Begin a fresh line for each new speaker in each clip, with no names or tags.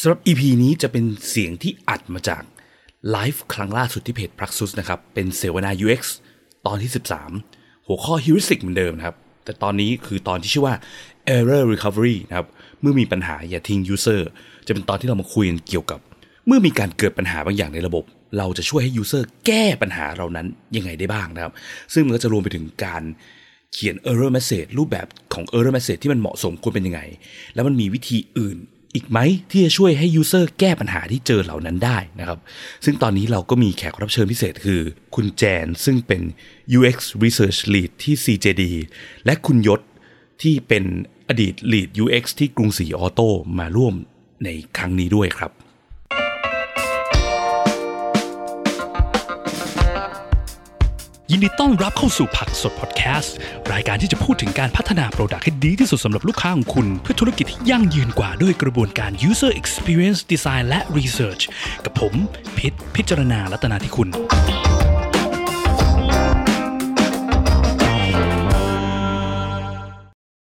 สำหรับ EP นี้จะเป็นเสียงที่อัดมาจากไลฟ์ครั้งล่าสุดที่เพจ Praxis นะครับ เป็นเสวนา UX ตอนที่ 13 หัวข้อ heuristic เหมือนเดิมนะครับ แต่ตอนนี้คือตอนที่ชื่อว่า error recovery นะครับ เมื่อมีปัญหาอย่าทิ้ง user จะเป็นตอนที่เรามาคุยกันเกี่ยวกับ เมื่อมีการเกิดปัญหาบางอย่างในระบบ เราจะช่วยให้ user แก้ปัญหาเรานั้นยังไงได้บ้างนะครับ ซึ่งมันก็จะรวมไปถึงการเขียน error message รูปแบบของ error message ที่มันเหมาะสมควรเป็นยังไง แล้วมันมีวิธีอื่น อีกไหมที่จะช่วยให้ user แก้ปัญหาที่เจอเหล่านั้นได้นะครับ ซึ่งตอนนี้เราก็มีแขกรับเชิญพิเศษคือ คุณแจนซึ่งเป็น UX Research Lead ที่ CJD และคุณยศที่เป็นอดีต Lead UX ที่กรุงศรีออโต้มาร่วมในครั้งนี้ด้วยครับ
ยินดีต้อนรับเข้าสู่ผักสดพอดแคสต์ รายการที่จะพูดถึงการพัฒนาโปรดักต์ให้ดีที่สุดสำหรับลูกค้าของคุณ เพื่อธุรกิจที่ยั่งยืนกว่าด้วยกระบวนการ user experience design และ research กับผมพิษพิจารณาลัตนาที่คุณ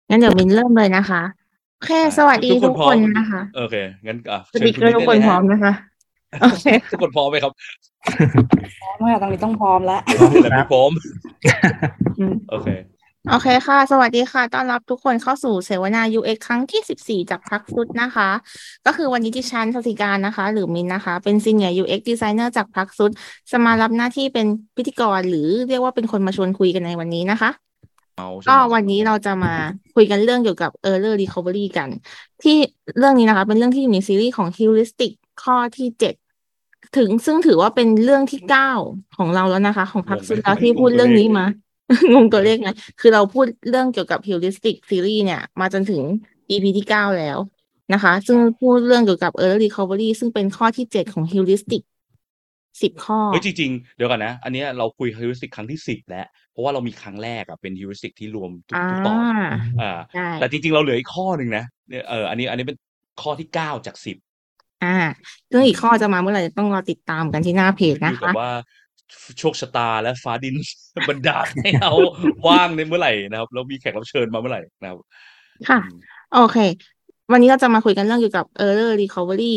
งั้นเดี๋ยวมินเริ่มเลยนะคะ โอเค สวัสดีทุกคนนะคะ
โอเค งั้นอะ
สปีกเกอร์ทุกคนพร้อมนะคะโอเค
ทุกคนพร้อมไหมครับ
พร้อมค่ะตอนนี้ต้องพร้อมแล้ว
แต่ไม่พร้อม
อืม
โอเค
โอเคค่ะ สวัสดีค่ะ ต้อนรับทุกคนเข้าสู่เสวนา UX ครั้งที่ 14 จากพักฟุตนะคะ ก็คือวันนี้ดิฉันสติการนะคะ หรือมินนะคะ เป็น Senior UX Designer จากพักฟุตจะมารับหน้าที่เป็นพิธีกร หรือเรียกว่าเป็นคนมาชวนคุยกันในวันนี้นะคะ
เอาใช่
ก็
ไหม
วันนี้เราจะมาคุยกันเรื่องเกี่ยวกับ error recovery กัน ที่เรื่องนี้นะคะ เป็นเรื่องที่อยู่ในซีรีส์ของ heuristic ข้อที่เจ็ด ถึงซึ่งถือว่าเป็นเรื่องที่เก้าของเราแล้วนะคะ ของพักสุดแล้วที่พูดเรื่องนี้มางงตัวเลขไงคือเราพูดเรื่องเกี่ยวกับ heuristic ซีรีส์เนี่ย มาจนถึง EP ที่เก้าแล้วนะคะ ซึ่งพูดเรื่องเกี่ยวกับ error recovery ซึ่งเป็นข้อที่เจ็ดของ heuristic สิบข้อ
เฮ้ยจริงๆ เดี๋ยวก่อนนะ อันเนี้ยเราคุยฮิวริสติกครั้งที่สิบแล้ว เพราะว่าเรามีครั้งแรกอะเป็นฮิวริสติกที่รวมทุก
อ่า
ทุกตอนอ่า
ใช่
แต่จริงๆ เราเหลืออีกข้อหนึ่งนะเนี่ยเอออันนี้อันนี้เป็นข้อที่เก้าจากสิบ
อ่าเรื่องอีกข้อจะมาเมื่อไหร่ต้องรอติดตามกันที่หน้าเพจ
อ
นะ
ยู่กั
คะ
บว่าโชคชะตาและฟ้าดินบันดาลให้เราว่างในเมื่อไหร่นะครับแล้วมีแขกรับเชิญมาเมื่อไหร่นะครับ
ค่ะ
อืม
โอเค วันนี้เราจะมาคุยกันเรื่องเกี่ยวกับ error recovery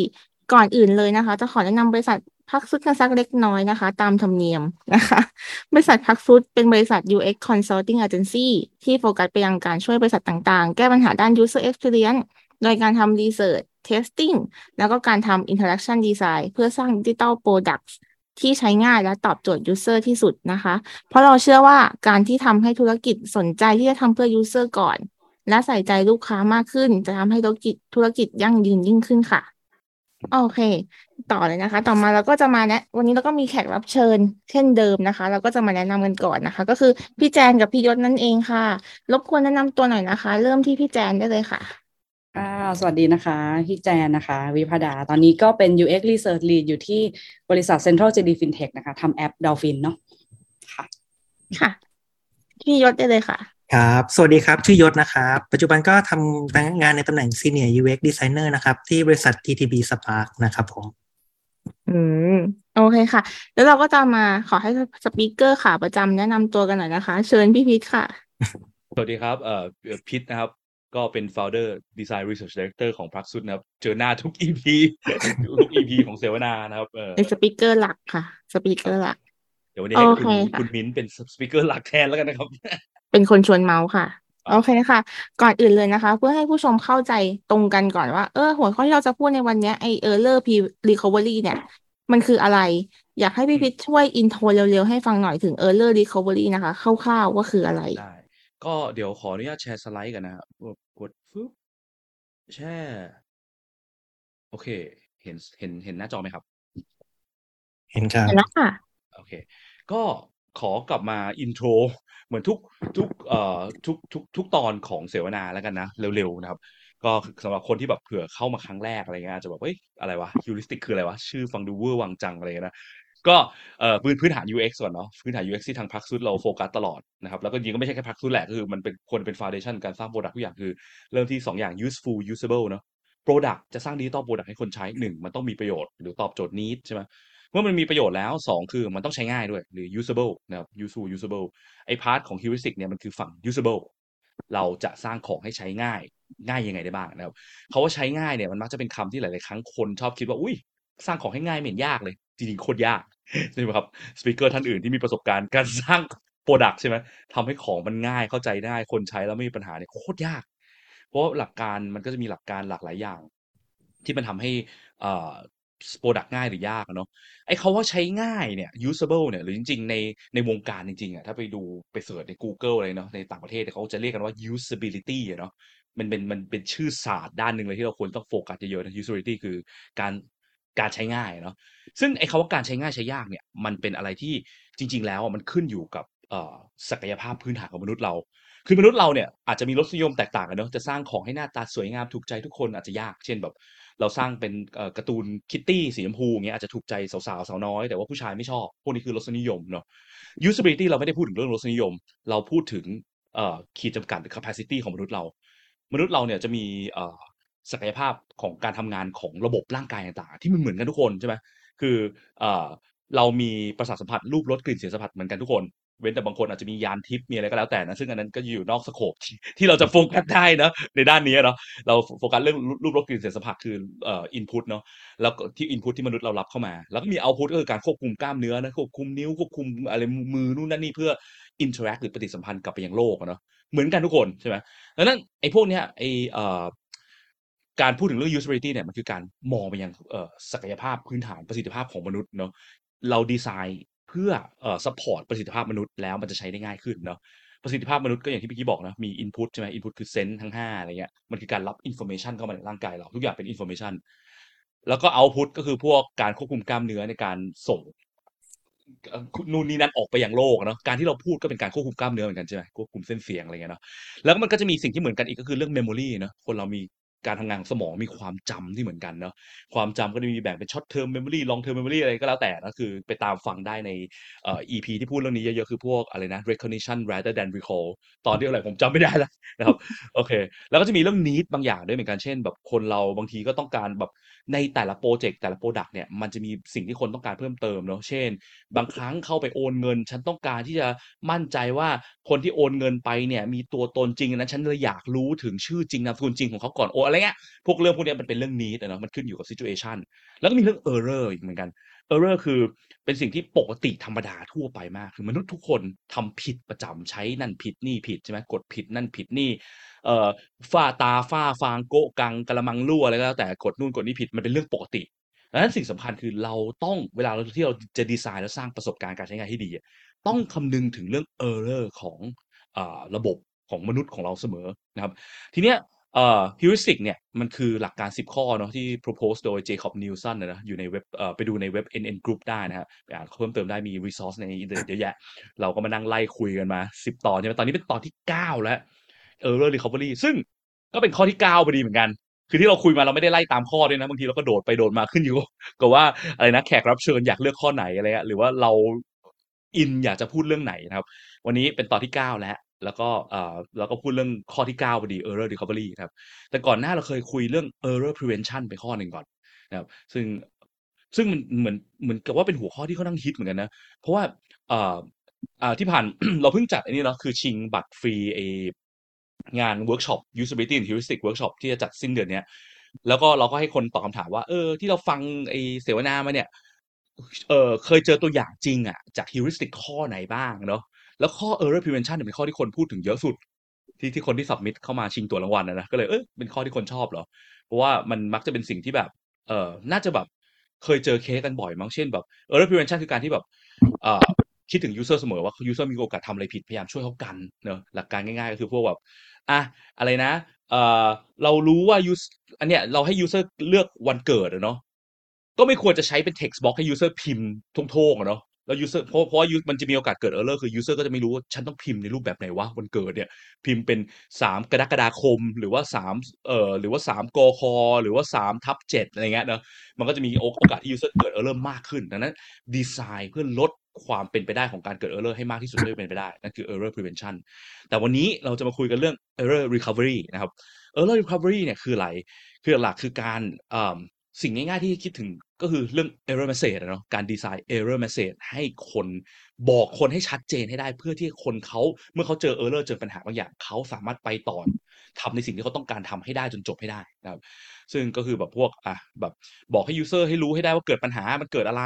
ก่อนอื่นเลยนะคะ จะขอแนะนำบริษัทพักซุดกันสักเล็กน้อยนะคะ ตามธรรมเนียมนะคะ บริษัทพักซุดเป็นบริษัท UX Consulting Agency ที่โฟกัสไปยังการช่วยบริษัทต่างๆ แก้ปัญหาด้าน user experience โดยการทำ research testing แล้วก็การทำ interaction design เพื่อสร้าง digital products ที่ใช้ง่ายและตอบโจทย์ user ที่สุดนะคะ เพราะเราเชื่อว่าการที่ทำให้ธุรกิจสนใจที่จะทำเพื่อ user ก่อน และใส่ใจลูกค้ามากขึ้น จะทำให้ธุรกิจธุรกิจยั่งยืนยิ่งขึ้นค่ะ โอเค ต่อเลยนะคะ ต่อมาเราก็จะมาแนะวันนี้เราก็มีแขกรับเชิญ เช่นเดิมนะคะ เราก็จะมาแนะนำกันก่อนนะคะ ก็คือพี่แจนกับพี่ยศนั่นเองค่ะ รบกวนแนะนำตัวหน่อยนะคะ เริ่มที่พี่แจนได้เลยค่ะ
ค่ะสวัสดีนะคะ พี่แจนนะคะ วิพดา ตอนนี้ก็เป็น UX Research Lead อยู่ที่บริษัท Central JD Fintech นะคะทำแอป Dolphin เนาะค่ะ
ค่ะ พี่ยศได้เลยค่ะ
ครับ สวัสดีครับ ชื่อยศนะครับ ปัจจุบันก็ทำงานในตำแหน่ง Senior UX Designer นะครับ ที่บริษัท TTB Spark นะครับผม
อืม โอเคค่ะ แล้วเราก็จะมาขอให้สปีกเกอร์ขาประจำแนะนำตัวกันหน่อยนะคะ เชิญพี่พีทค่ะ
สวัสดีครับ เอ่อ พิษนะครับ ก็เป็น founder design research director ของพักสุดนะครับ เจอหน้าทุก EP ทุก EP ของเสวนานะครับเออ
เป็นสปีกเกอร์หลักค่ะ สปีกเกอร์หลัก
เดี๋ยววันนี้ให้
โอ
คุ
เค
ณ
ค่ะ
คุณมิ้นเป็นสปีกเกอร์หลักแทนแล้วกันนะครับ
เป็นคนชวนเมาส์ค่ะ โอเคค่ะก่อนอื่นเลยนะคะ เพื่อให้ผู้ชมเข้าใจตรงกันก่อนว่า เออ หัวข้อที่เราจะพูดในวันเนี้ยไอ error recovery เนี่ย มันคืออะไร อยากให้พี่พิชช่วยอินโทรเร็วๆ ให้ฟังหน่อยถึง error recovery นะคะ คร่าวๆว่าคืออะไร
ได้ ก็เดี๋ยวขออนุญาตแชร์สไลด์กันนะครับกดฟึบแชร์ โอเค เห็นเห็นเห็นหน้าจอไหมครับ
เห็นครับ
เห็นแล้วค่ะ
โอเค ก็ขอกลับมา intro เหมือนทุกทุกเอ่อทุกทุกทุกตอนของเสวนาแล้วกันนะ เร็วๆนะครับ ก็สำหรับคนที่แบบเผื่อเข้ามาครั้งแรกอะไรเงี้ยอาจจะแบบเฮ้ยอะไรวะ heuristic คืออะไรวะ ชื่อฟังดูเวอร์วังจังอะไรเงี้ยนะ ก็เอ่อพื้นพื้นฐาน UX ก่อนเนาะพื้นฐาน UX ที่ทางพักซุดเราโฟกัสตลอดนะครับแล้วก็จริงก็ไม่ใช่แค่พักซุดแหละก็คือมันเป็นควรเป็น foundation การสร้าง product ทุกอย่างคือ เริ่มที่ 2 อย่าง useful usable เนาะ product จะสร้าง digital product ให้คนใช้1มันต้องมีประโยชน์หรือตอบโจทย์ need ใช่ไหมเมื่อมันมีประโยชน์แล้ว 2 คือมันต้องใช้ง่ายด้วยหรือ usable นะครับ useful usable ไอ้ part ของ heuristic เนี่ยมันคือฝั่ง usable เราจะสร้างของให้ใช้ง่ายง่ายยังไงได้บ้างนะครับเขาว่าใช้ง่ายเนี่ยมันมักจะเป็นคำที่หลาย ๆ ครั้งคนชอบคิดว่าอุ้ย สร้างของให้ง่ายไม่เห็นยากเลย จริงๆโคตรยากใช่ไหมครับ speaker ท่านอื่นที่มีประสบการณ์การสร้าง product ใช่ไหมทำให้ของมันง่ายเข้าใจได้คนใช้แล้วไม่มีปัญหาเนี่ยโคตรยาก เพราะหลักการมันก็จะมีหลักการหลากหลายอย่าง ที่มันทำให้อ่า product ง่ายหรือยากเนาะไอ้คำว่าใช้ง่ายเนี่ย usable เนี่ยหรือจริงๆในในวงการจริงๆอะถ้าไปดูไป search ใน Google อะไรเนาะในต่างประเทศเขาจะเรียกกันว่า usability เนาะมันเป็นมันเป็นชื่อศาสตร์ด้านหนึ่งเลยที่เราควรต้องโฟกัสเยอะๆนะ usability คือการ การใช้ง่ายเนาะซึ่งไอ้คำว่าการใช้ง่ายใช้ยากเนี่ยมันเป็นอะไรที่จริง ๆ แล้วมันขึ้นอยู่กับศักยภาพพื้นฐานของมนุษย์เรา คือมนุษย์เราเนี่ยอาจจะมีรสนิยมแตกต่างกันเนอะจะสร้างของให้หน้าตาสวยงามถูกใจทุกคนอาจจะยาก เช่นแบบ เราสร้างเป็นการ์ตูนคิตตี้สีชมพูอย่างเงี้ยอาจจะถูกใจสาวๆสาวน้อยแต่ว่าผู้ชายไม่ชอบ พวกนี้คือรสนิยมเนาะ usability เราไม่ได้พูดถึงเรื่องรสนิยม เราพูดถึงขีดจำกัดหรือ capacity ของมนุษย์เรา มนุษย์เราเนี่ยจะมี ศักยภาพของการทำงานของระบบร่างกายต่างๆ ที่มันเหมือนกันทุกคนใช่ไหมคือเเรามีประสาทสัมผัสรูปรสกลิ่นเสียงสัมผัสเหมือนกันทุกคน เว้นแต่บางคนอาจจะมียานทิพย์มีอะไรก็แล้วแต่นะซึ่งอันนั้นก็อยู่นอกสโคปที่เราจะโฟกัสได้นะในด้านนี้เนาะเราโฟกัสเรื่องรูปรสกลิ่นเสียงสัมผัสคือเอ่อ input เนาะแล้วก็ที่ input ที่มนุษย์เรารับเข้ามา แล้วก็มี output ก็คือการควบคุมกล้ามเนื้อนะควบคุมนิ้วควบคุมอะไรมือนู่นนั่นนี่เพื่อ interact หรือปฏิสัมพันธ์กลับไปยังโลกเนาะเหมือนกันทุกคนใช่ไหมดังนั้นไอ้พวกเนี้ยไอ้เอ่อ การพูดถึงเรื่อง usability เนี่ยมันคือการมองไปยังศักยภาพพื้นฐานประสิทธิภาพของมนุษย์เนาะเราดีไซน์เพื่อเอ่อ support ประสิทธิภาพมนุษย์แล้วมันจะใช้ได้ง่ายขึ้นเนาะประสิทธิภาพมนุษย์ก็อย่างที่พี่กี้บอกนะมี input ใช่ไหม input คือ sense ทั้งห้าอะไรเงี้ยมันคือการรับ information เข้ามาในร่างกายเรา ทุกอย่างเป็น information แล้วก็ output ก็คือพวกการควบคุมกล้ามเนื้อในการส่งนู่นนี่นั่นออกไปอยังโลกเนาะการที่เราพูดก็เป็นการควบคุมกล้ามเนื้อเหมือนกันใช่ไหมควบคุมเส้นเสียงอะไรเงี้ยเนาะแล้วมันก็จะมีสิ่งที่เหมือนกันอีกก็คือเรื่อง memory เนาะคนเรามี การทำงานของสมองมีความจำที่เหมือนกันเนาะความจำก็จะมีแบ่งเป็น short term memory long term memory อะไรก็แล้วแต่นะคือไปตามฟังได้ในเอ่อ EP ที่พูดเรื่องนี้เยอะๆ คือพวกอะไรนะ recognition rather than recall ตอนที่อะไรผมจำไม่ได้แล้วนะครับโอเค แล้วก็จะมีเรื่อง need บางอย่างด้วยเหมือนกันเช่น แบบคนเราบางทีก็ต้องการแบบ ในแต่ละ project แต่ละ product เนี่ยมันจะมีสิ่งที่คนต้องการเพิ่มเติมเนาะเช่น บางครั้งเข้าไปโอนเงิน ฉันต้องการที่จะมั่นใจว่าคนที่โอนเงินไปเนี่ยมีตัวตนจริงนะฉันเลยอยากรู้ถึงชื่อจริงนามสกุลจริงของเขาก่อนโอนอะไรเงี้ยพวกเรื่องพวกเนี้ยมันเป็นเรื่อง need อะเนาะมันขึ้นอยู่กับ situation แล้วก็มีเรื่อง error อีกเหมือนกัน error คือเป็นสิ่งที่ปกติธรรมดาทั่วไปมาก คือมนุษย์ทุกคนทำผิดประจำใช้นั่นผิดนี่ผิดใช่ไหมกดผิดนั่นผิดนี่เอ่อฝ้าตาฝ้าฟางโก๊ะกังกะละมังรั่วอะไรก็แล้วแต่กดนู่นกดนี่ผิดมันเป็นเรื่องปกติดังนั้นสิ่งสำคัญคือเราต้องเวลาเราที่เราจะดีไซน์และสร้างประสบการณ์การใช้งานให้ดีต้องคำนึงถึงเรื่อง error ของอ่าระบบของมนุษย์ของเราเสมอนะครับ ทีเนี้ย เอ่อ heuristic เนี่ยมันคือหลักการ 10 ข้อเนาะที่ propose โดย Jacob Nielsen นะนะอยู่ในเว็บเอ่อไปดูในเว็บ NN Group ได้นะครับไปอ่านเพิ่มเติมได้มี resource ในอินเทอร์เน็ตเยอะแยะ เราก็มานั่งไล่คุยกันมา 10 ตอนใช่ไหมตอนนี้เป็นตอนที่ 9 แล้ว error recovery ซึ่งก็เป็นข้อที่ 9พอดีเหมือนกัน คือที่เราคุยมาเราไม่ได้ไล่ตามข้อด้วยนะบางทีเราก็โดดไปโดดมาขึ้นอยู่กับว่าอะไรนะแขกรับเชิญอยากเลือกข้อไหนอะไรเงี้ยหรือว่าเราอินอยากจะพูดเรื่องไหนนะครับ วันนี้เป็นตอนที่ 9 แล้ว แล้วก็เอ่อแล้วก็พูดเรื่องข้อที่ 9พอดี error recovery ครับ แต่ก่อนหน้าเราเคยคุยเรื่อง error prevention ไปข้อหนึ่งก่อนนะครับ ซึ่งซึ่งมันเหมือนเหมือนกับว่าเป็นหัวข้อที่ค่อนข้างฮิตเหมือนกันนะ เพราะว่าเอ่ออ่าที่ผ่าน เราเพิ่งจัดอันนี้เนาะคือชิงบัตรฟรีไอ้งาน workshop usability and heuristic workshop ที่จะจัดสิ้นเดือนเนี้ยแล้วก็เราก็ให้คนตอบคำถามว่า เออ ที่เราฟังไอเสวนามาเนี่ย เออเคยเจอตัวอย่างจริงอะ จาก heuristic ข้อไหนบ้างเนาะ แล้วข้อ error prevention เนี่ยเป็นข้อที่คนพูดถึงเยอะสุด ที่ที่คนที่ submit เข้ามาชิงตัวรางวัลนะนะก็เลยเออเป็นข้อที่คนชอบเหรอ เพราะว่ามันมักจะเป็นสิ่งที่แบบเออน่าจะแบบเคยเจอเคสกันบ่อยมั้งเช่นแบบ error prevention คือการที่แบบเออคิดถึง user เสมอว่า user มีโอกาสทำอะไรผิดพยายามช่วยเขากันเนอะหลักการง่ายๆ ก็คือพวกแบบอะอะไรนะเออเรารู้ว่า user อันเนี้ยเราให้ user เลือกวันเกิดอะเนาะก็ไม่ควรจะใช้เป็น text box ให้ user พิมพ์ทงๆเนาะ แล้ว user เพราะเพราะว่า u- มันจะมีโอกาสเกิด error คือ user ก็จะไม่รู้ว่าฉันต้องพิมพ์ในรูปแบบไหนวะวันเกิดเนี่ย พิมพ์เป็นสามกรกฎาคมหรือว่าสามเอ่อหรือว่าสามกคหรือว่าสามทับเจ็ดอะไรเงี้ยเนอะมันก็จะมีโอกาสที่ user เกิด error มากขึ้นดังนั้นดีไซน์เพื่อลดความเป็นไปได้ของการเกิด error ให้มากที่สุดเท่าที่เป็นไปได้ นั่นคือ error prevention แต่วันนี้เราจะมาคุยกันเรื่อง error recovery นะครับ error recovery เนี่ยคืออะไร คือหลักคือการเอ่อสิ่งง่ายๆที่คิดถึง ก็คือเรื่อง error message อะเนาะการดีไซน์ error message ให้คนบอกคนให้ชัดเจนให้ได้ เพื่อที่คนเขาเมื่อเขาเจอ error เจอปัญหาบางอย่างเขาสามารถไปต่อทำในสิ่งที่เขาต้องการทำให้ได้จนจบให้ได้นะครับ ซึ่งก็คือแบบพวกอะแบบบอกให้ user ให้รู้ให้ได้ว่าเกิดปัญหามันเกิดอะไร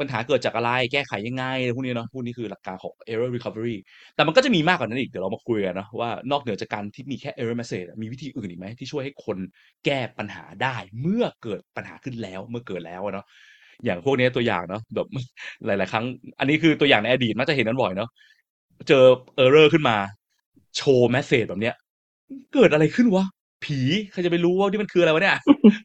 ปัญหาเกิดจากอะไรแก้ไขยังไงพวกนี้เนาะพวกนี้คือหลักการของ error recovery แต่มันก็จะมีมากกว่านั้นอีก เดี๋ยวเรามาคุยกันเนาะว่านอกเหนือจากการที่มีแค่ error message มีวิธีอื่นอีกไหมที่ช่วยให้คนแก้ปัญหาได้เมื่อเกิดปัญหาขึ้นแล้วเมื่อเกิดแล้วเนาะอย่างพวกนี้ตัวอย่างเนาะแบบหลาย ๆ ครั้ง อันนี้คือตัวอย่างในอดีตมักจะเห็นนั้นบ่อยเนาะเจอ error ขึ้นมา โชว์ message แบบเนี้ย เกิดอะไรขึ้นวะ ผีใครจะไปรู้ว่านี่มันคืออะไรวะเนี่ย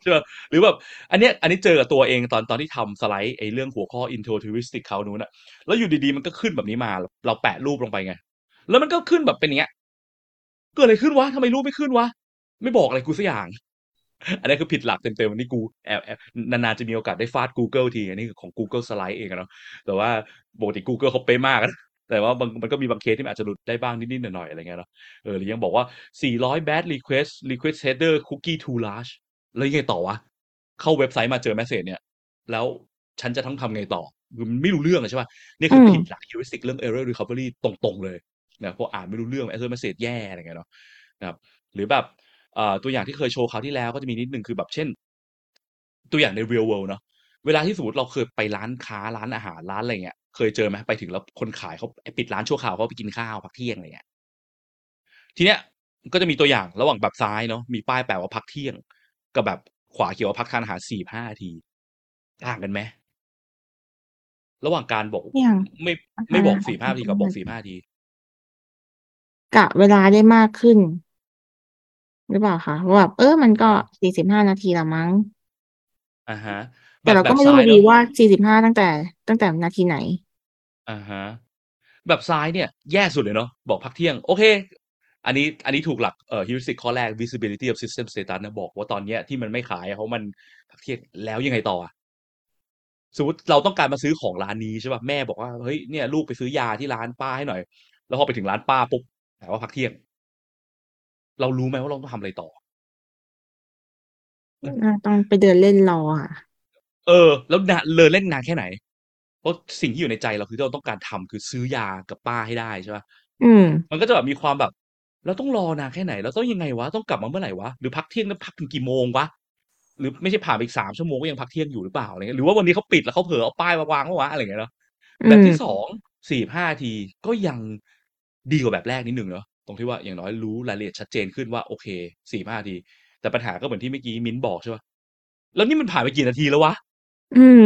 ใช่ป่ะหรือแบบอันเนี้ยอันนี้เจอกับตัวเองตอนตอนที่ทำสไลด์ไอ้เรื่องหัวข้อ intuitive เขานู้นอะแล้วอยู่ดีๆมันก็ขึ้นแบบนี้มา เราแปะรูปลงไปไง แล้วมันก็ขึ้นแบบเป็นเงี้ยเกิดอะไรขึ้นวะทำไมรูปไม่ขึ้นวะ ไม่บอกอะไรกูสักอย่าง อันนี้คือผิดหลักเต็มๆวันนี้กูแอบแอบนานๆจะมีโอกาสได้ฟาด Google ที อันนี้คือของ Google Slide เองเนาะแต่ว่าปกติ Google เขาเป๊ะมากนะ แต่ว่าบางมันก็มีบางเคสที่มันอาจจะหลุดได้บ้างนิดๆหน่อยๆอะไรเงี้ยเนาะเออหรือยังบอกว่า 400 bad request request header cookie too large แล้วยังไงต่อวะ เข้าเว็บไซต์มาเจอ message เนี่ย แล้วฉันจะต้องทำไงต่อคือมันไม่รู้เรื่องอะใช่ป่ะนี่คือผิดหลัก heuristic เรื่อง error recovery ตรงๆเลยนะเพราะอ่านไม่รู้เรื่อง error message แย่อะไรเงี้ยเนาะนะครับหรือแบบเอ่อตัวอย่างที่เคยโชว์คราวที่แล้วก็จะมีนิดนึงคือแบบเช่น ตัวอย่างใน real world เนาะเวลาที่สมมติเราเคยไปร้านค้าร้านอาหารร้านอะไรเงี้ย เคยเจอไหมไปถึงแล้วคนขายเขาปิดร้านชั่วคราวเขาไปกินข้าวพักเที่ยงอะไรเงี้ยทีเนี้ยก็จะมีตัวอย่างระหว่างแบบซ้ายเนาะมีป้ายแปะว่าพักเที่ยง กับแบบขวาเขียนว่าพักทานอาหารสี่ห้านาทีต่างกันไหมระหว่างการบอก
อย่าง
ไม่ไม่บอกสี่ห้านาทีกับบอกสี่ห้านาที
กะเวลาได้มากขึ้น หรือเปล่าคะว่าแบบเออมันก็สี่สิบห้านาทีละมั้ง
อ่าฮะ
แต่เราก็ไม่รู้อยู่ดีว่าสี่สิบห้าตั้งแต่ตั้งแต่นาทีไหน
อ่าฮะแบบซ้ายเนี่ยแย่สุดเลยเนาะบอกพักเที่ยง โอเค อันนี้อันนี้ถูกหลักเอ่อ heuristic ข้อแรก visibility of system status นะบอกว่าตอนเนี้ยที่มันไม่ขายอะเพราะมันพักเที่ยงแล้วยังไงต่ออะสมมติเราต้องการมาซื้อของร้านนี้ใช่ป่ะแม่บอกว่าเฮ้ยเนี่ยลูกไปซื้อยาที่ร้านป้าให้หน่อย แล้วพอไปถึงร้านป้าปุ๊บแต่ว่าพักเที่ยง เรารู้ไหมว่าเราต้องทำอะไรต่อ
ต้องไปเดินเล่นรอค่ะ
เออ แล้วนานเลยเล่นนานแค่ไหน เพราะสิ่งที่อยู่ในใจเราคือที่เราต้องการทำคือซื้อยากับป้าให้ได้ใช่ป่ะ
อืม
มันก็จะแบบมีความแบบเราต้องรอนานแค่ไหนเราต้องยังไงวะต้องกลับมาเมื่อไหร่วะหรือพักเที่ยงแล้วพักถึงกี่โมงวะหรือไม่ใช่ผ่านไปอีกสามชั่วโมงก็ยังพักเที่ยงอยู่หรือเปล่าอะไรเงี้ยหรือว่าวันนี้เขาปิดแล้วเขาเผลอเอาป้ายวางๆวะอะไรเงี้ยเนาะ
อืม
แบบที่สองสี่ห้าทีก็ยังดีกว่าแบบแรกนิดหนึ่งเนาะตรงที่ว่าอย่างน้อยรู้รายละเอียดชัดเจนขึ้นว่าโอเคสี่ห้าที แต่ปัญหาก็เหมือนที่เมื่อกี้มิ้นบอกใช่ป่ะแล้วนี่มันผ่านไปกี่นาทีแล้ววะ
อืม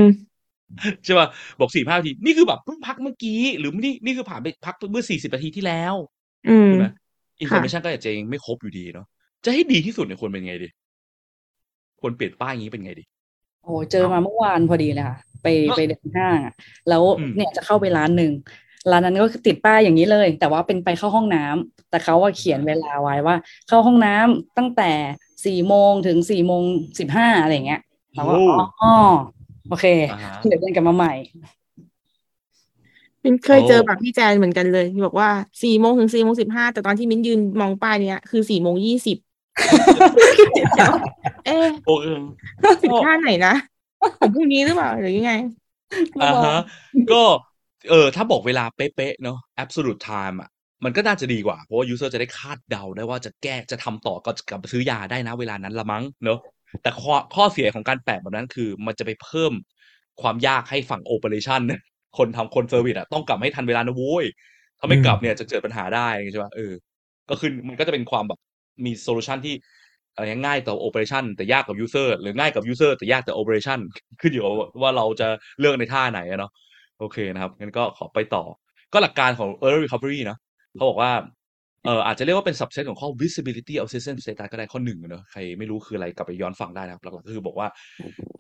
ใช่ป่ะบอกสี่ห้านาที นี่คือแบบเพิ่งพักเมื่อกี้ หรือนี่นี่คือผ่านไปพักเมื่อสี่สิบนาทีที่แล้ว
อืม
ใช่ไหม information ก็อาจจะยังไม่ครบอยู่ดีเนาะจะให้ดีที่สุดเนี่ยควรเป็นไงดีควรเปลี่ยนป้ายอย่างนี้เป็นไงดี
โอ้เจอมาเมื่อวานพอดีเลยค่ะ ไปไปเดินห้างอะแล้ว
อืม
เนี่ยจะเข้าไปร้านหนึ่งร้านนั้นก็คือติดป้ายอย่างนี้เลย แต่ว่าเป็นไปเข้าห้องน้ำแต่เขาว่าเขียนเวลาไว้ว่า เข้าห้องน้ำตั้งแต่สี่โมงถึงสี่โมงสิบห้าอะไรเงี้ยเราก็
โอ้
อ๋อ โอเค
อ่าฮะ
เดี๋ยวเดินกลับมาใหม่
มินเคยเจอ
โอ้
แบบพี่แจนเหมือนกันเลยที่บอกว่าสี่โมงถึงสี่โมงสิบห้าแต่ตอนที่มิ้นยืนมองป้ายเนี้ยคือสี่โมงยี่สิบเอ๊ะ
โอ้เออ
สิบห้าไหนนะของพรุ่งนี้หรือเปล่าหรือยังไง
อ่าฮะก็เออถ้าบอกเวลาเป๊ะๆเนาะ absolute time อะมันก็น่าจะดีกว่า เพราะว่า user จะได้คาดเดาได้ว่าจะแก้จะทำต่อก็กลับไปซื้อยาได้นะเวลานั้นละมั้งเนาะ แต่ข้อข้อเสียของการแปะแบบนั้นคือ มันจะไปเพิ่มความยากให้ฝั่ง operation คนทำคน service อะต้องกลับให้ทันเวลานะโว้ยถ้าไม่กลับเนี่ยจะเกิดปัญหาได้ใช่ป่ะเออ ก็คือมันก็จะเป็นความแบบมี solution ที่เออง่ายต่อ operation แต่ยากกับ user หรือง่ายกับ user แต่ยากต่อ operation ขึ้นอยู่กับว่าเราจะเลือกในท่าไหนอะเนาะโอเคนะครับงั้นก็ขอไปต่อ ก็หลักการของ early recovery นะเขาบอกว่า เอออาจจะเรียกว่าเป็น subset ของข้อ visibility of system status ก็ได้ข้อหนึ่งอะเนอะใครไม่รู้คืออะไรกลับไปย้อนฟังได้นะครับหลักๆก็คือบอกว่า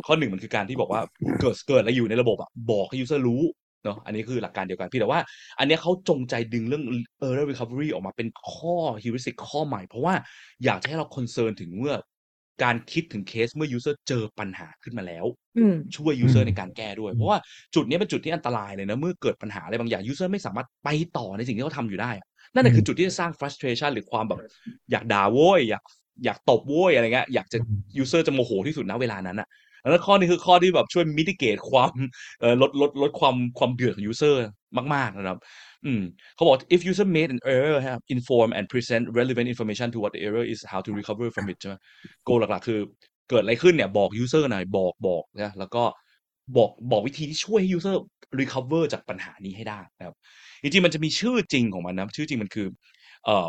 ข้อหนึ่งมันคือการที่บอกว่าเกิดเกิดอะไรอยู่ในระบบอะบอกให้ user รู้เนาะอันนี้คือหลักการเดียวกันพี่แต่ว่า อันเนี้ยเขาจงใจดึงเรื่อง early recovery ออกมาเป็นข้อ heuristic ข้อใหม่ เพราะว่าอยากจะให้เรา concern ถึงเมื่อการคิดถึงเคสเมื่อ user เจอปัญหาขึ้นมาแล้ว
อืม
ช่วย user
อืม
ในการแก้ด้วย เพราะว่าจุดนี้เป็นจุดที่อันตรายเลยนะ เมื่อเกิดปัญหาอะไรบางอย่าง user ไม่สามารถไปต่อในสิ่งที่เขาทำอยู่ได้อะ นั่นแหละคือจุดที่จะสร้าง frustration หรือความแบบอยากด่าโว้ยอยากอยากตบโว้ยอะไรเงี้ยอยากจะ user จะโมโหที่สุดนะเวลานั้นอะแล้วข้อนี้คือข้อที่แบบช่วยมิติเกตความเอ่อลดลดลดความความเดือดของ user มาก ๆ นะครับอืมเขาบอก if user made an error ครับ inform and present relevant information to what the error is how to recover from it ใช่ไหม goal หลัก ๆ คือเกิดอะไรขึ้นเนี่ยบอก user หน่อยบอกบอกนะแล้วก็บอกบอกวิธีที่ช่วยให้ user recover จากปัญหานี้ให้ได้นะครับจริงๆมันจะมีชื่อจริงของมันนะชื่อจริงมันคือเอ่อ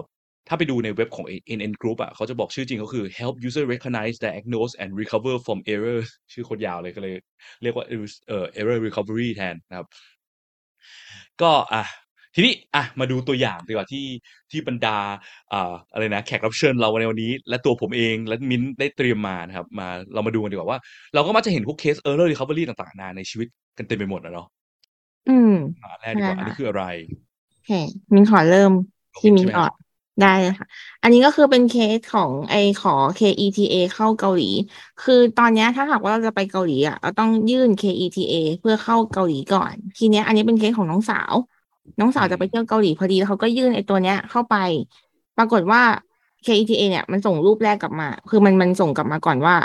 ถ้าไปดูในเว็บของ NN Group อะเขาจะบอกชื่อจริงก็คือ help user recognize diagnose and recover from errors ชื่อโคตรยาวเลยก็เลย เรียกว่าเอ่อ error recovery แทนนะครับ ก็อะทีนี้อะมาดูตัวอย่างดีกว่าที่ที่บรรดาอ่าอะไรนะแขกรับเชิญเราในวันนี้ และตัวผมเองและมิ้นได้เตรียมมานะครับ มาเรามาดูกันดีกว่าว่า เราก็มักจะเห็นพวกเคส error recovery ต่างๆนาในชีวิตกันเต็มไปหมดนะเนาะ
อืม
หาแรกดีกว่าอันนี้คืออะไร
โอเคมินขอเริ่มที่มิน
ใช่ไหม
ก่อนได้เลยค่ะ อันนี้ก็คือเป็นเคสของไอขอ KETA เข้าเกาหลี คือตอนเนี้ยถ้าหากว่าเราจะไปเกาหลีอะเราต้องยื่น KETA เพื่อเข้าเกาหลีก่อน ทีเนี้ย อันนี้เป็นเคสของน้องสาว น้องสาวจะไปเที่ยวเกาหลีพอดีแล้วเขาก็ยื่นไอตัวเนี้ยเข้าไป ปรากฏว่า KETA เนี่ยมันส่งรูปแรกกลับมา คือมันมันส่งกลับมาก่อนว่า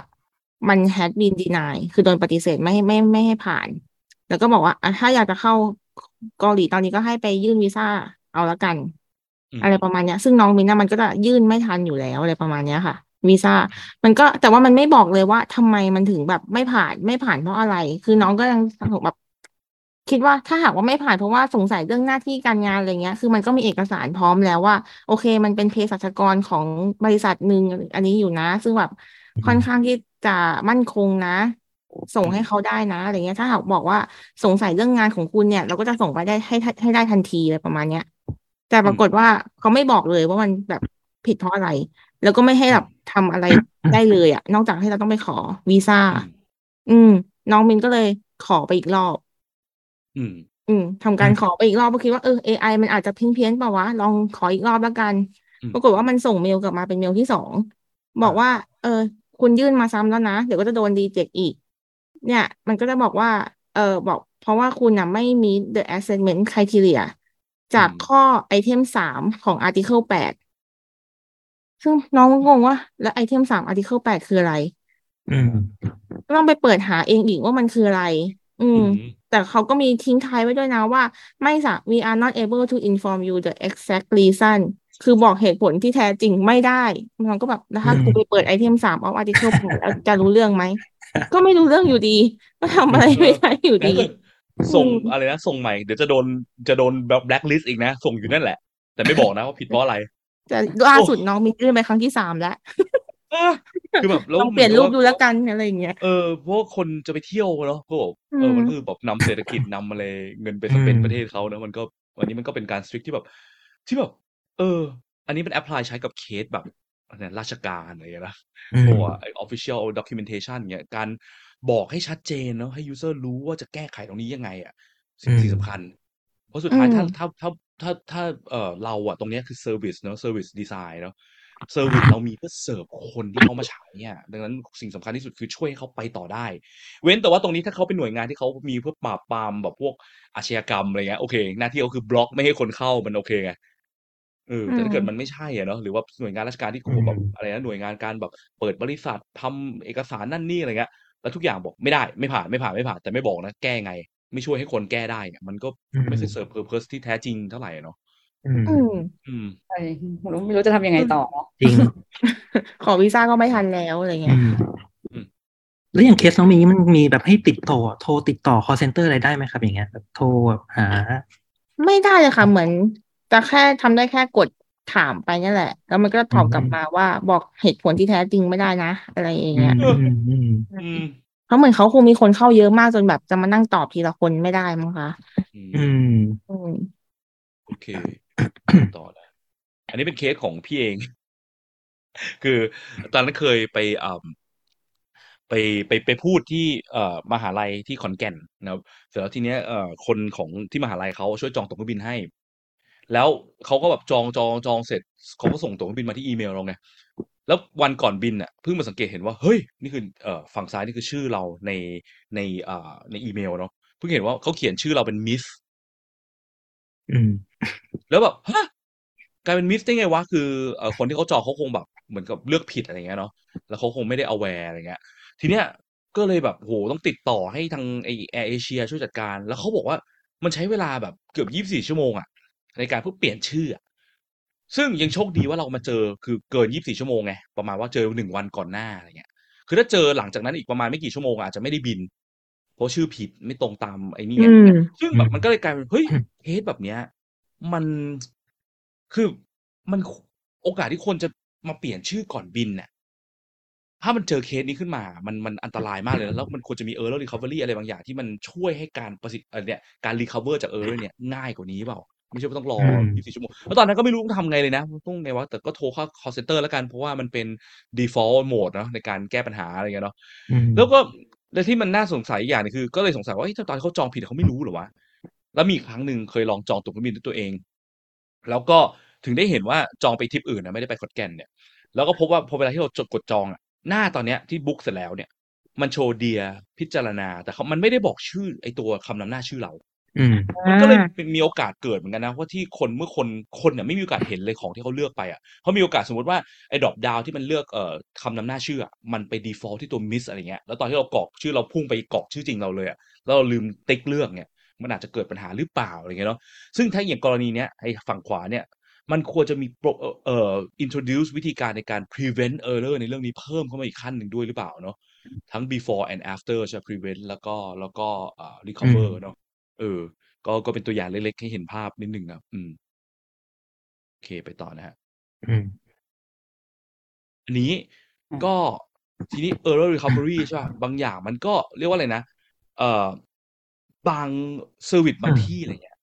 มัน had been denied คือโดนปฏิเสธไม่ให้ไม่ไม่ให้ผ่าน แล้วก็บอกว่าอะถ้าอยากจะเข้าเกาหลีตอนนี้ก็ให้ไปยื่นวีซ่าเอาละกัน
อืม
อะไรประมาณเนี้ย ซึ่งน้องมินนะมันก็จะยื่นไม่ทันอยู่แล้วอะไรประมาณเนี้ยค่ะวีซ่ามันก็แต่ว่ามันไม่บอกเลยว่าทำไมมันถึงแบบไม่ผ่านไม่ผ่านเพราะอะไร คือน้องก็ยังแบบคิดว่าถ้าหากว่าไม่ผ่านเพราะว่าสงสัยเรื่องหน้าที่การงานอะไรเงี้ย คือมันก็มีเอกสารพร้อมแล้วว่า โอเค มันเป็นเภสัชกรของบริษัทหนึ่งอันนี้อยู่นะ ซึ่งแบบค่อนข้างที่จะมั่นคงนะ ส่งให้เขาได้นะอะไรเงี้ย ถ้าหากบอกว่าสงสัยเรื่องงานของคุณเนี่ย เราก็จะส่งไปได้ให้ให้ให้ได้ทันทีเลยประมาณเนี้ย แต่ปรากฏว่าเขาไม่บอกเลยว่ามันแบบผิดเพราะอะไร แล้วก็ไม่ให้แบบทำอะไรได้เลยอะนอกจากให้เราต้องไปขอวีซ่าอืม น้องมินก็เลยขอไปอีกรอบ
อืม
อืมทำการขอไปอีกรอบก็คิดว่าเออ AI มันอาจจะเพี้ยนเพี้ยนเปล่าวะลองขออีกรอบแล้วกัน
อืม
ปรากฏว่ามันส่งเมลกลับมาเป็นเมลที่สองบอกว่า เออ คุณยื่นมาซ้ำแล้วนะ เดี๋ยวก็จะโดนรีเจ็คอีก เนี่ย มันก็จะบอกว่า เออบอก เพราะว่าคุณน่ะไม่ meet the assessment criteria จาก
อืม
ข้อไอเทมสามของ article แปดซึ่งน้องก็งงว่า แล้วไอเทมสาม article แปดคืออะไร
อืม
ก็ต้องไปเปิดหาเองอีกว่ามันคืออะไร อื
อื
ม
ม
แต่เขาก็มีทิ้งท้ายไว้ด้วยนะว่า ไม่สะ we are not able to inform you the exact reason คือบอกเหตุผลที่แท้จริงไม่ได้ มันก็แบบแล้วถ้า
อืม
กูไปเปิด item สามเอา article แปดแล้วจะรู้เรื่องไหม ก็ไม่รู้เรื่องอยู่ดี ก็ทำอะไรไม่ได้อยู่
แล้ว
ดี
ก็ส่ง
อืม
อะไรนะ ส่งใหม่ เดี๋ยวจะโดนจะโดนแบบแบล็คลิสต์อีกนะ ส่งอยู่นั่นแหละ แต่ไม่บอกนะว่าผิดเพราะอะไร
แต่ล่าสุดน้องมียื่นไปครั้งที่สามแล้ว
เออคือแบบแล้ว
ลองเปลี่ยนรูปดู
เหมือ
แล้วกันอะไรอย่างเงี้ย
เออเพราะว่าคนจะไปเที่ยวเนาะก็บอกเออ
อืม
มันคือแบบนำเศรษฐกิจนำอะไรเงินไปสเปนประเทศเขาเนอะมันก็วันนี้มันก็เป็นการ strict ที่แบบ ที่แบบ เออ อันนี้มัน apply ใช้กับเคสแบบอะไรนะราชการอะไรอย่างเงี้ยนะ
อืม
ตัวไอ้ official documentation เงี้ยการบอกให้ชัดเจนเนาะให้ user รู้ว่าจะแก้ไขตรงนี้ยังไงอะสิ่ง
อืม
ที่สำคัญ เพราะสุดท้าย
อืม
ถ้าถ้าถ้าถ้าถ้าเออเราอะตรงเนี้ยคือ service เนาะ service design เนาะ service เรามีเพื่อเสิร์ฟคนที่เขามาใช้เนี่ยดังนั้นสิ่งสำคัญที่สุดคือช่วยให้เขาไปต่อได้ เว้นแต่ว่าตรงนี้ถ้าเขาเป็นหน่วยงานที่เขามีเพื่อปราบปรามแบบพวกอาชญากรรมอะไรเงี้ยโอเค หน้าที่เขาคือบล็อกไม่ให้คนเข้ามันโอเคไง เออแต่ถ้าเกิดมันไม่ใช่อะเนาะหรือว่าหน่วยงานราชการที่เขาแบบ
อืม
อะไรนะหน่วยงานการแบบเปิดบริษัททำเอกสารนั่นนี่อะไรเงี้ยแล้วทุกอย่างบอกไม่ได้ไม่ผ่านไม่ผ่านไม่ผ่าน แต่ไม่บอกนะแก้ไง ไม่ช่วยให้คนแก้ได้เนี่ยมันก็
อืม
ไม่ใช่ serve purpose ที่แท้จริงเท่าไหร่เนาะ
อืม
อืม
อืม
ใช่ไม่รู้จะทำยังไงต่อเนาะ
จริง
ขอวีซ่าก็ไม่ทันแล้วอะไรเงี้
อื
ย
ม
อืม
แล้วอย่างเคสน้องมีมันมีแบบให้ติดต่อ โทรติดต่อ call center อะไรได้ไหมครับ อย่างเงี้ยแบบโทรแบบหา
ไม่ได้เลยค่ะ เหมือน จะแค่ทำได้แค่กดถามไปนี่แหละ แล้วมันก็ตอบกลับมาว่าบอกเหตุผลที่แท้จริงไม่ได้นะ อะไรอย่าง
อื
เงี้
ม
ย
อืมอืม
อืม
เพราะเหมือนเขาคงมีคนเข้าเยอะมากจนแบบจะมานั่งตอบทีละคนไม่ได้มั้งคะ
อืม
อืม
อืม
โอเค ต่อนะอันนี้เป็นเคสของพี่เอง คือตอนนั้นเคยไปอ่าไปไปไปพูดที่เอ่อมหาลัยที่ขอนแก่นนะครับเสร็จแล้วทีเนี้ยเอ่อคนของที่มหาลัยเขาช่วยจองตั๋วเครื่องบินให้ แล้วเขาก็แบบจองจองจองเสร็จเขาก็ส่งตั๋วเครื่องบินมาที่อีเมลเราไงแล้ววันก่อนบินอะเพิ่งมาสังเกตเห็นว่าเฮ้ยนี่คือเอ่อฝั่งซ้ายนี่คือชื่อเราในในอ่าในอีเมลเนาะเพิ่งเห็นว่าเขาเขียนชื่อเราเป็น Miss
อืม
แล้วแบบฮะกลายเป็น Miss ได้ไงวะคือเอ่อคนที่เขาจองเขาคงแบบ เหมือนกับเลือกผิดอะไรเงี้ยเนาะแล้วเขาคงไม่ได้ aware อะไรเงี้ย ทีเนี้ยก็เลยแบบโหต้องติดต่อให้ทางไอแอร์เอเชียช่วยจัดการ แล้วเขาบอกว่ามันใช้เวลาแบบเกือบยี่สิบสี่ชั่วโมงอะ ในการเพื่อเปลี่ยนชื่ออะซึ่งยังโชคดีว่าเรามาเจอคือเกินยี่สิบสี่ชั่วโมงไงประมาณว่าเจอหนึ่งวันก่อนหน้าอะไรเงี้ยคือถ้าเจอหลังจากนั้นอีกประมาณไม่กี่ชั่วโมงอาจจะไม่ได้บิน เพราะชื่อผิดไม่ตรงตามไอ้นี่ไง
อืม
ซึ่งแบบมันก็เลยกลายเป็นเฮ้ยเคสแบบเนี้ย มันคือมันโอกาสที่คนจะมาเปลี่ยนชื่อก่อนบินเนี่ยถ้ามันเจอเคสนี้ขึ้นมา มันมันอันตรายมากเลยนะแล้วมันควรจะมี error recovery อะไรบางอย่างที่มันช่วยให้การประสิทธิ์เอ่อเนี่ยการ recover จาก error เนี่ยง่ายกว่านี้เปล่า ไม่ใช่ว่าต้องรอ
อืม
24 ชั่วโมง แล้วตอนนั้นก็ไม่รู้ต้องทำไงเลยนะ ต้องไงวะ แต่ก็โทรเข้า call center แล้วกัน เพราะว่ามันเป็น default mode เนอะในการแก้ปัญหาอะไรเงี้ยเนาะ
อืม
แล้วก็และที่มันน่าสงสัยอีกอย่างหนึงคือ ก็เลยสงสัยว่าเฮ้ยถ้าตอนเขาจองผิดเขาไม่รู้เหรอวะ แล้วมีอีกครั้งหนึ่งเคยลองจองตั๋วเครื่องบินด้วยตัวเอง แล้วก็ถึงได้เห็นว่าจองไปทริปอื่นนะไม่ได้ไปขอนแก่นเนี่ย แล้วก็พบว่าพอเวลาที่เราจดกดจองอะหน้าตอนเนี้ยที่บุ๊กเสร็จแล้วเนี่ย มันโชว์เดียพิจารณา แต่เขามันไม่ได้บอกชื่อไอตัวคำนำหน้าชื่อเรา
อื ม
มันก็เลยเป็นมีโอกาสเกิดเหมือนกันนะว่าที่คนเมื่อคนคนเนี่ยไม่มีโอกาสเห็นเลยของที่เขาเลือกไปอะเขามีโอกาสสมมติว่าไอ้ดรอปดาวที่มันเลือกเอ่อคำนำหน้าชื่ออะมันไป default ที่ตัว miss อะไรเงี้ยแล้วตอนที่เรากรอกชื่อเราพุ่งไปกรอกชื่อจริงเราเลยอะแล้วเราลืมติ๊กเลือกเนี่ยมันอาจจะเกิดปัญหาหรือเปล่าอะไรเงี้ยเนาะซึ่งถ้าอย่างกรณีเนี้ยไอ้ฝั่งขวาเนี่ยมันควรจะมีโปรเอ่อเอ่อ introduce วิธีการในการ prevent error ในเรื่องนี้เพิ่มเข้ามาอีกขั้นหนึ่งด้วยหรือเปล่าเนาะทั้ง before and after ใช่ไหม prevent แล้วก็แล้วก็อ่า recover
อืม
เนาะ เออ ก็ ก็เป็นตัวอย่างเล็ก ๆ ให้เห็นภาพนิดหนึ่งนะอืม โอเค ไปต่อนะฮะ
อืม
อันนี้
อืม
ก็ทีนี้ error recovery ใช่ป่ะ บางอย่างมันก็เรียกว่าอะไรนะ เอ่อ บางเซอร์วิสบาง
อืม
ที่อะไรเงี้ย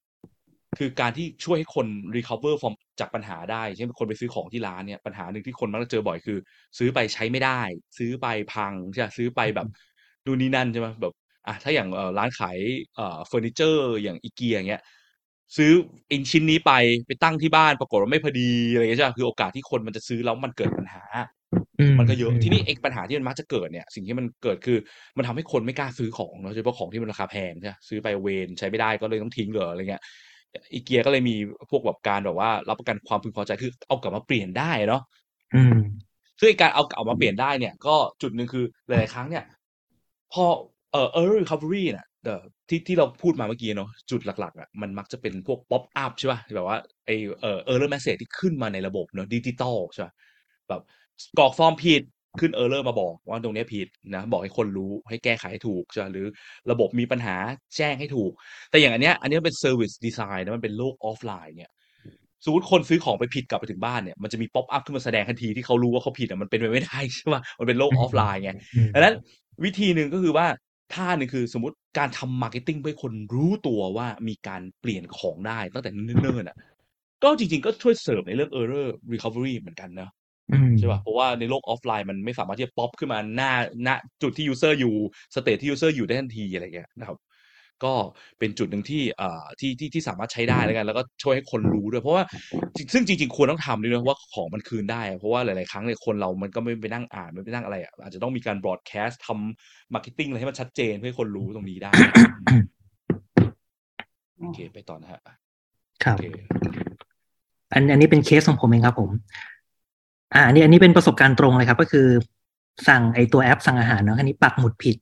คือการที่ช่วยให้คน recover from จากปัญหาได้เช่นคนไปซื้อของที่ร้านเนี่ย ปัญหาหนึ่งที่คนมักจะเจอบ่อยคือ ซื้อไปใช้ไม่ได้ ซื้อไปพังใช่ปะซื้อไปแบบนู่นนี่นั่นใช่ไหมแบบ อะถ้าอย่างเอ่อร้านขายเอ่อเฟอร์นิเจอร์อย่างอีเกียอย่างเงี้ยซื้ออินชิ้นนี้ไปไปตั้งที่บ้านปรากฏว่าไม่พอดีอะไรเงี้ยใช่ปะคือโอกาสที่คนมันจะซื้อแล้วมันเกิดปัญหา
อื
มันก็เยอะทีนี้ไอ้ปัญหาที่มันมักจะเกิดเนี่ย สิ่งที่มันเกิดคือ มันทำให้คนไม่กล้าซื้อของเนาะโดยเฉพาะของที่มันราคาแพงใช่ปะซื้อไปเวนใช้ไม่ได้ก็เลยต้องทิ้งเลยอะไรเงี้ยอีเกียก็เลยมีพวกแบบการแบบว่า รับประกันความพึงพอใจคือเอากลับมาเปลี่ยนได้เนาะ
อืม
ซึ่งไอ้การเอาเอามาเปลี่ยนได้เนี่ย ก็จุดหนึ่งคือหลายๆครั้งเนี่ย พอ เอ่อ error recovery เนี่ยเอ่อที่ที่เราพูดมาเมื่อกี้เนาะจุดหลักๆอะมันมักจะเป็นพวก pop up ใช่ป่ะแบบว่าไอเอ่อ error message ที่ขึ้นมาในระบบเนาะดิจิตอลใช่ป่ะแบบกรอกฟอร์มผิดขึ้น error มาบอกว่าตรงเนี้ยผิดนะบอกให้คนรู้ให้แก้ไขให้ถูกใช่ปะหรือระบบมีปัญหาแจ้งให้ถูก แต่อย่างอันเนี้ยอันเนี้ยเป็น service design นะมันเป็นโลกออฟไลน์เนี่ยสมมติคนซื้อของไปผิดกลับไปถึงบ้านเนี่ยมันจะมี pop up ขึ้นมาแสดงทันทีที่เขารู้ว่าเขาผิดอะมันเป็นไปไม่ได้ใช่ป่ะมันเป็นโลกออฟไลน์ไง
อืม
ดังนั้นวิธีหนึ่งก็คือว่า ท่าหนึ่งคือสมมติการทำ marketing เพื่อให้คนรู้ตัวว่ามีการเปลี่ยนของได้ตั้งแต่เนิ่นๆอะก็จริง ๆ ก็ช่วยเสริมในเรื่อง error recovery เหมือนกันนะ
อืม
ใช่ป่ะ เพราะว่าในโลกออฟไลน์มันไม่สามารถที่จะป๊อปขึ้นมาหน้าณจุดที่ user อยู่ state ที่ user อยู่ได้ทันทีอะไรเงี้ยนะครับ ก็เป็นจุดหนึ่งที่อ่าที่ที่ที่สามารถใช้ได้แล้วกัน แล้วก็ช่วยให้คนรู้ด้วย เพราะว่าจริงซึ่งจริง ๆ ควรต้องทำด้วยนะว่าของมันคืนได้อะเพราะว่าหลาย ๆ ครั้งเนี่ยคนเรามันก็ไม่ไปนั่งอ่านไม่ไปนั่งอะไรอะอาจจะต้องมีการบ r อ a แคสต์ทำมาร์เก็ตติ้งอะไรให้มันชัดเจนเพื่อให้คนรู้ตรงนี้ได้โอเคไปต่อนะฮะ
ครับ
โอเค
อันอันนี้เป็นเคสของผมเองครับผม อ่าอันนี้อันนี้เป็นประสบการณ์ตรงเลยครับ ก็คือ สั่งไอตัวแอปสั่งอาหารเนาะอันนี้ปักหมุดผิด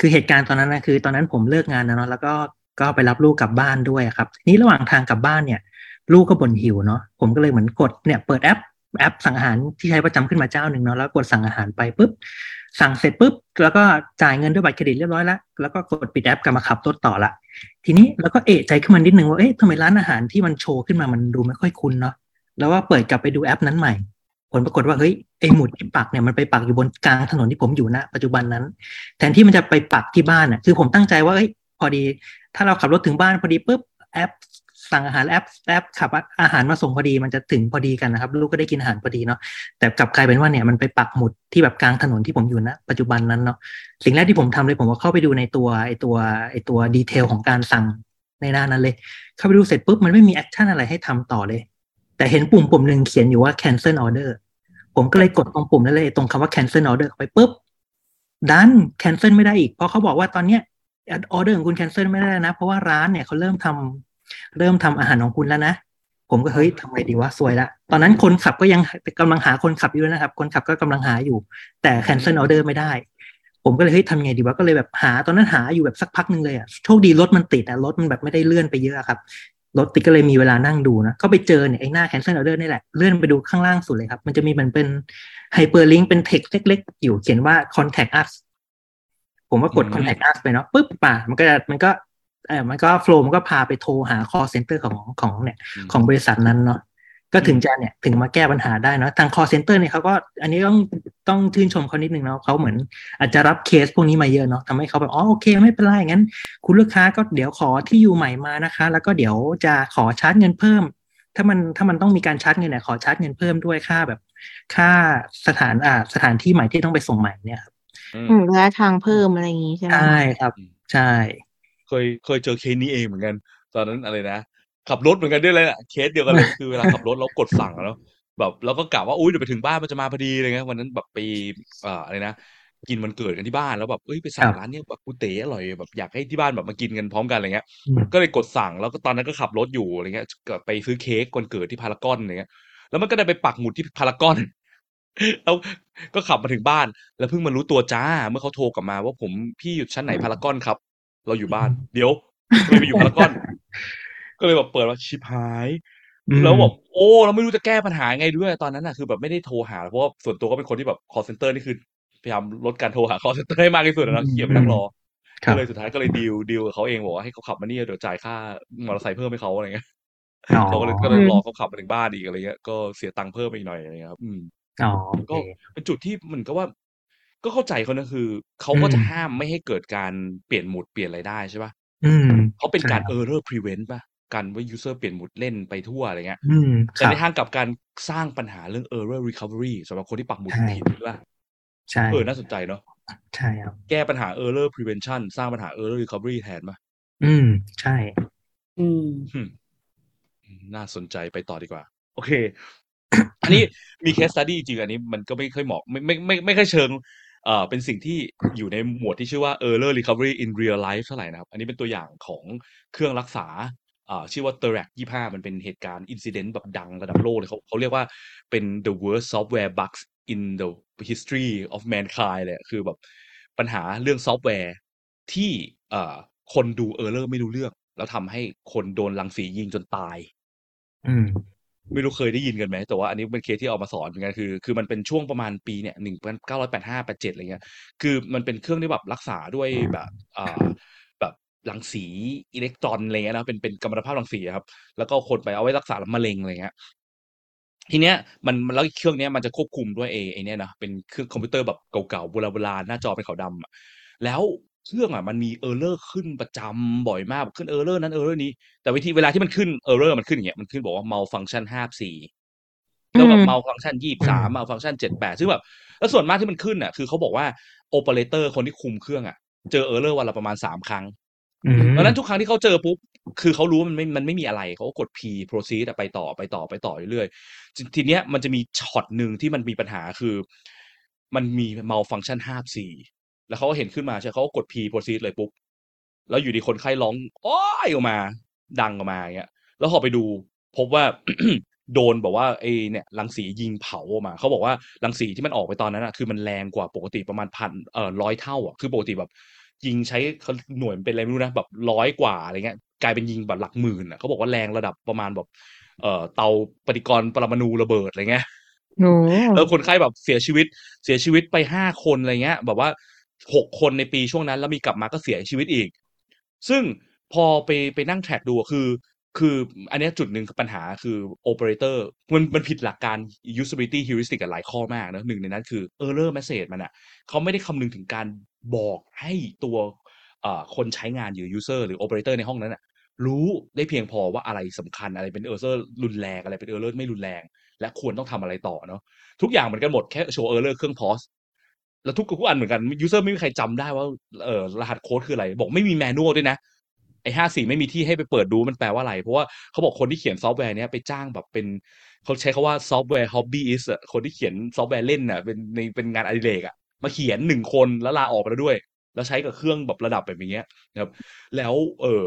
คือเหตุการณ์ตอนนั้นนะคือ ตอนนั้นผมเลิกงานนะเนาะแล้วก็ก็ไปรับลูกกลับบ้านด้วยครับนี้ระหว่างทางกลับบ้านเนี่ย ลูกก็บ่นหิวเนาะผมก็เลยเหมือนกดเนี่ยเปิดแอปแอปสั่งอาหารที่ใช้ประจำขึ้นมาเจ้าหนึ่งเนาะแล้วกดสั่งอาหารไปปุ๊บสั่งเสร็จปุ๊บแล้วก็จ่ายเงินด้วยบัตรเครดิตเรียบร้อยแล้วแล้วก็กดปิดแอปกลับมาขับรถต่อละ ทีนี้แล้วก็เอะใจขึ้นมานิดนึงว่าเอ๊ะทำไมร้านอาหารที่มันโชว์ขึ้นมามันดูไม่ค่อยคุ้นเนาะแล้วว่าเปิดกลับไปดูแอปนั้นใหม่ ผลปรากฏว่าเฮ้ยไอหมุดที่ปักเนี่ยมันไปปักอยู่บนกลางถนนที่ผมอยู่ณปัจจุบันนั้น แทนที่มันจะไปปักที่บ้านอะคือผมตั้งใจว่าเอ้ยพอดี ถ้าเราขับรถถึงบ้านพอดีปุ๊บแอปสั่งอาหารแอปแอปขับอาหารมาส่งพอดีมันจะถึงพอดีกันนะครับลูกก็ได้กินอาหารพอดีเนาะแต่กลับกลายเป็นว่าเนี่ยมันไปปักหมุดที่แบบกลางถนนที่ผมอยู่ณปัจจุบันนั้นเนาะสิ่งแรกที่ผมทำเลยผมก็เข้าไปดูในตัวไอตัวไอตัวดีเทลของการสั่งในหน้านั้นเลย เข้าไปดูเสร็จปุ๊บมันไม่มี action อะไรให้ทำต่อเลย แต่เห็นปุ่มปุ่มหนึ่งเขียนอยู่ว่า cancel order ผมก็เลยกดตรงปุ่มนั้นเลยตรงคำว่า cancel order ไปปุ๊บดัน cancel ไม่ได้อีก เพราะเขาบอกว่าตอนเนี้ยออเดอร์ของคุณ cancel ไม่ได้นะ เพราะว่าร้านเนี่ยเขาเริ่มทำเริ่มทำอาหารของคุณแล้วนะผมก็เฮ้ยทำไงดีวะซวยละ ตอนนั้นคนขับก็ยังกำลังหาคนขับอยู่นะครับ คนขับก็กำลังหาอยู่ แต่ cancel order ไม่ได้ ผมก็เลยเฮ้ยทำไงดีวะก็เลยแบบหาตอนนั้นหาอยู่แบบสักพักหนึ่งเลยอะโชคดีรถมันติดอะรถมันแบบไม่ได้เลื่อนไปเยอะครับ รถติดก็เลยมีเวลานั่งดูนะ ก็ไปเจอเนี่ยไอ้หน้า cancel order นี่แหละ เลื่อนไปดูข้างล่างสุดเลยครับ มันจะมีมันเป็น hyperlink เป็น text เล็กๆ อยู่เขียนว่า contact us ผมว่ากด
อืม
contact us ไปเนาะปุ๊บป่ามันก็จะมันก็เออมันก็โฟล์มันก็พาไปโทรหา call center ของของเนี่ยของบริษัทนั้นเนาะ ก็ถึงจะเนี่ยถึงมาแก้ปัญหาได้เนาะทาง call center เนี่ยเขาก็ อันนี้ต้องต้องชื่นชมเขานิดนึงเนาะเขาเหมือน อาจจะรับเคสพวกนี้มาเยอะเนาะทำให้เขาแบบอ๋อโอเคไม่เป็นไรงั้น คุณลูกค้าก็เดี๋ยวขอที่อยู่ใหม่มานะคะ แล้วก็เดี๋ยวจะขอชาร์จเงินเพิ่ม ถ้ามันถ้ามันต้องมีการชาร์จเงินเนี่ยขอชาร์จเงินเพิ่มด้วยค่าแบบ ค่าสถานอ่าสถานที่ใหม่ที่ต้องไปส่งใหม่เนี่ยครับ
อืม
อืมระยะทางเพิ่มอะไรอย่างงี้ใช่ไหม
ใช่ครับ ใช่
เคยเคยเจอเคสนี้เองเหมือนกัน ตอนนั้นอะไรนะ ขับรถเหมือนกันด้วยเลยอะเคสเดียวกันเลยคือเวลาขับรถเรากดสั่งอะเนาะแบบเราก็กะว่าอุ้ยเดี๋ยวไปถึงบ้านมันจะมาพอดีอะไรเงี้ยวันนั้นแบบไปเอ่ออะไรนะกินวันเกิดกันที่บ้านแล้วแบบเอ้ยไปสั่งร้านเนี้ยแบบกูเต๋อร่อยแบบอยากให้ที่บ้านแบบมากินกันพร้อมกันอะไรเงี้ย
อืม
ก็เลยกดสั่งแล้วก็ตอนนั้นก็ขับรถอยู่อะไรเงี้ยก็ไปซื้อเค้กวันเกิดที่พารากอนอะไรเงี้ย แล้วมันก็ได้ไปปักหมุดที่พารากอนแล้วก็ขับมาถึงบ้าน แล้วเพิ่งมารู้ตัวจ้า เมื่อเขาโทรกลับมาว่าผมพี่อยู่ชั้นไหนพารากอนครับ เราอยู่บ้าน เดี๋ยวเลยไปอยู่พารากอน ก็เลยแบบเปิดว่าชิบหาย
อืม
แล้วแบบโอ้เราไม่รู้จะแก้ปัญหาไงด้วยตอนนั้นน่ะคือแบบไม่ได้โทรหา เพราะว่าส่วนตัวก็เป็นคนที่แบบ call center นี่คือพยายามลดการโทรหา call center ให้มากที่สุดอะนะเกียไปนั่งรอ
ครั
ก็
บ
เลยสุดท้ายก็เลยดีลดีลกับเขาเองบอกว่าให้เขาขับมานี่เดี๋ยวจ่ายค่ามอเตอร์ไซค์เพิ่มให้เขาอะไรเงี้ย
อ๋อ
เขาก็เลยก็เลยรอเขาขับมาถึงบ้านอีกอะไรเงี้ยก็เสียตังค์เพิ่มไปอีกหน่อยอะไรเงี้ยครับอืม
อ๋อ
ก็
โอเค
เป็นจุดที่เหมันก็ว่า ก็เข้าใจเขานะคือเขาก็
อืม
จะห้ามไม่ให้เกิดการเปลี่ยนหมุดเปลี่ยนอะไรได้ใช่ป่ะ
อืม
เขาเป็นการ
ใช่คบ
error prevent ป่ะ การว่า user เปลี่ยนหมุดเล่นไปทั่วอะไรเงี้ย
อืมค
แต่
รับ
ในทางกลับการสร้างปัญหาเรื่อง error recovery สำหรับคนที่ปักหมุด
ใช่
ผิดป่ะ
ใช่
เออน่าสนใจเนาะ
ใช่ครับ
แก้ปัญหา error prevention สร้างปัญหา error recovery แทนป่ะ
อืม ใช่
อืม
อืมน่าสนใจไปต่อดีกว่า โอเค อันนี้มี case study จริงๆอันนี้มันก็ไม่ค่อยเหมาะไม่ไม่ไม่ไม่ค่อยเชิงเอ่อเป็นสิ่งที่อยู่ในหมวดที่ชื่อว่า error recovery in real life เท่าไหร่นะครับ อันนี้เป็นตัวอย่างของเครื่องรักษาอ่า ชื่อว่า t e r a c 25 มันเป็นเหตุการณ์ incident แบบดังระดับโลกเลยเขาเขาเรียกว่าเป็น the worst software bugs in the history of mankind เลยอะคือแบบปัญหาเรื่องซอฟต์แวร์ที่เอ่อคนดู error ไม่รู้เรื่อง แล้วทำให้คนโดนรังสียิงจนตาย
อืม
ไม่รู้เคยได้ยินกันไหม แต่ว่าอันนี้เป็นเคสที่เอามาสอนเหมือนกันคือ คือมันเป็นช่วงประมาณปีเนี่ยหนึ่งพันเก้าร้อยแปดห้าแปดเจ็ดอะไรเงี้ย คือมันเป็นเครื่องที่แบบรักษาด้วยแบบอ่าแบบ รังสีอิเล็กตรอนอะไรเงี้ยนะเป็นเป็นกัมมันตภาพรังสีอะครับ แล้วก็คนไปเอาไว้รักษามะเร็งอะไรเงี้ยทีเนี้ยมันมันแล้วเครื่องเนี้ยมันจะควบคุมด้วย AI เนี้ยนะเป็นเครื่องคอมพิวเตอร์แบบเก่าๆโบราณโบราณหน้าจอเป็นขาวดำอะแล้วเครื่องอะมันมี error ขึ้นประจำบ่อยมากขึ้น error นั้น error นี้แต่วิธีเวลาที่มันขึ้น error มันขึ้นอย่างเงี้ยมันขึ้นบอกว่า malfunction ห้าสี่แล้วแบบ
อืม
malfunction ยี่สาม malfunction เจ็ดแปดซึ่งแบบแล้วส่วนมากที่มันขึ้นอะคือเขาบอกว่าโอเปอเรเตอร์คนที่คุมเครื่องอะเจอ error วันละประมาณสามครั้ง
อืม
ดังนั้นทุกครั้งที่เขาเจอปุ๊บคือเขารู้ว่ามันไม่มันไม่มีอะไรเขาก็กด P proceed ไปต่อไปต่อไปต่อเรื่อยๆทีเนี้ยมันจะมีช็อตหนึ่งที่มันมีปัญหาคือ มันมี malfunction ห้าสี่แล้วเขาก็เห็นขึ้นมาใช่เขาก็กด P proceed เลยปุ๊บแล้วอยู่ดีๆคนไข้ร้องโอ๊ยออกมา ดังออกมาเงี้ย แล้วพอไปดูพบว่าโดนบอกว่าไอ้เนี่ยรังสียิงเผาออกมาเขาบอกว่ารังสีที่มันออกไปตอนนั้นอะคือมันแรงกว่าปกติประมาณพันเอ่อร้อยเท่าอะคือปกติแบบ ยิงใช้เขาหน่วยมันเป็นอะไรไม่รู้นะแบบร้อยกว่าอะไรเงี้ยกลายเป็นยิงแบบหลักหมื่นอะเขาบอกว่าแรงระดับประมาณแบบเอ่อเตาปฏิกรณ์ปรมาณูระเบิดอะไรเงี้ย
โอ้
แล้วคนไข้แบบเสียชีวิตเสียชีวิตไปห้าคนอะไรเงี้ย แบบว่าหกคนในปีช่วงนั้น แล้วมีกลับมาก็เสียชีวิตอีก ซึ่งพอไปไปนั่งแทร็กดูอะคือ คืออันนี้จุดหนึ่งปัญหาคือโอเปอเรเตอร์มันมันผิดหลักการ usability heuristic หลายข้อมากนะหนึ่งในนั้นคือ error message มันอะเขาไม่ได้คำนึงถึงการบอกให้ตัวคนใช้งานหรือ user หรือ operator ในห้องนั้นอะรู้ได้เพียงพอว่าอะไรสำคัญอะไรเป็น error รุนแรงอะไรเป็น error ไม่รุนแรง และควรต้องทำอะไรต่อเนาะทุกอย่างเหมือนกันหมดแค่โชว์ error เครื่อง pause แล้วทุกทุกอันเหมือนกัน user ไม่มีใครจำได้ว่าเออรหัสโค้ดคืออะไร บอกไม่มี manual ด้วยนะ ไอ้ห้าสี่ไม่มีที่ให้ไปเปิดดูมันแปลว่าอะไร เพราะว่าเขาบอกคนที่เขียนซอฟต์แวร์เนี้ยไปจ้างแบบเป็นเขาใช้คำว่า software hobbyist อะคนที่เขียนซอฟต์แวร์เล่นอะเป็นในเป็นงานอดิเรกอะมาเขียนหนึ่งคนแล้วลาออกไปแล้วด้วย แล้วใช้กับเครื่องแบบระดับแบบอย่างเงี้ยนะครับ แล้วเออ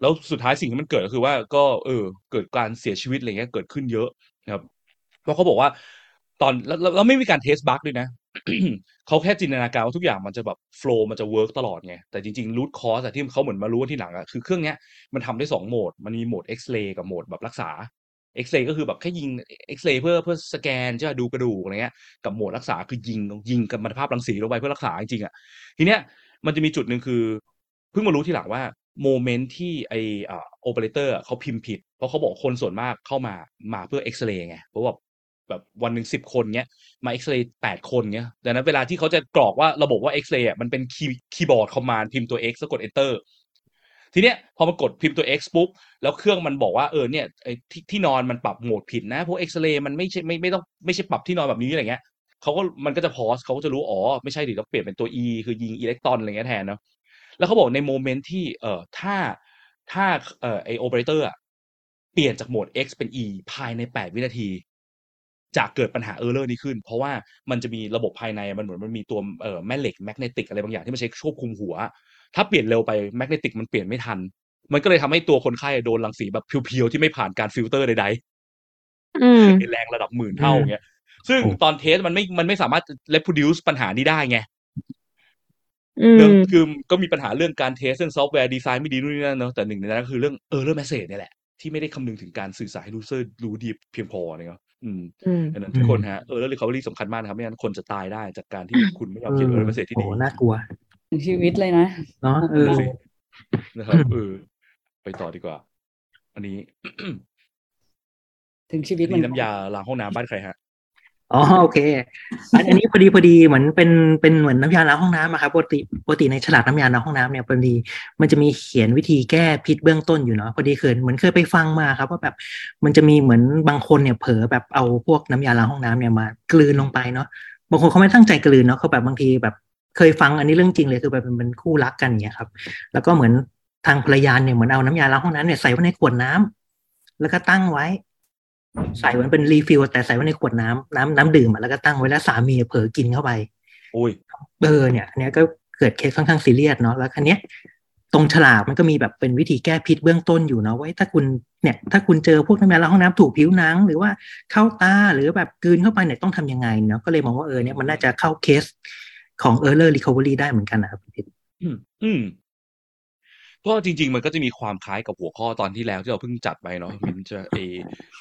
แล้วสุดท้ายสิ่งที่มันเกิดก็คือว่าก็เออ เกิดการเสียชีวิตอะไรเงี้ยเกิดขึ้นเยอะนะครับเพราะเขาบอกว่าตอนแล้วแล้วแล้วไม่มีการ test bug ด้วยนะ เขาแค่จินตนาการว่าทุกอย่างมันจะแบบ flow มันจะ work ตลอดไง แต่จริงๆ root cause ที่เขาเหมือนมารู้ทีหลังอะคือเครื่องเนี้ยมันทำได้สองโหมด มันมีโหมดเอ็กซเรย์กับโหมดแบบรักษาเอ็กซเรย์ก็คือแบบแค่ยิงเอ็กซเรย์เพื่อเพื่อสแกนใช่ไหมดูกระดูกอะไรเงี้ยกับโหมดรักษาคือยิงยิงกัมมันตภาพรังสีลงไปเพื่อรักษาจริงๆอะทีเนี้ยมันจะมีจุดหนึ่งคือเพิ่งมารู้ทีหลังว่า moment ที่ไออ่าโอเปอเรเตอร์เขาพิมพ์ผิด เพราะเขาบอกคนส่วนมากเข้ามามาเพื่อเอ็กซเรย์ไงเพราะว่า แบบวันหนึ่งสิบคนเนี้ยมาเอ็กซเรย์แปดคนเนี้ยดังนั้นเวลาที่เขาจะกรอกว่าระบบว่าเอ็กซเรย์อะมันเป็นคีย์ keyboard command พิมพ์ตัว X แล้วกด enter ทีเนี้ยพอมากดพิมพ์ตัว X ปุ๊บแล้วเครื่องมันบอกว่าเออเนี่ยไอ้ที่ที่นอนมันปรับโหมดผิดนะพวกเอ็กซเรย์มันไม่ใช่ไม่ไม่ต้องไม่ใช่ปรับที่นอนแบบนี้อะไรเงี้ยเขาก็มันก็จะ pause เขาก็จะรู้อ๋อไม่ใช่ดิต้องเปลี่ยนเป็นตัว E คือยิงอิเล็กตรอนอะไรเงี้ยแทนเนาะแล้วเขาบอกใน moment ที่เอ่อถ้าถ้าเอ่อไอโอเปอเรเตอร์เปลี่ยนจาก mode X เป็น E ภายใน 8 วินาที จะเกิดปัญหา error นี้ขึ้น เพราะว่ามันจะมีระบบภายในมันเหมือนมันมีตัวเอ่อแม่เหล็ก magnetic อะไรบางอย่างที่มันใช้ควบคุมหัว ถ้าเปลี่ยนเร็วไป magnetic มันเปลี่ยนไม่ทัน มันก็เลยทำให้ตัวคนไข้โดนรังสีแบบ pure ๆที่ไม่ผ่านการฟิลเตอร์ใด
อืม
ๆในแรงระดับหมื่นเท่าเงี้ยซึ่ง
โอ้
ตอน test มันไม่มันไม่สามารถ reproduce ปัญหานี้ได้ไง
อืม
เรื่องคือก็มีปัญหาเรื่องการ test เรื่อง software design ไม่ดีนู่นนี่นั่นเนาะแต่หนึ่งในนั้นก็คือเรื่อง error message เนี่ยแหละที่ไม่ได้คำนึงถึงการสื่อสารให้ user รู้ดีเพียงพอเนี่ยเนาะ อืม
อืม
ดังนั้นทุกคนฮะ error recovery สำคัญมากนะครับไม่งั้นคนจะตายได้จากการที่คุณไม่ยอมเขียน error message ที่
โอ้
ดี
โหน่ากลัว
ถึงชีวิตเลยนะ
เนาะเออ
นั่นสินะครับเออไปต่อดีกว่า อันนี้
ถึงชีวิต
อัน
มัน
นี้น้ำยาล้างห้องน้ำบ้านใครฮะ
อ๋อโอเค อันอันนี้พอดีพอดีเหมือนเป็นเป็นเหมือนน้ำยาล้างห้องน้ำอะครับปกติปกติในฉลากน้ำยาล้างห้องน้ำเนี่ยพอดีมันจะมีเขียนวิธีแก้พิษเบื้องต้นอยู่เนาะพอดีเคยเหมือนเคยไปฟังมาครับว่าแบบมันจะมีเหมือนบางคนเนี่ยเผลอแบบเอาพวกน้ำยาล้างห้องน้ำเนี่ยมากลืนลงไปเนาะบางคนเขาไม่ตั้งใจกลืนเนาะเขาแบบบางทีแบบเคยฟังอันนี้เรื่องจริงเลยคือแบบเป็นคู่รักกันเนี่ยครับ แล้วก็เหมือนทางภรรยาเนี่ยเหมือนเอาน้ำยาล้างห้องน้ำเนี่ยใส่ไว้ในขวดน้ำแล้วก็ตั้งไว้ ใส่ไว้เป็น refill แต่ใส่ไว้ในขวดน้ำน้ำน้ำดื่มอะแล้วก็ตั้งไว้แล้วสามีเผลอกินเข้าไป
โอ้ย
เออเนี่ยอันเนี้ยก็เกิดเคสค่อนข้างซีเรียสเนาะแล้วคราวเนี้ยตรงฉลากมันก็มีแบบเป็นวิธีแก้พิษเบื้องต้นอยู่เนาะไว้ถ้าคุณเนี่ย ถ้าคุณเจอพวกน้ำยาล้างห้องน้ำถูกผิวหนัง หรือว่าเข้าตาหรือแบบกลืนเข้าไปเนี่ยต้องทำยังไงเนาะก็เลยมองว่าเออเนี่ยมันน่าจะเข้าเคสของ early recovery ได้เหมือนกันนะครับพี่
อืมอืม ก็จริง ๆ มันก็จะมีความคล้ายกับหัวข้อตอนที่แล้วที่เราเพิ่งจัดไปเนาะมันจะเอ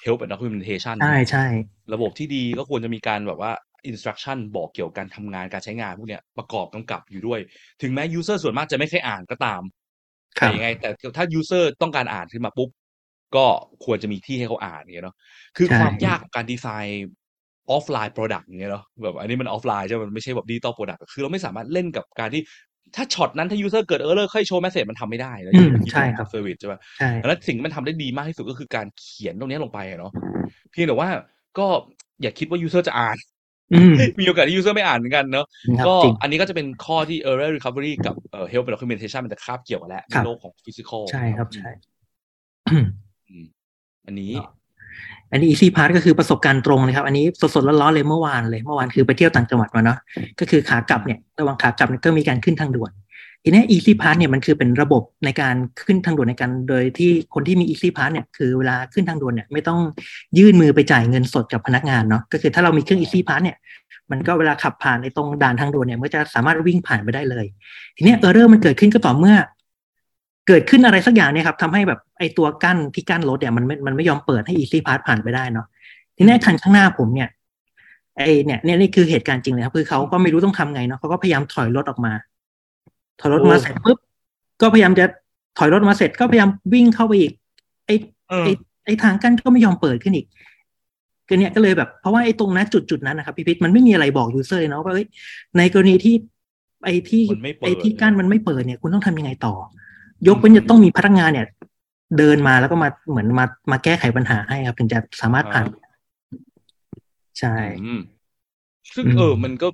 help and documentation
ใช่ใช่
ระบบที่ดีก็ควรจะมีการแบบว่า instruction บอกเกี่ยวกับการทำงานการใช้งานพวกเนี้ยประกอบกำกับอยู่ด้วย ถึงแม้ user ส่วนมากจะไม่เคยอ่านก็ตาม
ครั
แต่
บ
ยังไง แต่ถ้า user ต้องการอ่านขึ้นมาปุ๊บ ก็ควรจะมีที่ให้เขาอ่านอย่างเงี้ยเนาะคือ
ใช่
ความยากของการดีไซน์offline product อย่างเงี้ยเนาะแบบอันนี้มันออฟไลน์ใช่ไหมมันไม่ใช่แบบ digital product คือเราไม่สามารถเล่นกับการที่ ถ้าช็อตนั้นถ้า user เกิด error ค่อยโชว์ message มันทำไม่ได้แล้ว
อืม
เมื่อกี้
ใช่ครับ
service ใช่ป่ะ
ใช่
แล้วสิ่งที่มันทำได้ดีมากที่สุดก็คือการเขียนตรงเนี้ยลงไปอะเนาะเพียงแต่ว่าก็อย่าคิดว่า user จะอ่าน
อืม
มีโอกาสที่ user ไม่อ่านเหมือนกันเนาะ
ครับ
ก็
จริง
อันนี้ก็จะเป็นข้อที่ error recovery กับเอ่อ help and documentation มันจะคาบเกี่ยวกันแล้ว
ครั
ใน
บ
โลกของ physical
ใช่ครับใช่
อืมอันนี้
อันนี้ easy part ก็คือประสบการณ์ตรงเลยครับ อันนี้สดๆร้อนๆเลยเมื่อวานเลยเมื่อวานคือไปเที่ยวต่างจังหวัดมาเนาะก็คือขากลับเนี่ยระหว่างขากลับเนี่ยก็มีการขึ้นทางด่วนทีนี้ easy pass เนี่ยมันคือเป็นระบบในการขึ้นทางด่วนในการโดยที่คนที่มี easy pass เนี่ยคือเวลาขึ้นทางด่วนเนี่ยไม่ต้องยื่นมือไปจ่ายเงินสดกับพนักงานเนาะก็คือถ้าเรามีเครื่อง easy pass เนี่ยมันก็เวลาขับผ่านในตรงด่านทางด่วนเนี่ยมันก็จะสามารถวิ่งผ่านไปได้เลย ทีนี้ย error มันเกิดขึ้นก็ต่อเมื่อ เกิดขึ้นอะไรสักอย่างเนี่ยครับทำให้แบบไอตัวกั้นที่กั้นรถเนี่ยมันไม่มันไม่ยอมเปิดให้ easy pass ผ่านไปได้เนาะทีนี้คันข้างหน้าผมเนี่ยไอเนี่ยเนี่ยนี่คือเหตุการณ์จริงเลยครับ คือเขาก็ไม่รู้ต้องทำไงเนาะเขาก็พยายามถอยรถออกมา ถอยรถมา
โอ้
เสร็จปุ๊บก็พยายามจะถอยรถมาเสร็จก็พยายามวิ่งเข้าไปอีกไอ
เออ
ไอไอทางกั้นก็ไม่ยอมเปิดขึ้นอีกก็เนี่ยก็เลยแบบเพราะว่าไอตรงนั้นจุดจุดๆนั้นนะครับพี่พิษมันไม่มีอะไรบอกยูเซอร์เลยเนาะว่าเอ้ยในกรณีที่ไอที่
มันไม่เปิด
ไอที่กั้นมันไม่เปิดเนี่ย คุณต้องทำยังไงต่อ ยกเว้นจะต้องมีพนักงานเนี่ย เดินมาแล้วก็มาเหมือนมามาแก้ไขปัญหาให้ครับ ถึงจะสามารถผ่าน ใช่
อืมซึ่ง
อืม
เออ มันก็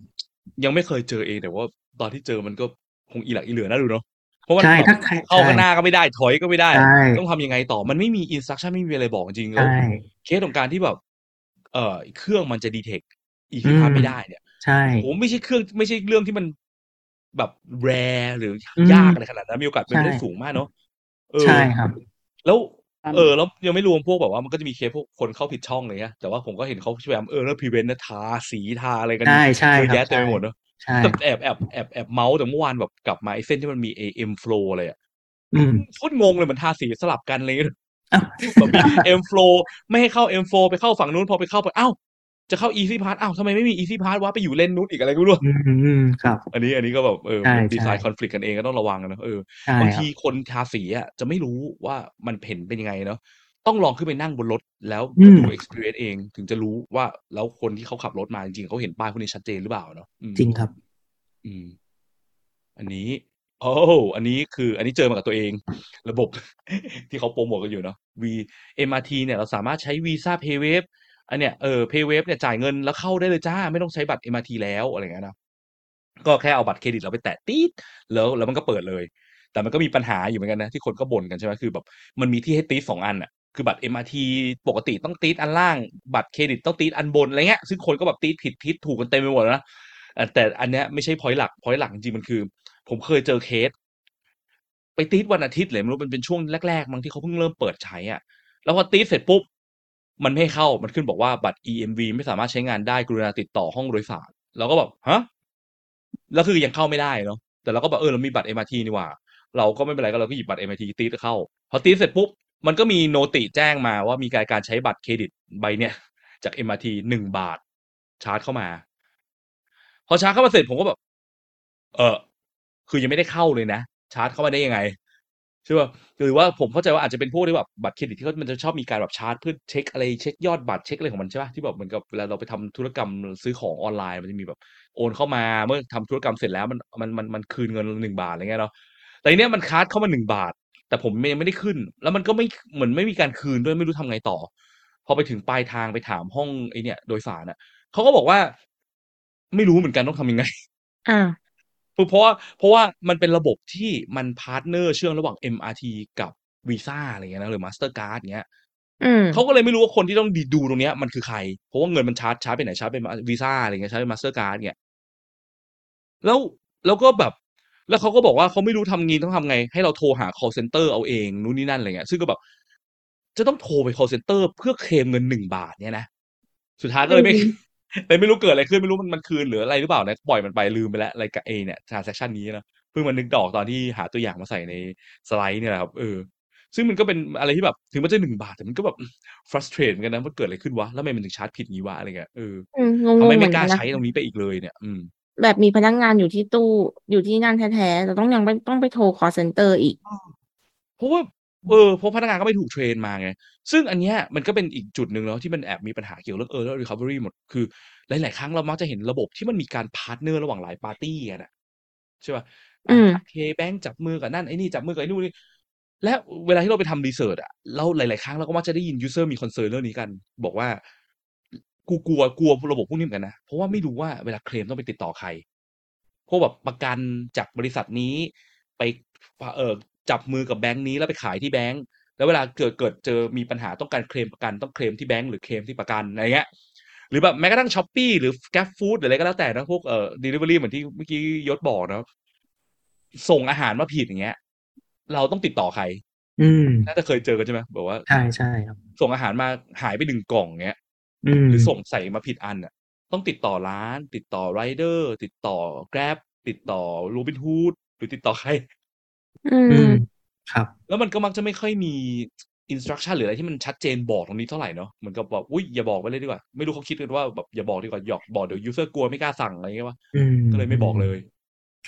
ยังไม่เคยเจอเองแต่ว่า ตอนที่เจอมันก็คงอีหลักอีเหลือน่าดูเนาะเพราะว่า
ใช่
แบบ
ถ้าใคร
เข้าข้างห
ใช่
น้าก็ไม่ได้ถอยก็ไม่ได้
ใช่
ต้องทำยังไงต่อมันไม่มีอินสต u c ชั่นไม่มีอะไรบอกจริงๆแล้ว
ใช่
เคสของการที่แบบเอ่อเครื่องมันจะดีเทคอี
อื
พี
ม
พาไม่ได้เนี่ย
ใช่
โอ้ไม่ใช่เครื่องไม่ใช่เรื่องที่มัน แบบแรหรือ
อืม
ยากอะไรขนาดนั้นมีโอกาสเป็นไปได้
ใช่
สูงมากเนาะเออ
ใช่ครับ
แล้ว เออ แล้วยังไม่รวมพวกแบบว่ามันก็จะมีเคสพวกคนเข้าผิดช่องอะไรเงี้ยแต่ว่าผมก็เห็นเขาพยายามเออแล้วพรีเวนต์นะทาสีทาอะไรกัน
ใช่ใช่
เยอะ
ครับ
แยะเต็มไปหมดเนอะ
ใช่
แต่แอบแอบแอบแอบเมาส์แต่เมื่อวานแบบกลับมาไอ้เส้นที่มันมีเอ็มโฟลอะไรอะ
อืม
โคตรงงเลยมันทาสีสลับกันอะไรเงี้ย
อ้าว
แบบมี M-Flow ไม่ให้เข้า M-Flow ไปเข้าฝั่งนู้นพอไปเข้าไปอ้าว จะเข้า Easy Pass อ้าวทำไมไม่มี Easy Pass วะไปอยู่เลนนู้นอีกอะไรก็ไม่รู้
อืมอืมครับ
อันนี้อันนี้ก็แบบเออ
ใช่
ดีไซ
ใช่
น์คอนฟ lict กันเองก็ต้องระวังกันนะเออ
ใช่
บาง
ครับ
ทีคนทาสีอะจะไม่รู้ว่ามันเห็นเป็นยังไงเนาะต้องลองขึ้นไปนั่งบนรถแล้ว
อืม
ดู experience เองถึงจะรู้ว่าแล้วคนที่เขาขับรถมาจริงๆเขาเห็นป้ายพวกนี้ชัดเจนหรือเปล่าเนาะอืม
จริงครับ
อืม อันนี้โอ้อันนี้คือ อันนี้เจอมากับตัวเอง ระบบที่เขาโปรโมทกันอยู่เนาะ V MRT เนี่ยเราสามารถใช้ Visa PayWave อันเนี้ยเออ PayWave เนี่ยจ่ายเงินแล้วเข้าได้เลยจ้า ไม่ต้องใช้บัตร MRT แล้วอะไรเงี้ยนะก็แค่เอาบัตรเครดิตเราไปแตะตีดแล้วแล้วมันก็เปิดเลย แต่มันก็มีปัญหาอยู่เหมือนกันนะ ที่คนก็บ่นกันใช่ไหมคือแบบมันมีที่ให้ตีดสองอันอะคือบัตร MRT ปกติต้องตีดอันล่าง บัตรเครดิตต้องตีดอันบนอะไรเงี้ยซึ่งคนก็แบบตีดผิดทิศถูกกันเต็มไปหมดนะแต่อันเนี้ยไม่ใช่ point หลัก point หลักจริงมันคือ ผมเคยเจอเคส ไปตี๊ดวันอาทิตย์เลยไม่รู้มันเป็นช่วงแรกๆมั้งที่เขาเพิ่งเริ่มเปิดใช้อะแล้วพอตี๊ดเสร็จปุ๊บ มันไม่ให้เข้ามันขึ้นบอกว่าบัตร EMV ไม่สามารถใช้งานได้กรุณาติดต่อห้องโดยสารเราก็แบบฮะแล้วคือยังเข้าไม่ได้เนาะแต่เราก็แบบเออเรามีบัตร MRT นี่หว่า เราก็ไม่เป็นไรก็เราก็หยิบบัตร MRT ตี๊ดเข้า พอตี๊ดเสร็จปุ๊บมันก็มี noti แจ้งมาว่ามีการการใช้บัตรเครดิตใบเนี้ยจาก MRT หนึ่งบาท ชาร์จเข้ามา พอชาร์จเข้ามาเสร็จผมก็แบบ เออคือยังไม่ได้เข้าเลยนะชาร์จเข้ามาได้ยังไง ใช่ป่ะหรือว่าผมเข้าใจว่าอาจจะเป็นพวกที่แบบบัตรเครดิตที่เขามันจะชอบมีการแบบชาร์จเพื่อเช็คอะไรเช็คยอดบัตรเช็คอะไรของมันใช่ป่ะที่แบบเหมือนกับเวลาเราไปทำธุรกรรมซื้อของออนไลน์มันจะมีแบบโอนเข้ามาเมื่อทำธุรกรรมเสร็จแล้วมันมันมันมันคืนเงินหนึ่งบาทอะไรเงี้ยเนาะแต่อันเนี้ยมันชาร์จเข้ามาหนึ่งบาท แต่ผมยังไม่ได้ขึ้น แล้วมันก็ไม่เหมือนไม่มีการคืนด้วยไม่รู้ทำไงต่อ พอไปถึงปลายทางไปถามห้องไอเนี่ย โดยสารอะเขาก็บอกว่า ไม่รู้เหมือนกันต้องทำยังไง
อ่า
เพราะว่าเพราะว่ามันเป็นระบบที่มัน partner เชื่อมระหว่าง MRT กับวีซ่าอะไรเงี้ยนะหรือ Mastercard เงี้ย
อืม
เขาก็เลยไม่รู้ว่าคนที่ต้องดีดูตรงเนี้ยมันคือใคร เพราะว่าเงินมันชาร์จชาร์จไปไหนชาร์จไปวีซ่าอะไรเงี้ยชาร์จไป Mastercard เงี้ยแล้วแล้วก็แบบ แล้วเขาก็บอกว่าเขาไม่รู้ทำงี้ต้องทำไง ให้เราโทรหา call center เอาเองนู่นนี่นั่นอะไรเงี้ยซึ่งก็แบบ จะต้องโทรไป call center เพื่อเคลมเงินหนึ่งบาทเนี่ยนะสุดท้ายก็เลยไม่
อืม
เลยไม่รู้เกิดอะไรขึ้นไม่รู้มันมันคืนหรืออะไรหรือเปล่านะปล่อยมันไปลืมไปแล้วอะไรกับเอเนี่ย transaction นี้นะเพิ่งมานึกดอกตอนที่หาตัวอย่างมาใส่ในสไลด์เนี่ยแหละครับเออซึ่งมันก็เป็นอะไรที่แบบถึงมันจะหนึ่งบาทแต่มันก็แบบ frustrate เหมือนกันนะว่าเกิดอะไรขึ้นวะแล้วทำไมมันถึงชาร์จผิดงี้วะอะไรเงี้ยเออ
อืมงง
ทำ
ๆ
ไม
เหมื
ไม่
อน
ก
กั
ล้าน
นะ
ใช้ตรงนี้ไปอีกเลยเนี่ย อืม
แบบมีพนักงานอยู่ที่ตู้อยู่ที่นั่นแท้ๆแต่ต้องยังไม่ต้องไปโทร call center อีก
เพราะว่า เออเพราะพนักงานก็ไม่ถูกเทรนมาไง ซึ่งอันเนี้ยมันก็เป็นอีกจุดหนึ่งแล้วที่มันแอบมีปัญหาเกี่ยวเรื่องเออแล้ว recovery หมดคือ หลาย ๆ ครั้งเรามักจะเห็นระบบที่มันมีการพาร์ทเนอร์ระหว่างหลายปาร์ตี้กันอะใช่ป่ะ
อืม
เคแบงจับมือกับนั่นไอ้นี่จับมือกับไอ้นู่นนี่และเวลาที่เราไปทำรีเสิร์ชอะเราหลาย ๆ ครั้งเราก็มักจะได้ยินยูเซอร์มีคอนเซิร์นเรื่องนี้กัน บอกว่ากูกลัวกลัวระบบพวกนี้เหมือนกันนะ เพราะว่าไม่รู้ว่าเวลาเคลมต้องไปติดต่อใครพวกแบบประกันจากบริษัทนี้ไปเออ จับมือกับแบงค์นี้แล้วไปขายที่แบงค์แล้วเวลาเกิดเกิดเจอมีปัญหาต้องการเคลมประกันต้องเคลมที่แบงค์หรือเคลมที่ประกันอะไรเงี้ยหรือแบบแม้กระทั่งช้อปปี้หรือแก f ฟู้ดหรืออะไรก็แล้วแต่นะพวกเอ่อ delivery เหมือนที่เมื่อกี้ยศบอกนะส่งอาหารมาผิดอย่างเงี้ย เราต้องติดต่อใคร
อืม
น่าจะเคยเจอกันใช่ไหมบอกว่า
ใช่ใช่ครับ
ส่งอาหารมาหายไปหนึ่งกล่องเงี้ย
อืม
หรือส่งใส่มาผิดอันอะ ต้องติดต่อร้าน ติดต่อไรเดอร์ ติดต่อ Grab ติดต่อ Robin Hood หรือติดต่อใคร
อื
อื
ม
มครับ
แล้วมันก็มักจะไม่ค่อยมีอินสตรั c ชั่นหรืออะไรที่มันชัดเจนบอกตรงนี้เท่าไหร่เนาะเหมือนกับแบบอุ้ยอย่าบอกไปเลยดีกว่า ไม่รู้เขาคิดกันว่าแบบอย่าบอกดีกว่าอย่าบอกเดี๋ยว user กลัวไม่กล้าสั่งอะไรเงี้ยวะ
อืม
ก็เลยไม่บอกเลย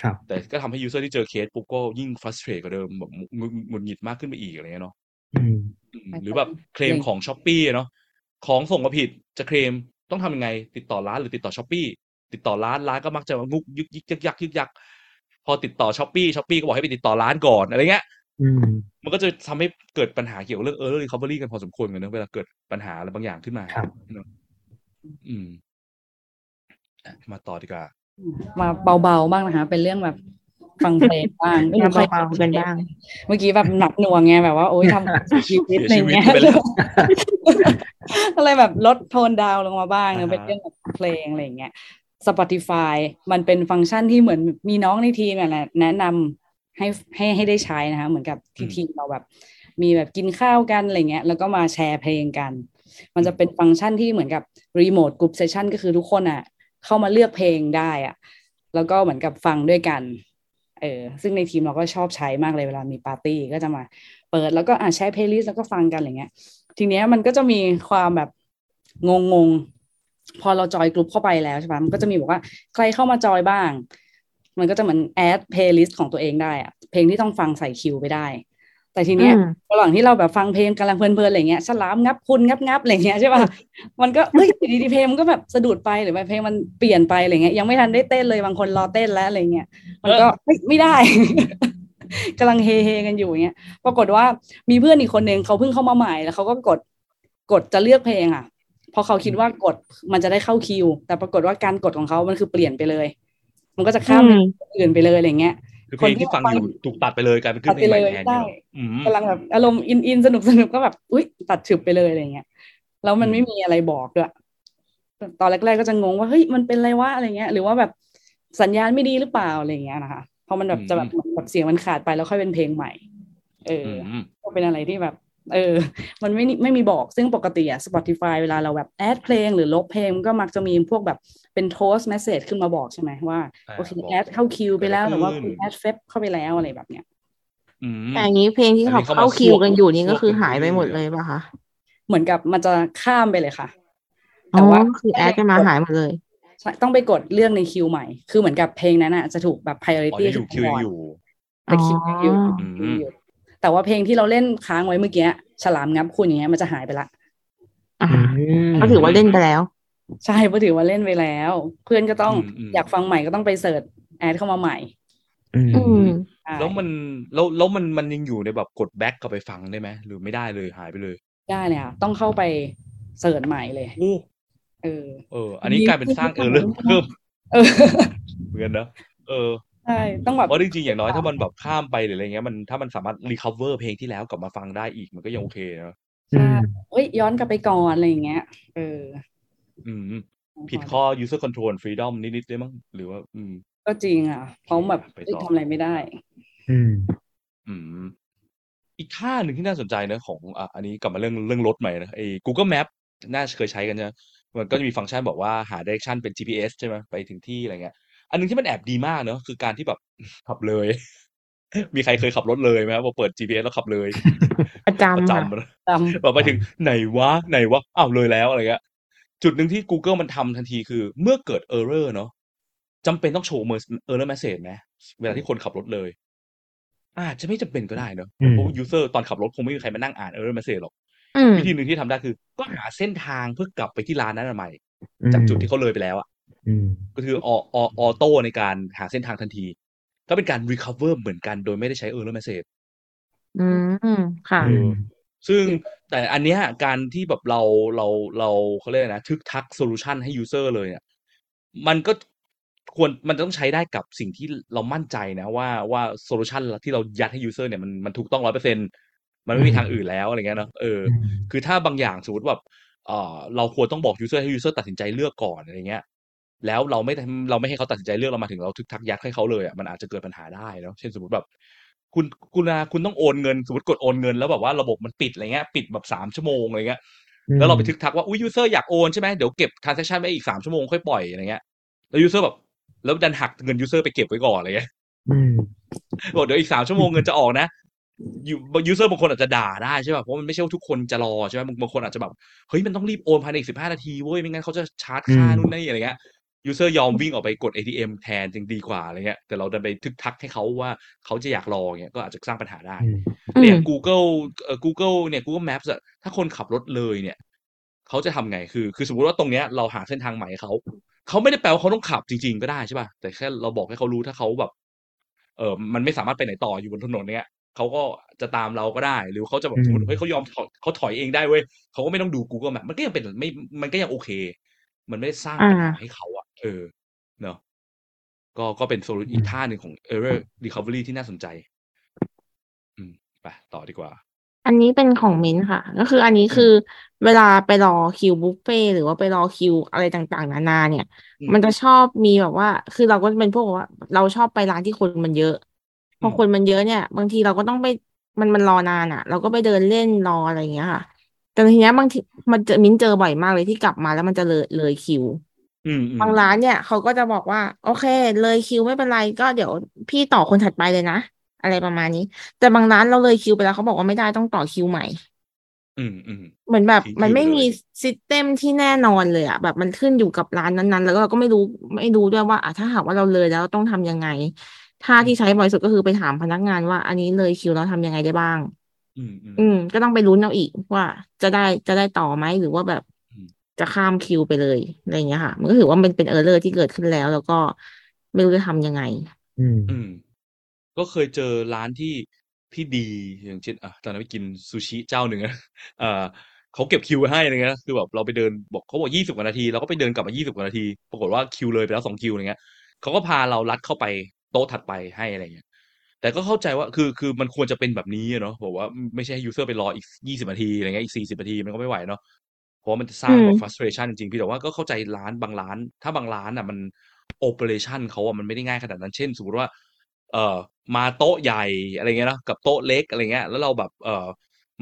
ครับ
แต่ก็ทำให้ user ที่เจอเคสปุ๊บก็ยิ่งฟ r ัสเ r ร t กว่าเดิมแบบหงุดหงุดหงิดมากขึ้นไปอีกอะไรเงี้ยเนาะ
อืม
อืมหรือแบบเคลมของ Shopee เนาะของส่งมาผิดจะเคลมต้องทำยังไง ติดต่อร้านหรือติดต่อ Shopee ติดต่อร้านร้านก็มักจะงุกยึกยึกยักยักยึกยัก พอติดต่อ Shopee Shopee ก็บอกให้ไปติดต่อร้านก่อนอะไรเงี้ย
อืม
มันก็จะทำให้เกิดปัญหาเกี่ยวกับเรื่องเออร์ recovery กันพอสมควรเหมือนกันนะเวลาเกิดปัญหาอะไรบางอย่างขึ้นมา
ครับ
เนอะอืมอะมาต่อดีกว่า
มาเบาๆบ้างนะคะ เป็นเรื่องแบบฟังเพลงบ้างไม่รู้ใคร
เบาๆกันบ้าง
เมื่อกี้แบบหนักหน่วงไงแบบว่าโอ๊ยทำชีวิต
เสีย
อะไร
ชีวิต
เงี้ย
ไปแล้ว
ก็เลยแบบลดโทนดาวน์ลงมาบ้าง
อ่าฮะ
เป็นเรื่องแบบเพลงอะไรอย่างเงี้ย Spotify มันเป็นฟังก์ชันที่เหมือนมีน้องในทีมเนี่ยแหละแนะนำให้ให้ให้ได้ใช้นะคะ เหมือนกับที่ทีมเราแบบ มีแบบกินข้าวกันอะไรเงี้ย แล้วก็มาแชร์เพลงกัน มันจะเป็นฟังก์ชันที่เหมือนกับ remote group session ก็คือทุกคนอะ เข้ามาเลือกเพลงได้อะ แล้วก็เหมือนกับฟังด้วยกัน เออ ซึ่งในทีมเราก็ชอบใช้มากเลยเวลามีปาร์ตี้ก็จะมา เปิดแล้วก็อ่าแชร์ playlist แล้วก็ฟังกันอะไรเงี้ย ทีเนี้ยมันก็จะมีความแบบงงงๆ พอเราจอยกลุ่มเข้าไปแล้วใช่ปะมันก็จะมีบอกว่าใครเข้ามาจอยบ้าง มันก็จะเหมือน add playlist ของตัวเองได้อะเพลงที่ต้องฟังใส่คิวไปได้ แต่ทีเนี้ย
อืม
ระหว่างที่เราแบบฟังเพลงกำลังเพลินๆอะไรเงี้ยฉลามงับคุณงับงับอะไรเงี้ยใช่ป่ะมันก็เฮ้ยอยู่ดีๆเพลงมันก็แบบสะดุดไปหรือว่าเพลงมันเปลี่ยนไปอะไรเงี้ยยังไม่ทันได้เต้นเลยบางคนรอเต้นแล้วอะไรเงี้ยมันก็เฮ้ยไม่ได้กำลังเฮเฮกันอยู่อย่างเงี้ย ปรากฏว่ามีเพื่อนอีกคนนึงเขาเพิ่งเข้ามาใหม่แล้วเขาก็กดกดจะเลือกเพลงอะ เพอเขาคิดว่ากดมันจะได้เข้าคิว แต่ปรากฏว่าการกดของเขามันคือเปลี่ยนไปเลย มันก็จะข้าม
อืม
เพลงอื่นไปเลยอะไรเงี้ย
คือเพลงที่ฟังอยู่ถูกตัดไปเลยกลายเป็นขึ้นเพลงใหม่แทน
ตัดไปเลยได้
เนี่ยอืม
กำลังแบบอารมณ์อินอินสนุกสนุกก็แบบอุ้ยตัดฉึบไปเลยอะไรเงี้ยแล้วมัน
อืม
ไม่มีอะไรบอกด้วยตอนแรกๆก็จะงงว่าเฮ้ยมันเป็นอะไรวะอะไรเงี้ย หรือว่าแบบสัญญาณไม่ดีหรือเปล่าอะไรเงี้ยนะคะเพราะมันแบบจะแบบเหมือนแบบเสียงมันขาดไปแล้วค่อยเป็นเพลงใหม่ เออ
อื
อ
ม
ก็เป็นอะไรที่แบบ เออ มันไม่ไม่มีบอกซึ่งปกติอะ Spotify เวลาเราแบบแอดเพลงหรือลบเพลงมันก็มักจะมีพวกแบบเป็นโทส message ขึ้นมาบอกใช่ไหมว่า
อ่า
โอเค
บอก
แอดเข้าคิวไปแล้ว
เกิด
ห
อะไร
รือว่า
ขึ้น
คุณแอดเฟซเข้าไปแล้วอะไรแบบเนี้ย
อืม
แต่อันนี้เพลงที่เขา
อันนี้เข้ามา
เข้าคิวกันอยู่นี่
ซวก
ก็คือหายไป
ซวก
หมดเลยป่ะคะ
เหมือนกับมันจะข้ามไปเลยค่ะ
อ๋
แต่
อ
ว่า
คือแอดกันมาหายหมดเลย
ใช่ต้องไปกดเรื่องในคิวใหม่ คือเหมือนกับเพลงนั้นอะจะถูกแบบ
อ๋อ
priority
ยังอยู่คิวยังอยู่
แต่คิวยังอยู่
อ๋อ
คิวอยู่ แต่ว่าเพลงที่เราเล่นค้างไว้เมื่อกี้ฉลามงับคุณอย่างเงี้ยมันจะหายไปละ
อ่า
อืม
ก็ถือว่าเล่นไปแล้ว
ใช่เพราะถือว่าเล่นไปแล้ว เพื่อนก็ต้อง
อืมอืม
อยากฟังใหม่ก็ต้องไป search add เข้ามาใหม่
อืม
อืม
ใช่
แล้วมันแล้วแล้วมันมันยังอยู่ในแบบกด back กลับไปฟังได้ไหมหรือไม่ได้เลยหายไปเลย
ได้เลยค่ะต้องเข้าไป search ใหม่เลย
โอ้
เออ
เออ อันนี้กลายเป็นสร้างเออเรื่องเพิ่ม
เออ
เหมือนกันนะเออ
ใช่ต้องแบบ
เพราะจริงๆอย่างน้อยถ้ามันแบบข้ามไปหรืออะไรเงี้ยมันถ้ามันสามารถรีคา v เวอร์เพลงที่แล้วกลับมาฟังได้อีกมันก็ยังโอเคนะ
ใช่เฮ้ยย้อนกลับไปก่อนอะไรอย่างเงี้ยเออ
อืม ผิดข้อ user control freedom นิดๆได้มั้งหรือว่า อืม
ก็จริงอะเพราะแบบ
ไปต่อ
เอ้ยทำอะไรไม่ได้
อืม
อืม อีกท่าหนึ่งที่น่าสนใจนะของอะอันนี้กลับมาเรื่องเรื่องรถใหม่นะไอ้ Google Map น่าจะเคยใช้กันใช่ไหมมันก็จะมีฟังก์ชันบอกว่าหา direction เป็น GPS ใช่ไหมไปถึงที่อะไรเงี้ย อันหนึงที่มันแอบดีมากเนอะคือการที่แบบขับเลย มีใครเคยขับรถเลยไหมครับพอเปิด GPS แล้วขับเลย
ประ
ประ
จำค่ะ
จำนะ
จ
แบบไปถึงไหนวะไหนวะอ้าวเลยแล้วอะไรเงี้ยจุดหนึ่งที่ Google มันทำทันทีคือ เมื่อเกิด error เนอะจำเป็นต้องโชว์ error message ไหมเวลาที่คนขับรถเลยอาจจะไม่จำเป็นก็ได้เนอะ
อืม
เพราะ user ตอนขับรถคงไม่มีใครมานั่งอ่าน error message หรอก
อืม
วิธีหนึ่งที่ทำได้คือ ก็หาเส้นทางเพื่อกลับไปที่ร้านนั้นใหม่จากจุดที่เขาเลยไปแล้วอะ
อืม
ก็คือออ auto ในการหาเส้นทางทันที ก็เป็นการ recover เหมือนกันโดยไม่ได้ใช้ error message
อืมค่ะ
เออซึ่งแต่อันเนี้ยการที่แบบเราเราเราเขาเรียกอะไรนะทึกทัก solution ให้ user เลยเนี่ยมันก็ควรมันต้องใช้ได้กับสิ่งที่เรามั่นใจนะว่าว่า solution ที่เรายัดให้ user เนี่ยมันมันถูกต้องร้อยเปอร์เซ็นมันไม่มีทางอื่นแล้วอะไรเงี้ยเนอะเออ คือถ้าบางอย่างสมมติแบบเออเราควรต้องบอก user ให้ user ตัดสินใจเลือกก่อนอะไรเงี้ย แล้วเราไม่เราไม่ให้เขาตัดสินใจเลือกเรามาถึงเราทึกทักยัดให้เขาเลยอะมันอาจจะเกิดปัญหาได้เนาะเช่นสมมติแบบ คุณคุณอาคุณต้องโอนเงินสมมติกดโอนเงิน แล้วแบบว่าระบบมันปิดอะไรเงี้ยปิดแบบสามชั่วโมงอะไรเงี้ยแล้วเราไปทึกทักว่าอุ้ย user อยากโอนใช่ไหมเดี๋ยวเก็บ transaction ไว้อีกสามชั่วโมงค่อยปล่อยอะไรเงี้ยแล้ว user แบบแล้วดันหักเงิน user ไปเก็บไว้ก่อนอะไรเงี้ย
อืม
บอกเดี๋ยวอีกสามชั่วโมงเงินจะออกนะยู user บางคนอาจจะด่าได้ใช่ป่ะเพราะมันไม่ใช่ว่าทุกคนจะรอใช่ไหมบางบางคนอาจจะแบบเฮ้ยมันต้องรีบโอนภายในอีกสิบห้านาทีเว้ยไม่งั้นเขาจะชาร์จค่า
อืม
นู่นนี่อะไรเงี้ย user ยอมวิ่งออกไปกด ATM แทนจึงดีกว่าอะไรเงี้ยแต่เราดันไปทึกทักให้เขาว่าเขาจะอยากรอเงี้ยก็อาจจะสร้างปัญหาได้
อืม
อื
แต่อย่าง Google เอ่อ Google เนี่ย Google Maps อะถ้าคนขับรถเลยเนี่ยเขาจะทำไงคือ คือสมมติว่าตรงเนี้ยเราหาเส้นทางใหม่ให้เขาเขาไม่ได้แปลว่าเขาต้องขับจริง ๆ ก็ได้ใช่ป่ะแต่แค่เราบอกให้เขารู้ถ้าเขาแบบ เออมันไม่สามารถไปไหนต่ออยู่บนถนนเนี้ยเขาก็จะตามเราก็ได้ หรือเขาจะแบบสมมติเฮ้ยเขายอมถอยเขาถอยเองได้เว้ยเขาก็ไม่ต้องดู Google Map มันก็ยังเป็นไม่มันก็ยังโอเค มันไม่ได้สร้างปัญหา
อ่า
ให้เขาอะ เออเนอะก็ก็เป็นโซลูอีกท่าหนึ่งของ error recovery ที่น่าสนใจ อืมไปต่อดีกว่า
อันนี้เป็นของมิ้นท์ค่ะ ก็คืออันนี้คือเวลาไปรอคิวบุฟเฟ่ต์หรือว่าไปรอคิวอะไรต่างๆ นานา เนี่ย
อืม
มันจะชอบมีแบบว่า คือเราก็เป็นพวกว่า เราชอบไปร้านที่คนมันเยอะ พอ
อืม
คนมันเยอะเนี่ย บางทีเราก็ต้องไปมันมันรอนานอะ เราก็ไปเดินเล่นรออะไรอย่างเงี้ยค่ะแต่ทีเนี้ยบางทีมันจะมิ้นเจอบ่อยมากเลยที่กลับมาแล้วมันจะเลยเลยคิว
อืมอืม
บางร้านเนี่ยเขาก็จะบอกว่า โอเค เลยคิวไม่เป็นไรก็เดี๋ยวพี่ต่อคนถัดไปเลยนะ อะไรประมาณนี้ แต่บางร้านเราเลยคิวไปแล้วเขาบอกว่าไม่ได้ต้องต่อคิวใหม่
อืมอืม
เหมเหมือนแบบ
จริงๆ
มัน
คิว
ไม่
ได้
มี system ที่แน่นอนเลยอะแบบมันขึ้นอยู่กับร้านนั้นๆ แล้วก็เราก็ไม่รู้ไม่รู้ด้วยว่าอะถ้าหากว่าเราเลยแล้วต้องทำยังไงท่าที่ใช้บ่อยสุดก็คือไปถามพนักงานว่า อันนี้เลยคิวแล้วทำยังไงได้บ้าง
อืม อืม
อืมก็ต้องไปลุ้นเอาอีกว่าจะได้จะได้ต่อไหมหรือว่าแบบ
อืม
จะข้ามคิวไปเลยอะไรอย่างเงี้ยค่ะ มันก็ถือว่ามันเป็น error ที่เกิดขึ้นแล้ว แล้วก็ไม่รู้จะทำยังไง
อืม
อืมก็เคยเจอร้านที่ที่ดีอย่างเช่นอะตอนนั้นไปกินซูชิเจ้าหนึ่งอะเอ่อเขาเก็บคิวไว้ให้อะไรเงี้ยคือแบบเราไปเดินบอกเขาบอกยี่สิบกว่านาทีเราก็ไปเดินกลับมายี่สิบกว่านาที ปรากฏว่าคิวเลยไปแล้วสองคิวอะไรเงี้ยเขาก็พาเราลัดเข้าไปโต๊ะถัดไปให้อะไรเงี้ยแต่ก็เข้าใจว่าคือคือมันควรจะเป็นแบบนี้อะเนาะบอกว่าไม่ใช่ให้ยูเซอร์ไปรออีกยี่สิบนาทีอะไรเงี้ยอีกสี่สิบนาทีมันก็ไม่ไหวเนาะ เพราะว่ามันจะสร้าง
อืม
แบบ frustration จริงๆพี่แต่ว่าก็เข้าใจร้านบางร้าน ถ้าบางร้านอะมัน operation เขาอะมันไม่ได้ง่ายขนาดนั้น เช่น สมมติว่า เอ่อมาโต๊ะใหญ่อะไรเงี้ยเนาะกับโต๊ะเล็กอะไรเงี้ย แล้วเราแบบเอ่อ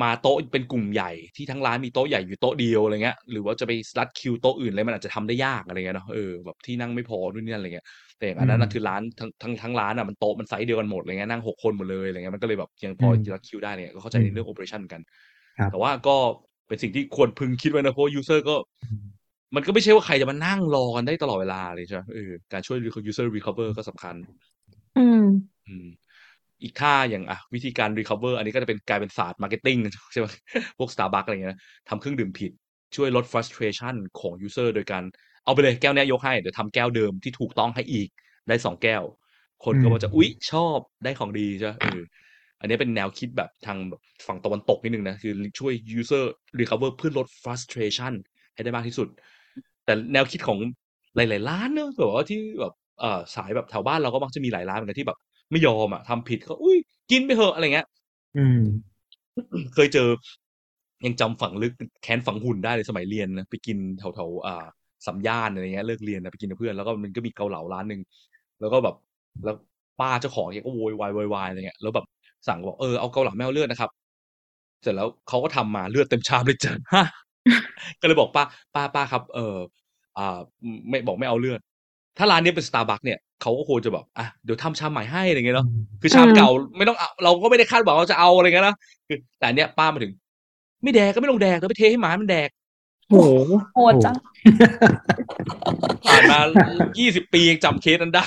มาโต๊ะเป็นกลุ่มใหญ่ที่ทั้งร้านมีโต๊ะใหญ่อยู่โต๊ะเดียวอะไรเงี้ยหรือว่าจะไปลัดคิวโต๊ะอื่นเลยมันอาจจะทำได้ยากอะไรเงี้ยเนาะเออแบบที่นั่งไม่พอนู่นนี่นั่นอะไรเงี้ยแต่อย่างอันนั้นนะ
อืม
คือร้านทั้งทั้งทั้งร้านอะมันโต๊ะมันไซส์เดียวกันหมดอะไรเงี้ยนั่งหกคนหมดเลยอะไรเงี้ยมันก็เลยแบบยังพอ
อืม
ลัดคิวได้เนี่ยก็เข้าใจ
อืม
ในเรื่อง operation กัน
ครับ
แต่ว่าก็ เป็นสิ่งที่ควรพึงคิดไว้นะเพราะ user ก็ มันก็ไม่ใช่ว่าใครจะมานั่งรอกันได้ตลอดเวลาเลยใช่ไหมเออการช่วย user recover ก็สำคัญ
อืม
อืมอีกท่าอย่างอะวิธีการ recover อันนี้ก็จะเป็นกลายเป็นศาสตร์ marketing ใช่ไหมพวก Starbucks อะไรเงี้ยนะทำเครื่องดื่มผิด ช่วยลด frustration ของ user โดยการ เอาไปเลยแก้วเนี้ยยกให้ เดี๋ยวทำแก้วเดิมที่ถูกต้องให้อีกได้สองแก้ว คนก็
อืม
ว่าจะอุ๊ยชอบได้ของดีใช่ไหมเอออันนี้เป็นแนวคิดแบบทางแบบฝั่งตะวันตกนิดนึงนะ คือช่วย user recover เพื่อลด frustration ให้ได้มากที่สุด แต่แนวคิดของหลาย ๆ ร้านเนอะแบบว่าที่แบบเอ่อสายแบบแถวบ้านเราก็มักจะมีหลายร้านเหมือนกันที่แบบ ไม่ยอมอะทำผิดก็อุ้ยกินไปเถอะอะไรเงี้ย
อืม
เคยเจอ ยังจำฝังลึกแค้นฝังหุ่นได้เลยสมัยเรียนนะไปกินแถวแถวๆอ่าสัมย่านอะไรเงี้ยเลิกเรียนนะไปกินกับเพื่อนแล้วก็มันก็มีเกาเหลาร้านหนึ่งแล้วก็แบบแล้วป้าเจ้าของแกก็โวยวายโวยวายอะไรเงี้ยแล้วแบบ สั่งบอกเออเอาเกาเหลาไม่เอาเลือดนะครับ เสร็จแล้วเขาก็ทำมาเลือดเต็มชามเลยจ้ะก็เลยบอกป้าป้าป้าครับ เอออ่า ไม่บอกไม่เอาเลือด ถ้าร้านนี้เป็นสตาร์บัคเนี่ยเขาก็ควรจะแบบอะเดี๋ยวทำชามใหม่ให้อะไรเงี้ยเนาะคือชาม
อืม
เก่าไม่ต้องเอาเราก็ไม่ได้คาดหวังว่าจะเอาอะไรเงี้ยนะคือแต่อันเนี้ยป้ามาถึง ไม่แดกก็ไม่ต้องแดกแล้วไปเทให้หมามันแดก
โห
โหดจัง
ผ่านมา20ปียังจำเคสนั้นได้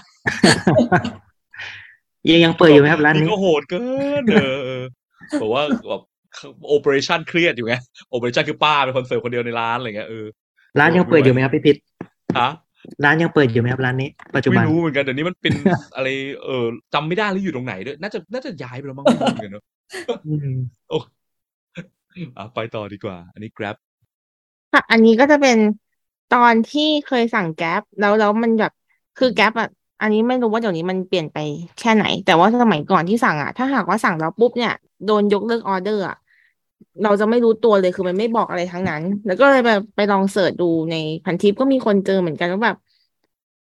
ยังยังเปิดอยู่ไหมครับร้านนี้
ก็โหดเกินเออเออบอกว่าแบบโอเปอเรชั่นเครียดอยู่ไงโอเปอเรชั่นคือป้าเป็นคนเสิร์ฟคนเดียวในร้านอะไรเงี้ยเออ
ร้านยังเปิดอยู่ไหมครับพี่พิษ
ฮะ
ร้านยังเปิดอยู่ไหมครับร้านนี้ปัจจุ
ไม่
บัน
รู้เหมือนกันเดี๋ยวนี้มันเป็นอะไรเออจำไม่ได้หรืออยู่ตรงไหนด้วยน่าจะน่าจะย้ายไปแล้วมั้งไม่รู้เหมือนกันเนอะ
อืม
โอ้อะไปต่อดีกว่า อันนี้ Grab
ค่ะอันนี้ก็จะเป็นตอนที่เคยสั่งแก๊ปแล้วแล้วมันแบบคือแก๊ปอะ อันนี้ไม่รู้ว่าเดี๋ยวนี้มันเปลี่ยนไปแค่ไหน แต่ว่าสมัยก่อนที่สั่งอะถ้าหากว่าสั่งแล้วปุ๊บเนี่ยโดนยกเลิกออเดอร์อะเราจะไม่รู้ตัวเลยคือมันไม่บอกอะไรทั้งนั้น แล้วก็เลยไปไปลองเสิร์ชดูในพันทิปก็มีคนเจอเหมือนกันว่าแบบ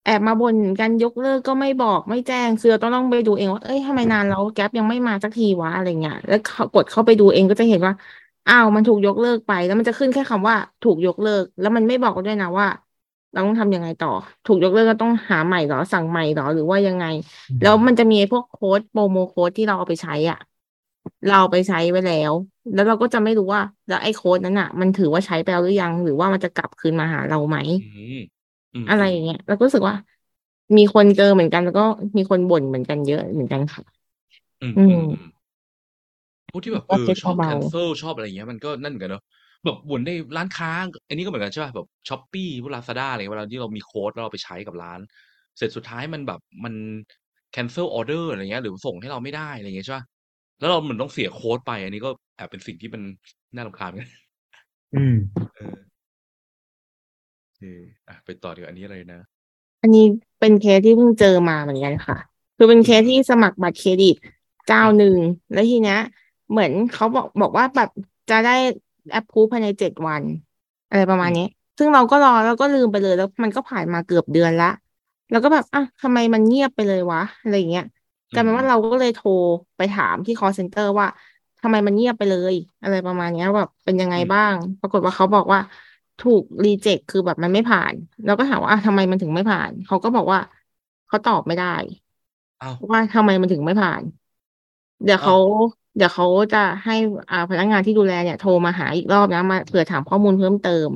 แอบมาบนกันยกเลิกก็ไม่บอกไม่แจ้งคือเราต้องต้องไปดูเองว่าเอ้ยทำไมนานแล้วแก๊ปยังไม่มาสักทีวะอะไรเงี้ยแล้วกดเข้าไปดูเองก็จะเห็นว่าอ้าวมันถูกยกเลิกไป แล้วมันจะขึ้นแค่คำว่าถูกยกเลิก แล้วมันไม่บอกด้วยนะว่า เราต้องทำยังไงต่อ ถูกยกเลิกก็ต้องหาใหม่เหรอสั่งใหม่เหรอหรือว่ายังไง แล้วมันจะมีไอ้พวกโค้ดโปรโมโค้ดที่เราเอาไปใช้อะ เราเอาไปใช้ไว้แล้ว แล้วเราก็จะไม่รู้ว่า แล้วไอ้โค้ดนั้นอะ มันถือว่าใช้ไปแล้วหรือยัง หรือว่ามันจะกลับคืนมาหาเราไหม
อืมม
อะไรอย่างเงี้ยเราก็รู้สึกว่า มีคนเจอเหมือนกันแล้วก็มีคนบ่นเหมือนกันเยอะเหมือนกันค่ะ
อืม
อื
อื
ม
มอืมพวกที่แบบ
ก็
เออ
เช็ค
ชอบ
เบา
cancel ชอบอะไรอย่างเงี้ยมันก็นั่นเหมือนกันเนอะ แบบบ่นในร้านค้า อันนี้ก็เหมือนกันใช่ป่ะแบบช้อปปี้พวกลาซาด้าอะไรเงี้ยเวลาที่เรามีโค้ดแล้วเราไปใช้กับร้าน เสร็จสุดท้ายมันแบบมัน cancel order อะไรเงี้ย หรือส่งให้เราไม่ได้อะไรเงี้ยใช่ป่ะแล้วเราเหมือนต้องเสียโค้ดไป อันนี้ก็แอบเป็นสิ่งที่มันน่ารำคาญเหมือนกัน
อืม
เออโอเคอะไปต่อดีกว่าอันนี้อะไรนะ
อันนี้เป็นเคสที่เพิ่งเจอมาเหมือนกันค่ะ คือเป็นเคสที่สมัครบัตรเครดิตเจ้าหนึ่งแล้วทีเนี้ย เหมือนเขาบอกบอกว่าแบบจะได้ แอปพูภายในเจ็ดวัน อะไรประมาณนี้ ซึ่งเราก็รอแล้วก็ลืมไปเลยแล้วมันก็ผ่านมาเกือบเดือนละ แล้วก็แบบอะทำไมมันเงียบไปเลยวะ อะไรอย่างเงี้ยกลายเป็นว่าเราก็เลยโทรไปถามที่ call center ว่าทำไมมันเงียบไปเลย อะไรประมาณเนี้ยแบบเป็นยังไงบ้าง ปรากฏว่าเขาบอกว่าถูก reject คือแบบมันไม่ผ่านแล้วก็ถามว่าอะทำไมมันถึงไม่ผ่าน เขาก็บอกว่าเขาตอบไม่ได้
อ้าว
ว่าทำไมมันถึงไม่ผ่าน เดี๋ยว
อ้าว
เขา เดี๋ยวเขาจะให้อ่าพนักงานที่ดูแลเนี่ย โทรมาหาอีกรอบนะมาเผื่อถามข้อมูลเพิ่มเติม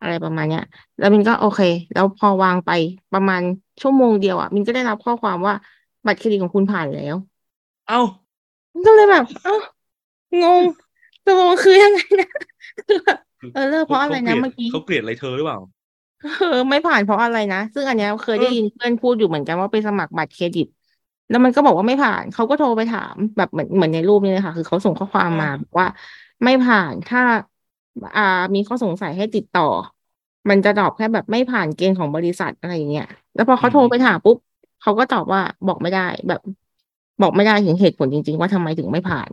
อะไรประมาณเนี้ย แล้วมินก็โอเค แล้วพอวางไปประมาณชั่วโมงเดียวอะมินก็ได้รับข้อความว่าบัตรเครดิตของคุณผ่านแล้ว
เอ้า
มินก็เลยแบบ เอ้างงตกลงคือยังไงนะคือแบบเออเลิกเพราะอะไรนะเมื่อกี้
เขาเกลียดอะไรเธอหรือเปล่า
เออไม่ผ่านเพราะอะไรนะ ซึ่งอันเนี้ยเคยได้
เออ
ยินเพื่อนพูดอยู่เหมือนกันว่าไปสมัครบัตรเครดิต แล้วมันก็บอกว่าไม่ผ่าน เขาก็โทรไปถามแบบเหมือนเหมือนในรูปนี้เลยค่ะ คือเขาส่งข้อความมาบอกว่า ไม่ผ่านถ้าอ่ามีข้อสงสัยให้ติดต่อ มันจะตอบแค่แบบไม่ผ่านเกณฑ์ของบริษัทอะไรอย่างเงี้ยแล้วพอเขาโทรไปถามปุ๊บเขาก็ตอบว่าบอกไม่ได้แบบ บอกไม่ได้ถึงเหตุผลจริง ๆ ว่าทำไมถึงไม่ผ่าน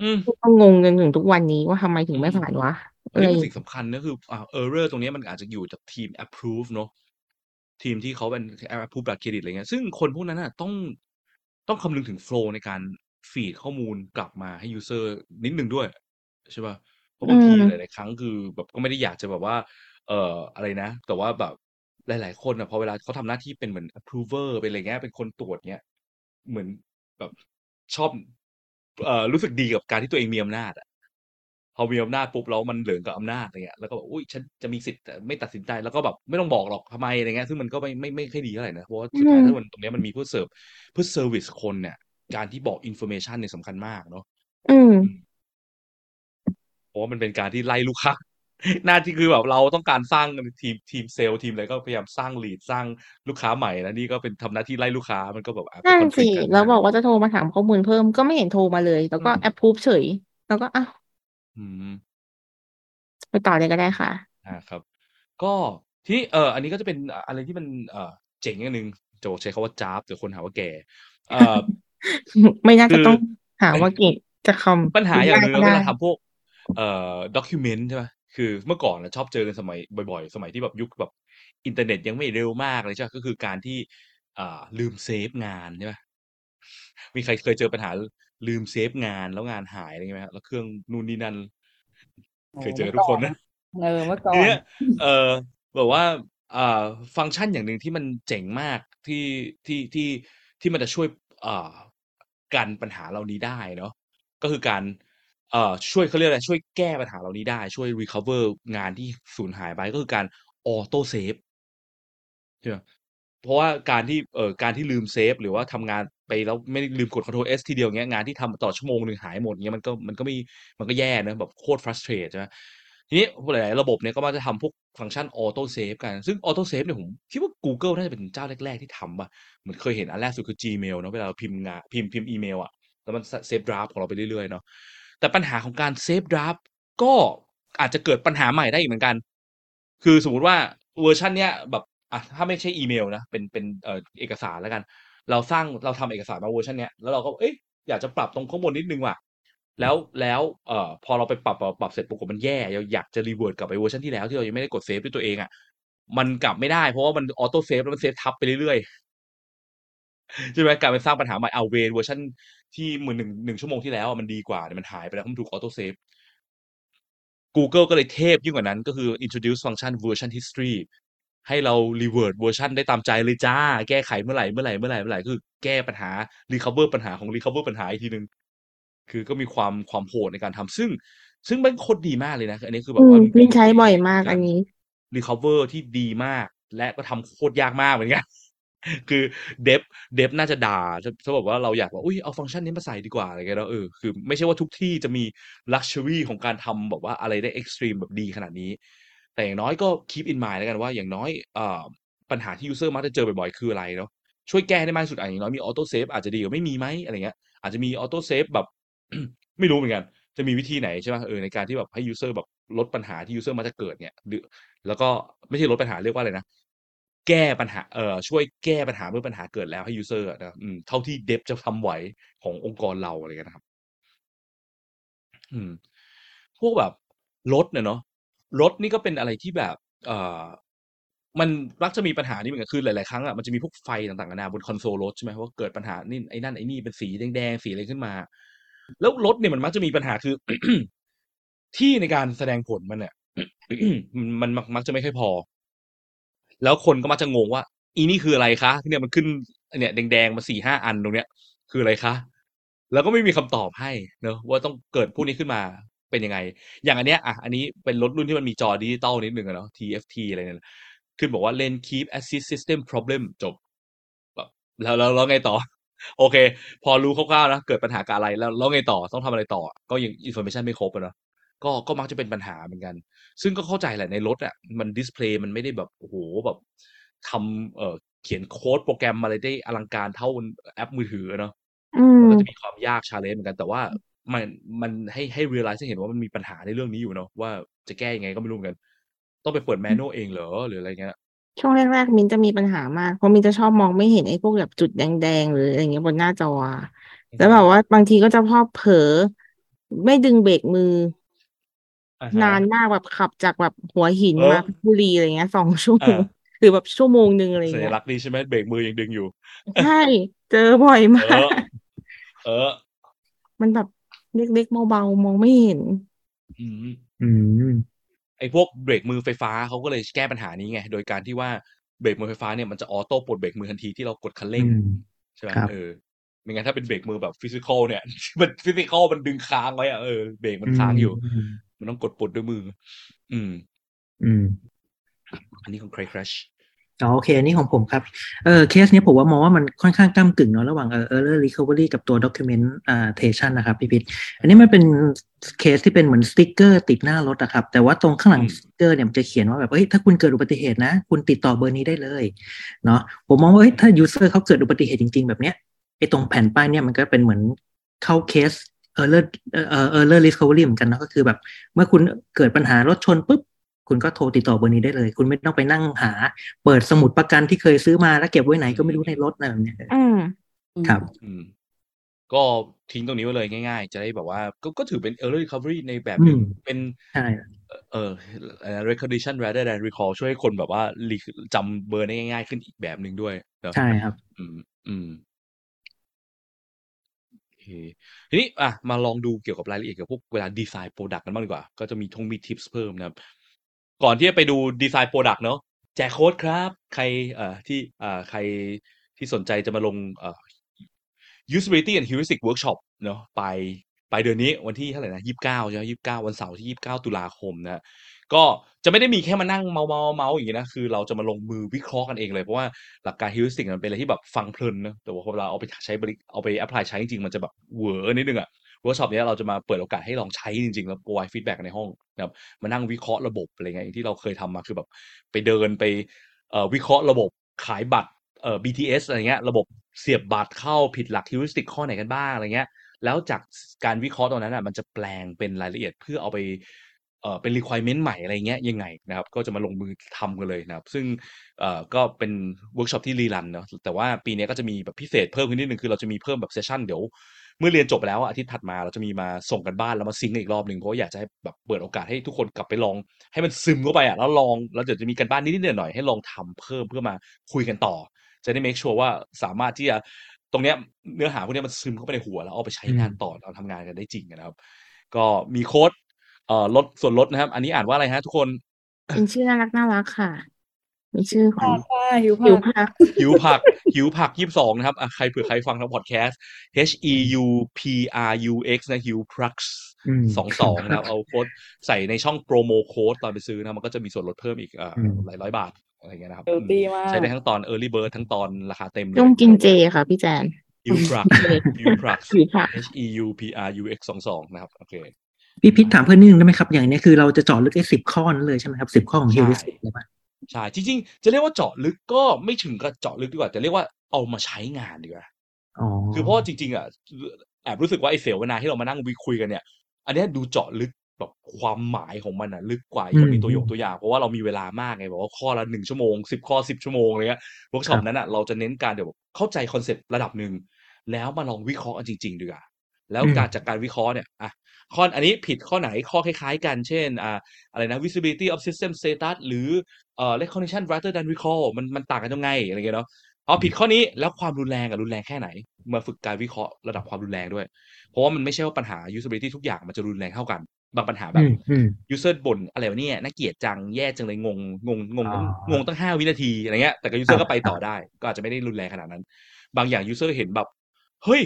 อืม
ก็งงจนถึงทุกวันนี้ว่าทำไมถึงไม่ผ่านวะ
อันนี้
เออ
คือสิ่งสำคัญนะคืออ่า error ตรงนี้มันอาจจะอยู่จากทีม approve เนอะ ทีมที่เขาเป็น approve บัตรเครดิตอะไรเงี้ยซึ่งคนพวกนั้นน่ะต้องต้องคำนึงถึง flow ในการ feed ข้อมูลกลับมาให้ user นิดนึงด้วย ใช่ป่ะเพราะบางที
อืม
หลายๆครั้งคือแบบก็ไม่ได้อยากจะแบบว่า เอ่ออะไรนะ แต่ว่าแบบหลาย ๆ คนอะพอเวลาเขาทำหน้าที่เป็นเหมือน approver เป็นอะไรเงี้ยเป็นคนตรวจเงี้ยเหมือนแบบชอบเอ่อรู้สึกดีกับการที่ตัวเองมีอำนาจอะ พอมีอำนาจปุ๊บแล้วมันเหลิงกับอำนาจอะไรเงี้ยแล้วก็แบบอุ้ยฉันจะมีสิทธิ์แต่ไม่ตัดสินใจแล้วก็แบบไม่ต้องบอกหรอกทำไมอะไรเงี้ยซึ่งมันก็ไม่ไม่ไม่ค่อยดีเท่าไหร่นะเพราะว่าสุดท้าย
อืม
ถ้ามันตรงเนี้ยมันมีเพื่อเสิร์ฟเพื่อ service คนเนี่ยการที่บอก information เนี่ยสำคัญมากเนาะ
อืม
เพราะว่ามันเป็นการที่ไล่ลูกค้าหน้าที่คือแบบเราต้องการสร้างทีมทีมเซลล์ทีมอะไรก็พยายามสร้าง lead สร้างลูกค้าใหม่แล้วนี่ก็เป็นทำหน้าที่ไล่ลูกค้ามันก็แบบอะเป็น
นั่น
คอนฟ
สิ
lict กัน
แล้ว
นะ
บอกว่าจะโทรมาถามข้อมูลเพิ่มก็ไม่เห็นโทรมาเลย แล้วก็
อืม
แอปพูฟเฉย แล้วก็อ้าว
อืม
ไปต่อเลยก็ได้ค่ะ
อ่าครับ ก็ที่นี้เอออันนี้ก็จะเป็นอะอะไรที่มันเออเจ๋งอย่างหนึ่งโจใช้คาว่าจ้าบเดี๋ยวคนหาว่าแก่เออ
ไม่น่าจะ
คือ
ต้องหาว่าเก่งจะคำ
ปัญหาอย่างหนึ่ง
ได้
เว
ก็
ลา
ได้
ทำพวก เอ่อด็อกิเมนต์ใช่ไหมคือเมื่อก่อนนะชอบเจอกันสมัยบ่อยๆ สมัยที่แบบยุคแบบ อินเทอร์เน็ตยังไม่เร็วมากเลยใช่ไหมก็คือการที่อ่าลืมเซฟงานใช่ไหม มีใครเคยเจอปัญหาลืมเซฟงานแล้วงานหายอะไรเงี้ยไหมครับแล้วเครื่องนู่นนี่นั่น
โอ้
เคยเจอ
เมื่อ
ทุก
ก่
ค
อนน
นะ
เออเมื่อก่อนที
เนี้ยเออแบบว่าอ่าฟังก์ชันอย่างหนึ่งที่มันเจ๋งมากที่ที่ที่ที่มันจะช่วยอ่ากันปัญหาเหล่านี้ได้เนาะก็คือการเอ่อช่วยเขาเรียกอะไรช่วยแก้ปัญหาเหล่านี้ได้ช่วย recover งานที่สูญหายไปก็คือการ auto save ใช่ไหมเพราะว่าการที่เอ่อการที่ลืมเซฟหรือว่าทำงาน ไปแล้วไม่ลืมกด Ctrl S ทีเดียวเงี้ยงานที่ทำต่อชั่วโมงหนึ่งหายหมดเงี้ยมันก็มันก็ไม่มันก็แย่นะแบบโคตร frustrate ใช่ไหมทีนี้หลายๆระบบเนี่ยก็มักจะทำพวกฟังก์ชัน auto save กัน ซึ่ง auto save เนี่ยผมคิดว่า Google น่าจะเป็นเจ้าแรก ๆ ที่ทำป่ะเหมือนเคยเห็นอันแรกสุดคือ Gmail เนาะเวลาเราพิมพ์งานพิมพ์พิมพ์อีเมลอะแล้วมันเซฟ draft ของเราไปเรื่อยๆเนาะแต่ปัญหาของการเซฟ draft ก็อาจจะเกิดปัญหาใหม่ได้อีกเหมือนกัน คือสมมุติว่าเวอร์ชันเนี้ยแบบอะถ้าไม่ใช่อีเมลนะเป็นเป็นเอ่อเอกสารแล้วกัน เราสร้างเราทำเอกสารมาเวอร์ชันเนี้ยแล้วเราก็เอ้ยอยากจะปรับตรงข้างบนนิดนึงว่ะแล้วแล้วเอ่อพอเราไปปรับปรับเสร็จปรากฏมันแย่เราอยากจะ revert กลับไปเวอร์ชันที่แล้วที่เรายังไม่ได้กดเซฟด้วยตัวเองอะมันกลับไม่ได้เพราะว่ามัน auto save แล้วมัน save ทับไปเรื่อยๆใช่ไหมกลายเป็นสร้างปัญหาใหม่เอาเวนเวอร์ชันที่เหมือนหนึ่งหนึ่งชั่วโมงที่แล้วมันดีกว่าเนี่ยมันหายไปแล้วเพราะมันถูกออโต้เซฟ Google ก็เลยเทพยิ่งกว่านั้นก็คือ introduce ฟังก์ชัน version history ให้เรา revert เวอร์ชันได้ตามใจเลยจ้า แก้ไขเมื่อไหร่เมื่อไหร่เมื่อไหร่เมื่อไหร่คือแก้ปัญหา recover ปัญหาของ recover ปัญหาอีกทีหนึ่งคือก็มีความความโหดในการทำซึ่ง ซึ่งมันโคตรดีมากเลยนะ อันนี้คือแบ
อื
บ
ม
ว่า
มินใช้บ่อยมากอันนี้
recover ที่ดีมาก และก็ทำโคตรยากมากเหมือนกันคือเดฟเดฟน่าจะด่าจะจะบอกว่าเราอยากว่าอุ้ยเอาฟังก์ชันนี้มาใส่ดีกว่าอะไรเงี้ยแล้วเออคือไม่ใช่ว่าทุกที่จะมี luxury ของการทำแบบว่าอะไรได้ extreme แบบดีขนาดนี้ แต่อย่างน้อยก็ keep in mind แล้วกันว่าอย่างน้อยอปัญหาที่ user มักจะเจอบ่อยๆคืออะไรเนาะช่วยแก้ให้ได้มากที่สุดอะอย่างน้อยมี auto save อาจจะดีกว่าไม่มีไหมอะไรเงี้ยอาจจะมี auto save แบบไม่รู้เหมือนกัน จะมีวิธีไหนใช่ไหมเออในการที่แบบให้ user แบบลดปัญหาที่ user มักจะเกิดเนี่ยแล้วก็ไม่ใช่ลดปัญหาเรียกว่าอะไรนะแก้ปัญหาเอ่อช่วยแก้ปัญหาเมื่อปัญหาเกิดแล้วให้ user อะนะเท่าที่เดฟจะทำไหวขององค์กรเราอะไรเงี้ยนะครับ อืม พวกแบบรถเนี่ยเนาะ รถนี่ก็เป็นอะไรที่แบบ เอ่อมันมักจะมีปัญหานี้เหมือนกันคือหลาย ๆ ครั้งอะมันจะมีพวกไฟต่างๆนานาบนคอนโซลรถใช่ไหมว่าเกิดปัญหานี่ไอ้นั่นไอ้นี่เป็นสีแดงๆสีอะไรขึ้นมา แล้วรถเนี่ยมันมักจะมีปัญหาคือ ที่ในการแสดงผลมันเนี่ยมันมักจะไม่ค่อยพอ แล้วคนก็มักจะงงว่า อีนี่คืออะไรคะเนี่ยมันขึ้นเนี่ยแดงๆมาสี่ห้าอันตรงเนี้ย คืออะไรคะแล้วก็ไม่มีคำตอบให้เนอะว่าต้องเกิดพวกนี้ขึ้นมา เป็นยังไง อย่างอันเนี้ยอะอันนี้เป็นรถรุ่นที่มันมีจอดิจิตอลนิดหนึ่งอะเนาะ TFT อะไรเนี่ยขึ้นบอกว่า lane keep assist system problem จบแบบแล้วแล้วแล้วไงต่อ โอเค พอรู้คร่าวๆนะเกิดปัญหากับอะไรแล้วแล้วไงต่อต้องทำอะไรต่อ ก็ยังอินโฟ a t ชันไม่ครบอะเนาะก็ก็มักจะเป็นปัญหาเหมือนกัน ซึ่งก็เข้าใจแหละในรถอะมัน display มันไม่ได้แบบโอ้โหแบบทำเอ่อเขียนโค้ดโปรแกรมอะไรได้อลังการเท่าแอปมือถือเนาะ
อืม
มันก็จะมีความยาก challenge เหมือนกันแต่ว่า มันมันให้ให้ realize ให้เห็นว่ามันมีปัญหาในเรื่องนี้อยู่เนาะว่าจะแก้ยังไงก็ไม่รู้เหมือนกัน ต้องไปเปิดแมนนวลเองเหรอหรืออะไรเงี้ย
ช่วงแรกๆมินจะมีปัญหามาก เพราะมินจะชอบมองไม่เห็นไอ้พวกแบบจุดแดงๆ หรืออะไรเงี้ยบนหน้าจออะแล้วแบบว่าบางทีก็จะพอบเผลอไม่ดึงเบรกมือ
อ่าฮะ
นานมากแบบขับจากแบบหัวหิน
เออ
มาเพชรบุรีอะไรเงี้ยสองชั่วโมง
อ่า
หรือแบบชั่วโมงหนึ่งอะไร
สัญ
เงี้ย
ลักษณ์ดีใช่ไหมเบรกมือยังดึงอยู่
ใช่ เจอบ่อยมา
เอกอเออ
มันแบบ เล็กๆเบาๆมองไม่เห็น
อืม
อืม
ไอ้พวกเบรกมือไฟฟ้าเขาก็เลยแก้ปัญหานี้ไง โดยการที่ว่าเบรกมือไฟฟ้าเนี่ยมันจะ auto ปลดเบรกมือทันทีที่เรากดคันเร่ง
อืม
ใช่ไหม
ครับ
เออไม่งั้นถ้าเป็นเบรกมือแบบ physical เนี่ย มัน physical มันดึงค้างไว้อะเออเบรกมันค้างอยู่
ม
มันต้องกดปลดด้วยมือ อืม
อืม
อันนี้ของ Cray Crash
อ๋อโอเค อันนี้ของผมครับ เออเคสเนี้ยผมว่ามองว่ามันค่อนข้างก้ากึ่งเนาะระหว่างเออ error recovery กับตัว documentation นะครับพี่พิษอันนี้มันเป็นเคสที่เป็นเหมือนสติ๊กเกอร์ติดหน้ารถอะครับ แต่ว่าตรงข้างหลัง
อืม
สติ๊กเกอร์เนี่ยมันจะเขียนว่าแบบเฮ้ยถ้าคุณเกิดอุบัติเหตุนะ คุณติดต่อเบอร์นี้ได้เลยเนาะผมมองว่าเฮ้ยถ้า user เขาเกิดอุบัติเหตุจริง ๆ แบบเนี้ยไอ้ตรงแผ่นป้ายเนี่ยมันก็เป็นเหมือนเข้าเคส error เอ่อ error recovery เหมือนกันเนาะก็คือแบบ เมื่อคุณเกิดปัญหารถชนปุ๊บ คุณก็โทรติดต่อเบอร์นี้ได้เลย คุณไม่ต้องไปนั่งหา เปิดสมุดประกันที่เคยซื้อมาแล้วเก็บไว้ไหนก็ไม่รู้ในรถนะแบบเนี้ย
อืม
ครับ
อืมก็ทิ้งตรงนี้ไว้เลยง่ายๆ จะได้แบบว่า ก็ก็ถือเป็น error recovery ในแบบหนึ่ง
อืม
เป็น
ใช่
เอ่อเอ่อ recognition rather than recall ช่วยให้คนแบบว่า re- จำเบอร์ได้ง่ายๆ ขึ้นอีกแบบหนึ่งด้วยเนอะ
ใช่ครับ
อืม อืมโอเคทีนี้อะมาลองดูเกี่ยวกับรายละเอียดเกี่ยวกับพวกเวลา design product กันบ้างดีกว่า ก็จะมีมี tips เพิ่มนะครับ ก่อนที่จะไปดู design product เนาะแจกโค้ดครับ ใครเอ่อที่เอ่อใครที่สนใจจะมาลงเอ่อ usability and heuristic workshop เนาะไปไปเดือนนี้วันที่เท่าไหร่นะยี่สิบเก้าใช่ไหมยี่สิบเก้าวันเสาร์ที่ยี่สิบเก้าตุลาคมนะก็จะไม่ได้มีแค่มานั่งเมาท์เมาท์เมาท์อย่างนี้นะคือเราจะมาลงมือวิเคราะห์กันเองเลย เพราะว่าหลักการ heuristic มันเป็นอะไรที่แบบฟังเพลินนะแต่ว่าพอเราเอาไปใช้บริเอาไป apply ใช้จริงๆ มันจะแบบเวอร์นิดนึงอะ เวิร์กช็อปเนี้ยเราจะมาเปิดโอกาสให้ลองใช้จริงๆ แล้ว provide feedback ในห้องนะครับมานั่งวิเคราะห์ระบบอะไรเงี้ยที่เราเคยทำมาคือแบบไปเดินไปวิเคราะห์ระบบขายบัตรเอ่อ BTS อะไรเงี้ยระบบเสียบบัตรเข้าผิดหลัก heuristic ข้อไหนกันบ้างอะไรเงี้ย แล้วจากการวิเคราะห์ตรงนั้นอะมันจะแปลงเป็นรายละเอียดเพื่อเอาไปเอ่อเป็น requirement ใหม่อะไรเงี้ยยังไงนะครับ ก็จะมาลงมือทำกันเลยนะครับ ซึ่งเอ่อก็เป็นเวิร์กช็อปที่ rerun เนาะแต่ว่าปีนี้ก็จะมีแบบพิเศษเพิ่มขึ้นนิดนึงคือเราจะมีเพิ่มแบบ session เดี๋ยว เมื่อเรียนจบไปแล้วอาทิตย์ถัดมาเราจะมีมาส่งกันบ้านแล้วมาซิงค์กันอีกรอบหนึ่งเพราะอยากจะให้แบบเปิดโอกาสให้ทุกคนกลับไปลอง ให้มันซึมเข้าไปอะแล้วลองแล้วเดี๋ยวจะมีกันบ้านนิดๆหน่อยๆให้ลองทำเพิ่มเพื่อมาคุยกันต่อ จะได้ make sure ว่าสามารถที่จะตรงเนี้ยเนื้อหาพวกนี้มันซึมเข้าไปในหัวแล้วเอาไปใช้งานต่อเราทำงานกันได้จริงนะครับ ก็มีโค้ดเอ่อลดส่วนลดนะครับ อันนี้อ่านว่าอะไรฮะทุกคน
เป็นชื่อน่ารักน่ารักค่ะ มีชื่อของ
ค่ะหิว
หิว
ผัก
พัก
หิวผักหิวผักยี่สิบสองนะครับอะใครเผื่อใครฟังทางพอดแคสต์ H E U P R U X นะหิวพรัก
อืม
สองสองนะครับเอาโค้ดใส่ในช่อง promo code ตอนไปซื้อนะมันก็จะมีส่วนลดเพิ่มอีกเอ่ออ
ม
หลายร้อยบาทอะไรอย่างเงี้ยนะครับ
เออดีมาก
ใช้ได้ทั้งตอน Early Bird ทั้งตอนราคาเต็มเลย
ต้องกินเจค่ะพี่แจน
หิวพรักหิวพรัก
หิวผัก
H E U P R U X สองสองนะครับโอเค
พี่พิษถามเพิ่มนิดนึงได้ไหมครับ อย่างเนี้ยคือเราจะเจาะลึกไอ้สิบข้อนั้นเลยใช่ไหมครับสิบข้อของ
ใช่
ฮิวริสตic เลยป่ะ
ใช่จริงๆ จะเรียกว่าเจาะลึกก็ไม่ถึงกับเจาะลึกดีกว่าจะเรียกว่าเอามาใช้งานดีกว่า
อ๋อ
คือเพราะว่าจริง ๆอะแอบรู้สึกว่าไอ้เสวนาที่เรามานั่งวิคุยกันเนี่ย อันเนี้ยดูเจาะลึกแบบความหมายของมันอะลึกกว่าจะมีตัวอย่างตัวอย่างเพราะว่าเรามีเวลามากไงบอกว่าข้อละหนึ่งชั่วโมงสิบข้อสิบชั่วโมงอะไรเงี้ยเวิร์กช็อปนั้นอะเราจะเน้นการเดี๋ยวเข้าใจ concept ระดับหนึ่งแล้วมาลองวิเคราะห์กันจริงๆดีกว่าแล้วการจากการวิเคราะห์เนี่ยอะข้ออันนี้ผิดข้อไหนข้อคล้ายๆกัน เช่นอ่าอะไรนะ visibility of system status หรือ เอ่อ recognition rather than recall มันมันต่างกันยังไงอะไรเงี้ยเนาะอ๋อผิดข้อนี้แล้วความรุนแรงกับรุนแรงแค่ไหน มาฝึกการวิเคราะห์ระดับความรุนแรงด้วย เพราะว่ามันไม่ใช่ว่าปัญหา usability ทุกอย่างมันจะรุนแรงเท่ากัน บางปัญหาแบ
อื
บ
มอืม
user บ่นอะไรวะเนี่ยน่าเกลียดจังแย่จังเลยงงงงงง
อ๋อ
งงตั้งห้าวินาทีอะไรเงี้ยแต่ก็ user
ครับ
ก็ไปต่อได้ ก็อาจจะไม่ได้รุนแรงขนาดนั้น บางอย่าง user เห็นแบบเฮ้ย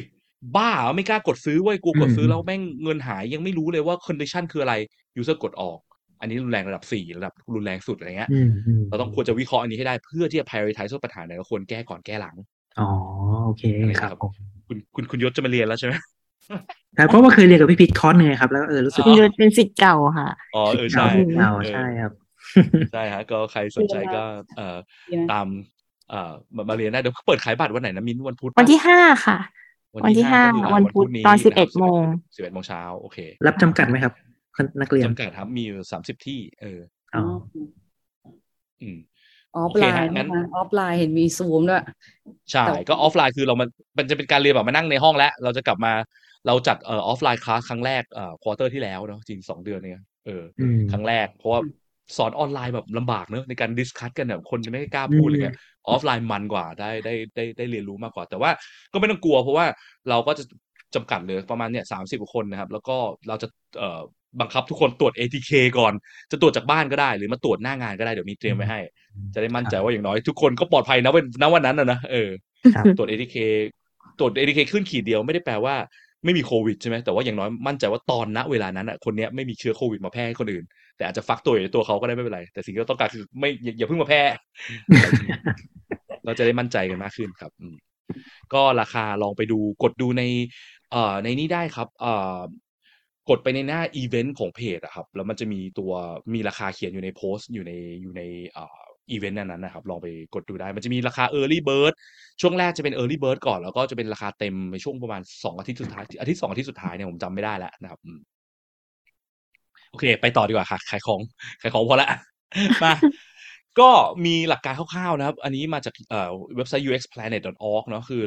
บ้าเหรอไม่กล้ากดซื้อเว้ยกูกดซื้อแล้วแม่งเงินหายยังไม่รู้เลยว่า condition คืออะไร user กดออก อันนี้รุนแรงระดับสี่ระดับรุนแรงสุดอะไรเงี้ย
อืมอืม
เราต้องควรจะวิเคราะห์อันนี้ให้ได้เพื่อที่จะ prioritize ว่าปัญหาไหนเราควรแก้ก่อนแก้หลัง
อ๋อโอเค
อะไร
ครับ
ครับ
ผม
คุณคุณคุณยศจะมาเรียนแล้วใช่ไหม
ครับเพราะว่าเคยเรียนกับพี่พิทคอร์สหนึ่งไงครับแล้วเออรู้สึก
คุณยศเป็นสิทธิ์เก่าค่ะ
อ๋อเออใช่
เก่า
เออ
ใช่ครับ
ใช่ฮะก็ใครสนใจก็เอ่อ
ดีไหม
ตามเอ่อมามาเรียนได้เดี๋ยวเปิดขายบัตรวันไหนนะมิ้นวันพุธปะ
วันที่ห้าค่ะวันที่ห้า
ก็คืออะ
วันพุธตอนะ
ครับ
11โมง
สิบเอ็ดโมงเช้าโอเค
รับจำกัดไหมครับ นักเรียน
จำกัดครับมีอยู่สามสิบที่ เออ
อ๋อ
อืม
ออฟ
โอเค
ไล
ฮะ
น์
งั้
นะ
น
คะออฟไลน์เห็นมีซูมด้วย
ใช่
แต่
ก็ออฟไลน์คือเรามันมันจะเป็นการเรียนแบบมานั่งในห้องแล้ว เราจะกลับมาเราจัดเอ่อออฟไลน์คลาสครั้งแรกเอ่อควอเตอร์ที่แล้วเนาะจริงสองเดือนเนี่ยเออ
อืม
ครั้งแรก เพราะว่าสอนออนไลน์แบบลำบากเนอะในการ discuss กันแบบคนจะไม่กล้าพูด
อืม
อะไรเงี้ยออฟไลน์มันกว่าได้ได้ได้ได้เรียนรู้มากกว่า แต่ว่าก็ไม่ต้องกลัว เพราะว่าเราก็จะจำกัดเลยประมาณเนี่ยสามสิบกว่าคนนะครับ แล้วก็เราจะเอ่อ บังคับทุกคนตรวจ ATK ก่อน จะตรวจจากบ้านก็ได้ หรือมาตรวจหน้างานก็ได้เดี๋ยวมีเตรียมไว้ให้ จะได้มั่นใจว่าอย่างน้อยทุกคนก็ปลอดภัยนะวันณวันนั้นนะนะเออ
ครับ
ตรวจ ATK ตรวจ ATK ขึ้นขีดเดียวไม่ได้แปลว่าไม่มีโควิดใช่ไหมแต่ว่าอย่างน้อยมั่นใจว่าตอนณเวลานั้นอะคนเนี้ยไม่มีเชื้อโควิดมาแพร่ให้คนอื่น แต่อาจจะฟักตัวอยู่ในตัวเขาก็ได้ไม่เป็นไร แต่สิ่งที่เราต้องการคือไม่อย่าอย่าเพิ่งมาแพร่ เราจะได้มั่นใจกันมากขึ้นครับอืมก็ราคาลองไปดูกดดูใน เอ่อในนี้ได้ครับ เอ่อ กดไปในหน้าอีเวนต์ของเพจอะครับแล้วมันจะมีตัวมีราคาเขียนอยู่ในโพสต์อยู่ในอยู่ในอีเวนต์นั้นนะครับลองไปกดดูได้มันจะมีราคา Early Bird ช่วงแรกจะเป็น Early Bird ก่อน แล้วก็จะเป็นราคาเต็มในช่วงประมาณสองอาทิตย์สุดท้ายอาทิตย์สองอาทิตย์สุดท้ายเนี่ยผมจำไม่ได้แล้วนะครับโอเค ไปต่อดีกว่าค่ะขายของขายของพอละมาก็มีหลักการคร่าวๆนะครับ อันนี้มาจากเอ่อเว็บไซต์ uxplanet.org เนาะคือ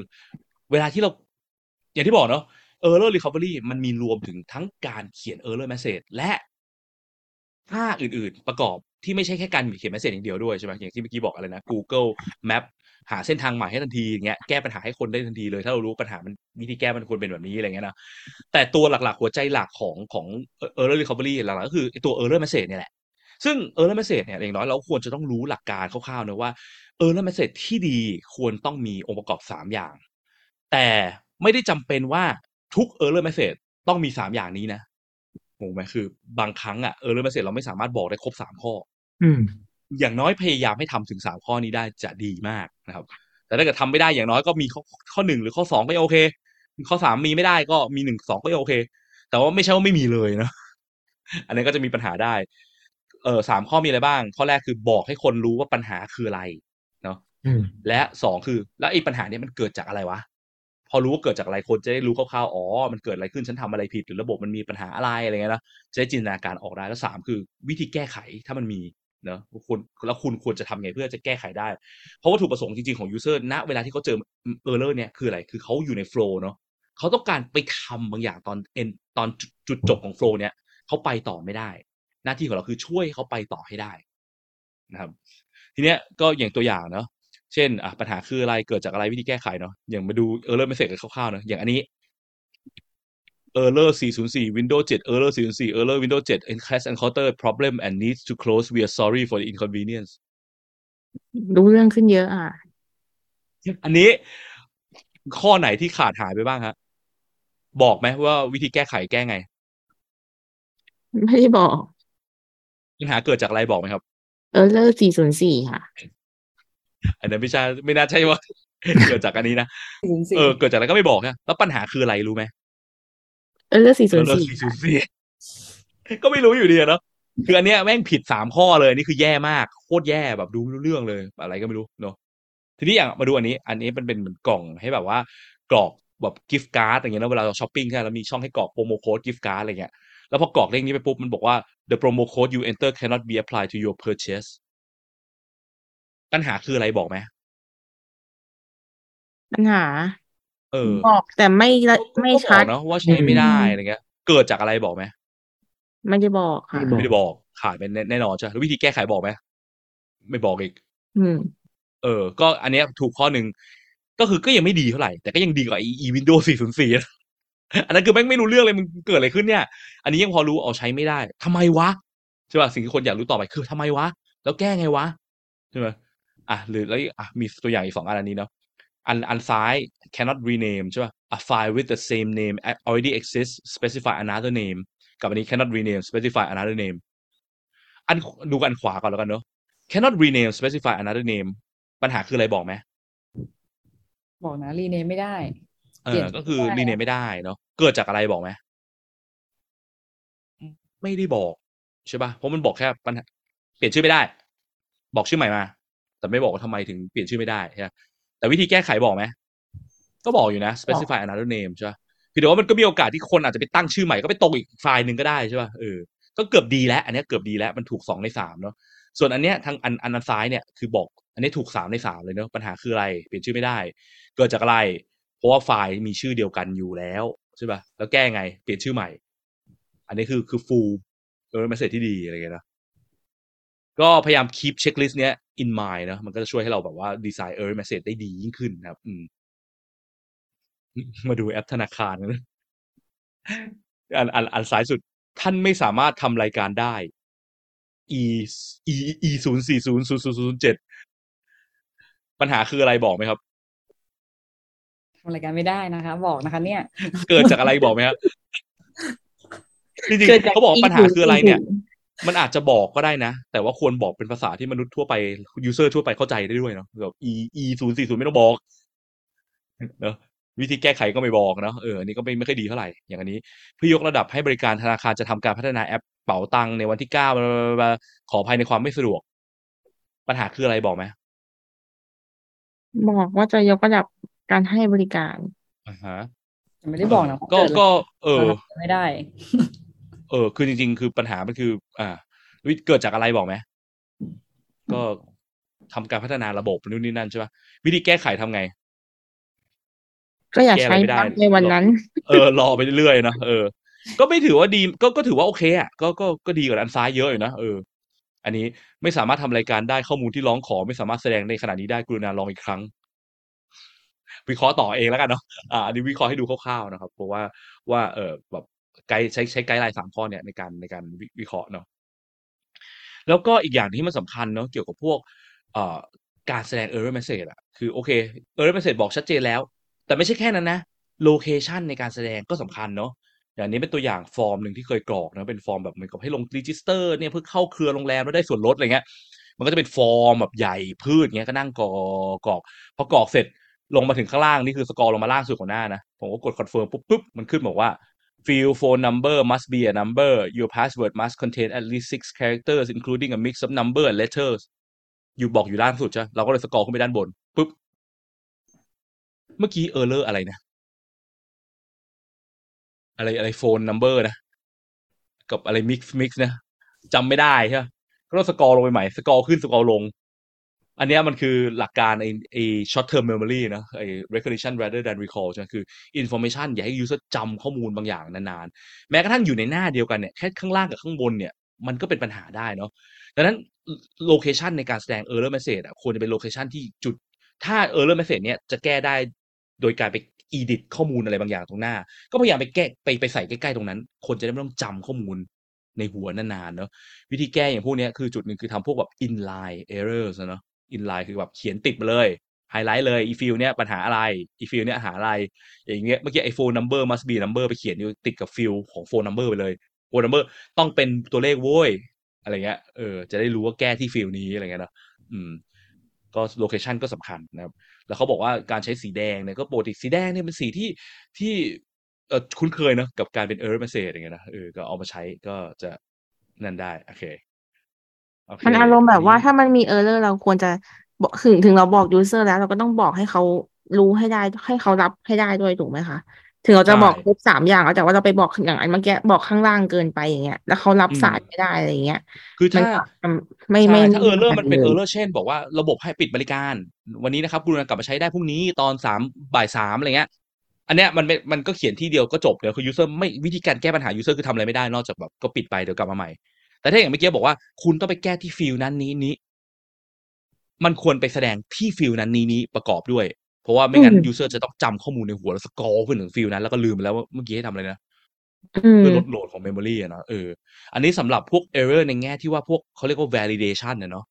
เวลาที่เรา อย่างที่บอกเนาะ error recovery มันมีรวมถึงทั้งการเขียน error message และค่าอื่นๆประกอบที่ไม่ใช่แค่การเขียน message อย่างเดียวด้วยใช่ไหมอย่างที่เมื่อกี้บอกอะไรนะ Google Map หาเส้นทางใหม่ให้ทันทีอย่างเงี้ยแก้ปัญหาให้คนได้ทันทีเลย ถ้าเรารู้ปัญหามันวิธีแก้มันควรเป็นแบบนี้อะไรเงี้ยนะแต่ตัวหลักๆ หัวใจหลักของของ error recovery หลักๆก็คือตัว error message เนี่ยแหละซึ่ง error message เนี่ยอย่างน้อยเราควรจะต้องรู้หลักการคร่าวๆนะว่า error message ที่ดีควรต้องมีองค์ประกอบสามอย่าง แต่ไม่ได้จำเป็นว่า ทุก error message ต้องมีสามอย่างนี้นะงงไหมคือบางครั้งอะ error message เราไม่สามารถบอกได้ครบสามข้อ
อืม
อย่างน้อยพยายามให้ทำถึงสามข้อนี้ได้จะดีมากนะครับ แต่ถ้าเกิดทำไม่ได้อย่างน้อยก็มีข้อข้อหนึ่งหรือข้อสองก็ยังโอเค ข้อสามมีไม่ได้ก็มีหนึ่งสองก็ยังโอเค แต่ว่าไม่ใช่ว่าไม่มีเลยนะอันนี้นก็จะมีปัญหาได้ เออสามข้อมีอะไรบ้าง ข้อแรกคือบอกให้คนรู้ว่าปัญหาคืออะไร เนาะ
อืม
และสองคือ แล้วไอ้ปัญหาเนี้ยมันเกิดจากอะไรวะ พอรู้ว่าเกิดจากอะไรคนจะได้รู้คร่าวๆ อ๋อ มันเกิดอะไรขึ้น ฉันทำอะไรผิด หรือระบบมันมีปัญหาอะไรอะไรเงี้ยนะจะได้จินตนาการออกได้ แล้วสามคือวิธีแก้ไขถ้ามันมีเนอะคุณแล้วคุณควรจะทำไงเพื่อจะแก้ไขได้ เพราะวัตถุประสงค์จริงๆ ของ user ณเวลาที่เขาเจอ error เนี่ยคืออะไร คือเขาอยู่ใน flow เนาะเขาต้องการไปทำบางอย่างตอน end ตอนจุดจบของ flow เนี่ยเขาไปต่อไม่ได้ หน้าที่ของเราคือช่วยเขาไปต่อให้ได้นะครับทีเนี้ยก็อย่างตัวอย่างเนาะ เช่นอะปัญหาคืออะไรเกิดจากอะไรวิธีแก้ไขเนาะอย่างมาดู error message กันคร่าวๆเนาะอย่างอันนี้ error 404 Windows 7 error 404 error Windows 7 has encountered problem and needs to close we are sorry for the inconvenience
รู้เรื่องขึ้นเยอะอะ
อันนี้ข้อไหนที่ขาดหายไปบ้างฮะบอกไหมว่าวิธีแก้ไขแก้ไง
ไม่ได้บอก
ปัญหาเกิดจากอะไรบอกไหมครับ
เออเลอร์สี่ศูนย์สี่ค่ะ
อันนั้นไม่ใช่ไม่น่าใช่ว่าเกิดจากอันนี้นะ
ศูนย์สี่
เออเกิดจากอะไรก็ไม่บอกนะแล้วปัญหาคืออะไรรู้ไหม
เออเลอร์สี่ศูนย์
Error
สี่
404ก็ไม่รู้อยู่ดีอะเนาะคืออันเนี้ยแม่งผิดสามข้อเลยนี่คือแย่มากโคตรแย่แบบดูไม่รู้เรื่องเลย อะไรก็ไม่รู้เนาะทีนี้อย่างมาดูอันนี้ อันนี้มันเป็นเหมือนกล่องให้แบบว่ากรอกแบบ gift card อย่างเงี้ยนะเวลาเราช้อปปิ้งใช่ไหมแล้วมีช่องให้กรอก promo code gift card อะไรเงี้ยแล้วพอ กรอกเลขนี้ไปปุ๊บมันบอกว่า the promo code you enter cannot be applied to your purchase ปัญหาคืออะไรบอกไหม
ปัญหา
เออ
บอกแต่ไม่ละไม่
ก็บอกชั
ด
เนาะว่าใช้ไม่ได้อะไรเงี้ย เกิดจากอะไรบอกไหม
ไม่ได้บอกค่ะ
ไม่
ไม่ได้บอกขาดไปแน่แน่นอนใช่ไหมแล้ววิธีแก้ไขบอกไหมไม่บอกอีก
อืม
เออ ก็อันเนี้ยถูกข้อหนึ่งก็คือก็ยังไม่ดีเท่าไหร่ แต่ก็ยังดีกว่าอีวินโดว์404อันนั้นคือแม่งไม่รู้เรื่องเลยมันเกิดอะไรขึ้นเนี่ย อันนี้ยังพอรู้เอาใช้ไม่ได้ทำไมวะใช่ป่ะสิ่งที่คนอยากรู้ต่อไปคือทำไมวะ แล้วแก้ไงวะใช่ไหม อะหรือแล้วอะมีตัวอย่างอีกสองอันอันนี้เนาะอันอันซ้าย cannot rename ใช่ป่ะ a file with the same name already exists specify another name กับอันนี้ cannot rename specify another name อันดูกันขวาก่อนแล้วกันเนาะ cannot rename specify another name ปัญหาคืออะไรบอกไหม
บอกนะรีเนมไม่ได้
เอ
เปลี่ย
อนก็คือ
ไม่ได้
rename ไม่ได้เนาะเกิดจากอะไรบอกไหมไม่ได้บอกใช่ป่ะเพราะมันบอกแค่ปัญหาเปลี่ยนชื่อไม่ได้ บอกชื่อใหม่มา แต่ไม่บอกว่าทำไมถึงเปลี่ยนชื่อไม่ได้ใช่ไหมแต่วิธีแก้ไขบอกไหมก็บอกอยู่นะ specify another name ใช่ป่ะคือแต่ว่ามันก็มีโอกาสที่คนอาจจะไปตั้งชื่อใหม่ก็ไปตรงอีกไฟล์หนึ่งก็ได้ใช่ป่ะเออก็เกือบดีแล้ว อันนี้เกือบดีแล้วมันถูกสองในสามเนาะส่วนอันเนี้ยทางอันอันซ้ายเนี่ยคือบอก อันนี้ถูกสามในสามเลยเนาะปัญหาคืออะไร เปลี่ยนชื่อไม่ได้ เกิดจากอะไร เพราะว่าไฟล์มีชื่อเดียวกันอยู่แล้วใช่ป่ะแล้วแก้ไง เปลี่ยนชื่อใหม่ อันนี้คือคือ full เออ message ที่ดีอะไรเงี้ยนะ ก็พยายาม keep checklist เนี้ย in mind นะมันก็จะช่วยให้เราแบบว่าดีไซน์ error message ได้ดียิ่งขึ้นนะครับ อืม มาดูแอปธนาคารกันนะอันอันอันซ้ายสุด ท่านไม่สามารถทำรายการได้ e e e ศูนย์สี่ศูนย์ศูนย์ศูนย์ศูนย์เจ็ดปัญหาคืออะไรบอกไหมครับ
ทำรายการไม่ได้นะคะ บอกนะคะ เนี่ย
เกิดจากอะไรบอกไหมครับจริง
เกิดจาก
ๆเขาบอกปัญหาคืออะไรเนี่ย
อีก
มันอาจจะบอกก็ได้นะ แต่ว่าควรบอกเป็นภาษาที่มนุษย์ทั่วไป user ทั่วไปเข้าใจได้ด้วยเนาะแบบ e e ศูนย์สี่ศูนย์ไม่ต้องบอกเนอะวิธีแก้ไขก็ไม่บอกเนาะเอออันนี้ก็ไม่ไม่ค่อยดีเท่าไหร่อย่างอันนี้เพื่อยกระดับให้บริการธนาคารจะทำการพัฒนาแอปเป๋าตังในวันที่เก้าขออภัยในความไม่สะดวก ปัญหาคืออะไรบอกไหม
บอกว่าจะยกระดับการให้บริการ
อ่าฮะ
ไม่ได้บอกนะ
ก็ก็ เออ
ไม่ได้
เออคือจริง ๆ คือปัญหามันคือ อ่าวิเกิดจากอะไรบอกไหมก็ทำการพัฒนาระบบนู่นนี่นั่นใช่ป่ะวิธีแก้ไขทำไง
ก็อยาก
แก้อะไร
ใช้
ไม่ได้
บ้างในวันนั้น
เออ รอไปเรื่อยๆนะเออ ก็ไม่ถือว่าดี ก็ก็ถือว่าโอเคอะก็ก็ก็ดีกว่าอันซ้ายเยอะอยู่นะเออ อันนี้ไม่สามารถทำรายการได้ข้อมูลที่ร้องขอ ไม่สามารถแสดงในขณะนี้ได้กรุณาลองอีกครั้งวิเคราะห์ต่อเองแล้วกันเนาะอ่าอันนี้วิเคราะห์ให้ดูคร่าวๆนะครับเพราะว่าว่าเออแบบ ไกด์ใช้ใช้ไกด์ไลน์สามข้อเนี่ยในการในการวิเคราะห์เนาะแล้วก็อีกอย่างที่มันสำคัญเนาะเกี่ยวกับพวกเอ่อการแสดง error message อะคือโอเค error message บอกชัดเจนแล้ว แต่ไม่ใช่แค่นั้นนะ location ในการแสดงก็สำคัญเนาะอย่างนี้เป็นตัวอย่างฟอร์มหนึ่งที่เคยกรอกนะเป็นฟอร์มแบบเหมือนกับให้ลง register เนี่ยเพื่อเข้าเครือโรงแรมแล้วได้ส่วนลดอะไรเงี้ยมันก็จะเป็นฟอร์มแบบใหญ่พรืดเงี้ยก็นั่งกรอกกรอกพอกรอกเสร็จลงมาถึงข้างล่างนี่คือ scroll ลงมาล่างสุดของหน้านะผมก็กด confirm ปุ๊บปุ๊บมันขึ้นบอกว่า field phone number must be a number your password must contain at least six characters including a mix of number and letters อยู่บอกอยู่ล่างสุดใช่เราก็เลย scroll ขึ้นไปด้านบนปุ๊บ เมื่อกี้ error อะไรนะ อะไรอะไร phone number นะ กับอะไร mix mix นะจำไม่ได้ใช่ไหมก็ต้อง scroll ลงไปใหม่ scroll ขึ้น scroll ลง อันนี้มันคือหลักการไอ้ไอ้ short term memory นะไอ้ recognition rather than recall ใช่ไหมคือ information อย่าให้ user จำข้อมูลบางอย่างนานๆ แม้กระทั่งอยู่ในหน้าเดียวกันเนี่ยแค่ข้างล่างกับข้างบนเนี่ยมันก็เป็นปัญหาได้เนาะดังนั้น location ในการแสดง error message อะควรจะเป็น location ที่จุด ถ้า error message เนี่ยจะแก้ได้โดยการไป edit ข้อมูลอะไรบางอย่างตรงหน้า ก็พยายามไปแก้ไปไปใส่ใกล้ๆตรงนั้น คนจะได้ไม่ต้องจำข้อมูลในหัวนานๆเนาะวิธีแก้อย่างพวกนี้คือจุดหนึ่งคือทำพวกแบบ inline errors เนาะ เนาะ inline คือแบบเขียนติดมาเลยไฮไลท์เลยอี field เนี้ยปัญหาอะไรอี field เนี้ยหาอะไร อย่างเงี้ยเมื่อกี้ไอ phone number must be number ไปเขียนอยู่ติดกับฟิลของโฟน number ไปเลยโฟน number ต้องเป็นตัวเลขโว้ยอะไรเงี้ยเออจะได้รู้ว่าแก้ที่ field นี้อะไรเงี้ยเนาะอืมก็ location ก็สำคัญนะครับ แล้วเขาบอกว่าการใช้สีแดงเนี่ยก็ปกติสีแดงเนี่ยเป็นสีที่ที่เออคุ้นเคยเนะกับการเป็น error message อย่างเงี้ยนะเออก็เอามาใช้ก็จะนั่นได้ โอเค
มันอารมณ์แบบว่า
อันนี้
ถ้ามันมี error เราควรจะบอกถึงถึงเราบอก user แล้ว เราก็ต้องบอกให้เขารู้ให้ได้ให้เขารับให้ได้ด้วยถูกไหมคะ ถึงเราจะบอกครบสามอย่างแล้วแต่ว่าเราไปบอกอย่างอันเมื่อกี้บอกข้างล่างเกินไปอย่างเงี้ยแล้วเขารับสารไม่ได้อะไรอย่างเงี้ย
คือ
มัน
ถ้า
ก็ไม่ไม่
ใช่ถ้า error มันเป็น errorร์เช่น บอกว่าระบบให้ปิดบริการ วันนี้นะครับกรุณากลับมาใช้ได้พรุ่งนี้ตอนสามบ่ายสามอะไรเงี้ยอันเนี้ยมันเป็นมันก็เขียนที่เดียวก็จบเดี๋ยวคือ user ไม่วิธีการแก้ปัญหา user คือทำอะไรไม่ได้นอกจากแบบก็ปิดไปเดี๋ยวกลับมาใหม่ แต่ถ้าอย่างเมื่อกี้บอกว่าคุณต้องไปแก้ที่ field นั้นนี้นี้ มันควรไปแสดงที่ field นั้นนี้นี้ประกอบด้วย เพราะว่าไม่งั้น
อืม
user จะต้องจำข้อมูลในหัวแล้ว scroll ขึ้นถึง field นั้น แล้วก็ลืมไปแล้วว่าเมื่อกี้ให้ทำอะไรนะ
อืม
เพื่อลด load ของ memory อะเนาะเอออันนี้สำหรับพวก error ในแง่ที่ว่าพวกเขาเรียกว่า validation เนี่ยเนาะ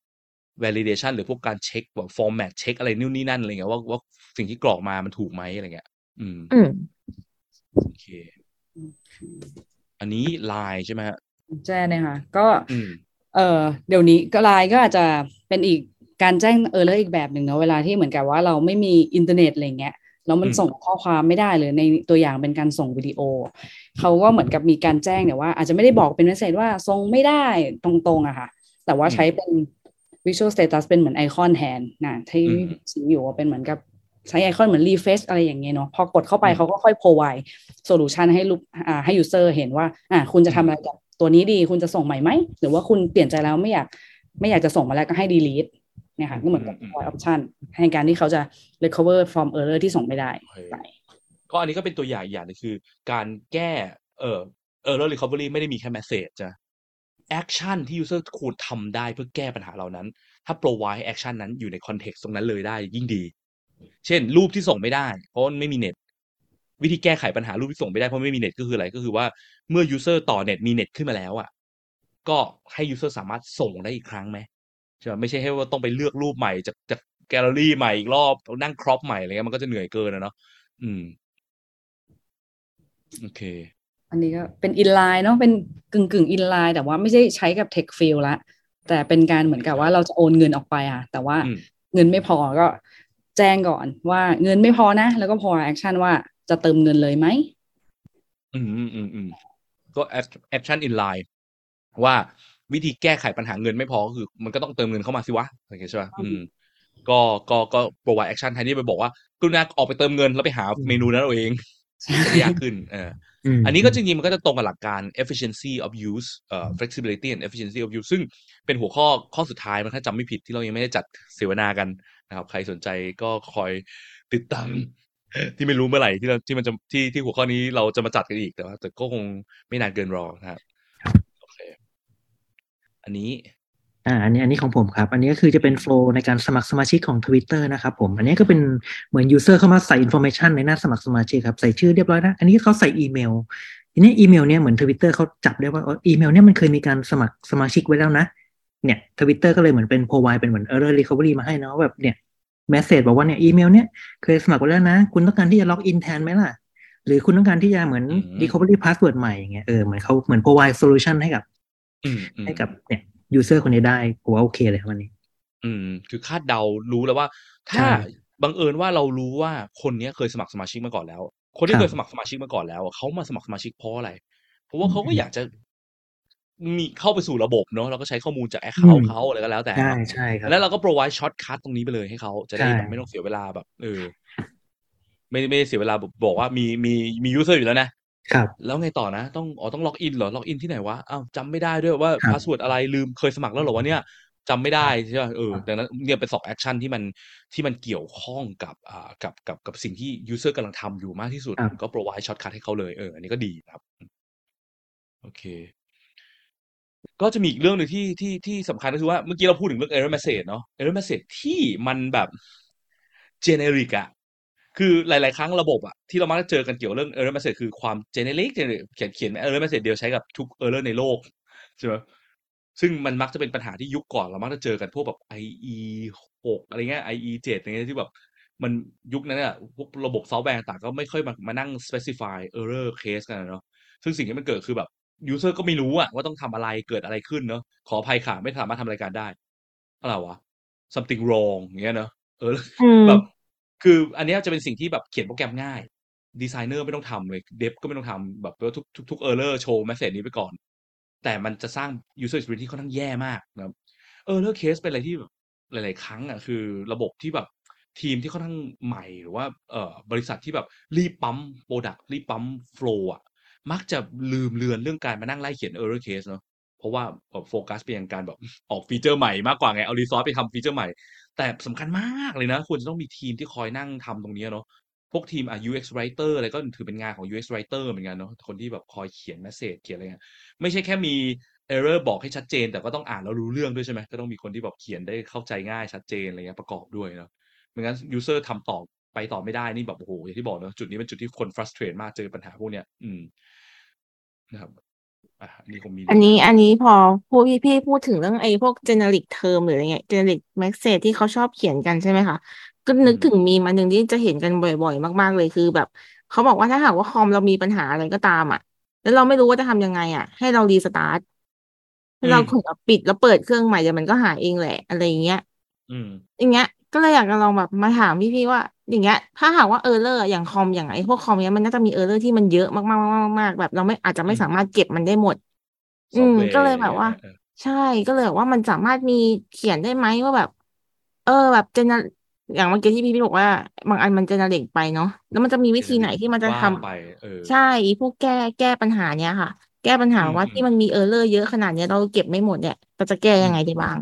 validation หรือพวกการเช็คแบบ format เช็คอะไรนู่นนี่นั่นอะไรเงี้ยว่าว่าสิ่งที่กรอกมามันถูกไหมอะไรเงี้ย อืม
อืม
โอเค อันนี้ไลน์ใช่ไหมฮะ
แจ้งเนี่ยค่ะก็
อืม
เออเดี๋ยวนี้ก็ไลน์ก็อาจจะเป็นอีกการแจ้ง error อีกแบบหนึ่งเนาะเวลาที่เหมือนกับว่าเราไม่มีอินเทอร์เน็ตอะไรเงี้ยแล้วมัน
อืม
ส่งข้อความไม่ได้เลยในตัวอย่างเป็นการส่งวิดีโอ เขาก็เหมือนกับมีการแจ้งเนี่ยว่า อาจจะไม่ได้บอกเป็น message ว่าส่งไม่ได้ตรงๆอะค่ะ แต่ว่าใช้เป็น visual status เป็นเหมือนไอคอนแทนนะที่
อืม
ชี้อยู่ว่าเป็นเหมือนกับใช้ไอคอนเหมือน refresh อะไรอย่างเงี้ยเนาะพอกดเข้าไปเขาก็ค่อย provide solution ให้ลูกอ่าให้ user เห็นว่าอ่าคุณจะทำอะไรกับ ตัวนี้ดีคุณจะส่งใหม่ไหมหรือว่าคุณเปลี่ยนใจแล้วไม่อยากไม่อยากจะส่งมาแล้วก็ให้ delete เนี่ยค่ะก็เหมือนกับ
อืม
provide option ให้การที่เขาจะ recover from error ที่ส่งไม่ได้
โอเค
ไป
ก็อันนี้ก็เป็นตัวอย่างอย่างหนึงคือ การแก้เอ่อ error recovery ไม่ได้มีแค่ message จ้ะ action ที่ user ควรทำได้เพื่อแก้ปัญหาเหล่านั้น ถ้า provide ให้ action นั้นอยู่ใน context ตรงนั้นเลยได้ยิ่งดี เช่น รูปที่ส่งไม่ได้ เพราะว่าไม่มีเน็ต วิธีแก้ไขปัญหารูปที่ส่งไม่ได้เพราะไม่มีเน็ตก็คืออะไรก็คือว่าเมื่อ user ต่อเน็ตมีเน็ตขึ้นมาแล้วอะก็ให้ user สามารถส่งได้อีกครั้งไหมใช่ไหมไม่ใช่ให้ว่าต้องไปเลือกรูปใหม่จากจากแกลเลอรี่ใหม่อีกรอบนั่งครอปใหม่อะไรเงี้ยมันก็จะเหนื่อยเกินนะเนาะอืมโอเค
อันนี้ก็เป็น inline เนาะเป็นกึ่งกึ่ง inline แต่ว่าไม่ใช่ใช้กับ tech field ละแต่เป็นการเหมือนกับว่าเราจะโอนเงินออกไปอะ แต่ว่า
อืม
เงินไม่พอก็แจ้งก่อนว่าเงินไม่พอนะ แล้วก็พอ action ว่า จะเติมเงินเลยไหม
อืมอืมอืมอืมก็ act- action in line ว่าวิธีแก้ไขปัญหาเงินไม่พอก็คือ มันก็ต้องเติมเงินเข้ามาสิวะโอเคใช่ป่ะอืมก็ก็ก็ provide action แทนที่ไปบอกว่ากรุณาออกไปเติมเงินแล้วไปหาเมนูนั้นเอาเองจะยากขึ้นเออ
ม
อันนี้ก็จริงๆมันก็จะตรงกับหลักการ efficiency of use เอ่อ flexibility and efficiency of use ซึ่งเป็นหัวข้อข้อสุดท้ายมันถ้าจำไม่ผิดที่เรายังไม่ได้จัดเสวนากันนะครับ ใครสนใจก็คอยติดตาม ที่ไม่รู้เมื่อไหร่ที่เราที่มันจะที่ที่หัวข้อนี้เราจะมาจัดกันอีกแต่ว่าแต่ก็คงไม่นานเกินรอนะครับโอเคอันนี้
อ่า อันนี้อันนี้ของผมครับ อันนี้ก็คือจะเป็นโฟล์ในการสมัครสมาชิกของ Twitter นะครับผม อันนี้ก็เป็นเหมือน user เข้ามาใส่ information ในหน้าสมัครสมาชิกครับ ใส่ชื่อเรียบร้อยนะ อันนี้เขาใส่อีเมลทีนี้อีเมลเนี่ยเหมือน Twitter เขาจับได้ว่าอ๋ออีเมลเนี่ยมันเคยมีการสมัครสมาชิกไว้แล้วนะเนี่ย Twitter ก็เลยเหมือนเป็น provide เป็นเหมือน error recovery มาให้เนาะแบบเนี่ย message บอกว่าเนี่ยอีเมลเนี่ยเคยสมัครไว้แล้วนะ คุณต้องการที่จะล็อกอินแทนไหมล่ะ หรือคุณต้องการที่จะเหมือน
อืม
recovery password ใหม่อย่างเงี้ยเออเหมือนเขาเหมือน provide solution ให้กับ
อืมอืม
ให้กับเนี่ย user คนนี้ได้ผมว่าโอเคเลยครับวันนี้
อืม คือคาดเดารู้แล้วว่า ถ้า
ใช่
บังเอิญว่าเรารู้ว่าคนเนี้ยเคยสมัครสมาชิกมาก่อนแล้ว คนที่
ครับ
เคยสมัครสมาชิกมาก่อนแล้วเขามาสมัครสมาชิกเพราะอะไร เพราะว่าเขาก็
อืม
อยากจะ มีเข้าไปสู่ระบบเนาะเราก็ใช้ข้อมูลจากแอคเคา
อื
ท์
ม
เขาอะไรก็แล้วแต่
ใช่
เนาะ
ใช่ครับ
แล้วเราก็ provide shortcut ตรงนี้ไปเลยให้เขาจะได้
ใช่
แบบไม่ต้องเสียเวลาแบบเออไม่ไม่ได้เสียเวลาบอกว่ามีมีมี user อยู่แล้วนะ
ครับ
แล้วไงต่อนะต้องอ๋อต้องล็อกอินเหรอล็อกอินที่ไหนวะอ้าวจำไม่ได้ด้วยว่า
ครับ
พาสเวิร์ดอะไรลืมเคยสมัครแล้วเหรอวะเนี่ยจำไม่ได้ใช่ป่ะเออดังนั้นเนี่ยเป็นสอง action ที่มันที่มันเกี่ยวข้องกับอ่ากับกับกับสิ่งที่ user กำลังทำอยู่มากที่สุด
ครับ
ก็ provide shortcut ให้เขาเลยเอออันนี้ก็ดีนะครับ โอเค ก็จะมีอีกเรื่องหนึ่งที่ที่ที่สำคัญก็คือว่าเมื่อกี้เราพูดถึงเรื่อง error message เนาะ error message ที่มันแบบ generic อะคือหลาย ๆ ครั้งระบบอะที่เรามักจะเจอกันเกี่ยวกับเรื่อง error message คือความ generic เขียนเขียน error message เดียวใช้กับทุก error ในโลกใช่ไหมซึ่งมันมักจะเป็นปัญหาที่ยุคก่อนเรามักจะเจอกันพวกแบบ IE หกอะไรเงี้ย IE เจ็ดอะไรเงี้ยที่แบบมันยุคนั้นอะพวกระบบซอฟต์แวร์ต่างก็ไม่ค่อยมามานั่ง specify error case กันอะเนาะซึ่งสิ่งที่มันเกิดคือแบบ user ก็ไม่รู้อะว่าต้องทำอะไรเกิดอะไรขึ้นเนาะขออภัยค่ะไม่สามารถทำรายการได้อะไรวะ something wrong อย่างเงี้ยเนาะเออ
อืม
แบบคืออันเนี้ยจะเป็นสิ่งที่แบบเขียนโปรแกรมง่าย ดีไซเนอร์ไม่ต้องทำเลย dev ก็ไม่ต้องทำแบบว่าทุกทุกทุก error โชว์ message นี้ไปก่อน แต่มันจะสร้าง user experience ที่ค่อนข้างแย่มากนะครับ error case เป็นอะไรที่แบบหลาย ๆ ครั้งอะคือระบบที่แบบทีมที่ค่อนข้างใหม่หรือว่าเอ่อบริษัทที่แบบรีบปั๊ม product รีบปั๊ม flow อะ มักจะลืมเลือนเรื่องการมานั่งไล่เขียน error case เนาะเพราะว่าโฟกัสไปยังการแบบออก feature ใหม่มากกว่าไงเอา resource ไปทำ feature ใหม่ แต่สำคัญมากเลยนะควรจะต้องมีทีมที่คอยนั่งทำตรงนี้เนาะพวกทีมอะ UX writer อะไรก็ถือเป็นงานของ UX writer เหมือนกันเนาะคนที่แบบคอยเขียน message เขียนอะไรเงี้ยไม่ใช่แค่มี error บอกให้ชัดเจน แต่ก็ต้องอ่านแล้วรู้เรื่องด้วยใช่ไหมก็ต้องมีคนที่แบบเขียนได้เข้าใจง่ายชัดเจนอะไรเงี้ยประกอบด้วยเนาะไม่งั้น user ทำต่อ ไปต่อไม่ได้นี่แบบโอ้โหอย่างที่บอกเนาะจุดนี้เป็นจุดที่คน frustrate มากเจอปัญหาพวกเนี้ย อืมนะครับอะอันนี้คงมี
อันนี้อันนี้พอพูดพี่พี่พูดถึงเรื่องไอ้พวก generic term หรืออะไรเงี้ย generic message ที่เขาชอบเขียนกันใช่ไหมคะ ก็นึกถึงมีมาหนึ่งที่จะเห็นกันบ่อยๆ มากๆเลยคือแบบ เขาบอกว่าถ้าหากว่าคอมเรามีปัญหาอะไรก็ตามอะ แล้วเราไม่รู้ว่าจะทำยังไง อะ ให้เรารีสตาร์ทให้เราถึงกับปิดแล้วเปิดเครื่องใหม่เดี๋ยวมันก็หายเองแหละอะไรอย่างเงี้ย
อืม
อย่างเงี้ย ก็เลยอยากจะลองแบบมาถามพี่ๆว่า อย่างเงี้ย ถ้าหากว่า error อย่างคอมอย่างไอ้พวกคอมเนี้ยมันน่าจะมี error ที่มันเยอะมากๆๆๆๆแบบ เราไม่อาจจะไม่สามารถเก็บมันได้หมด อืม
software
ก็เลยแบบว่า
เออ
ใช่ก็เลยแบบว่ามันสามารถมีเขียนได้ไหมว่าแบบ เออ แบบ gen อย่างเมื่อกี้ที่พี่พี่บอกว่า บางอันมัน generate ไปเนาะแล้วมันจะมีวิธีไหนที่มันจะ
ว่า
ทำ
ไปเออ
ใช่อีพวกแก้แก้ปัญหาเนี้ยค่ะ แก้ปัญหา
อืม
ว่า
อืม
ที่มันมี error เยอะขนาดเนี้ยเราเก็บไม่หมดเนี่ยเราจะแก้ยังไงได้บ้าง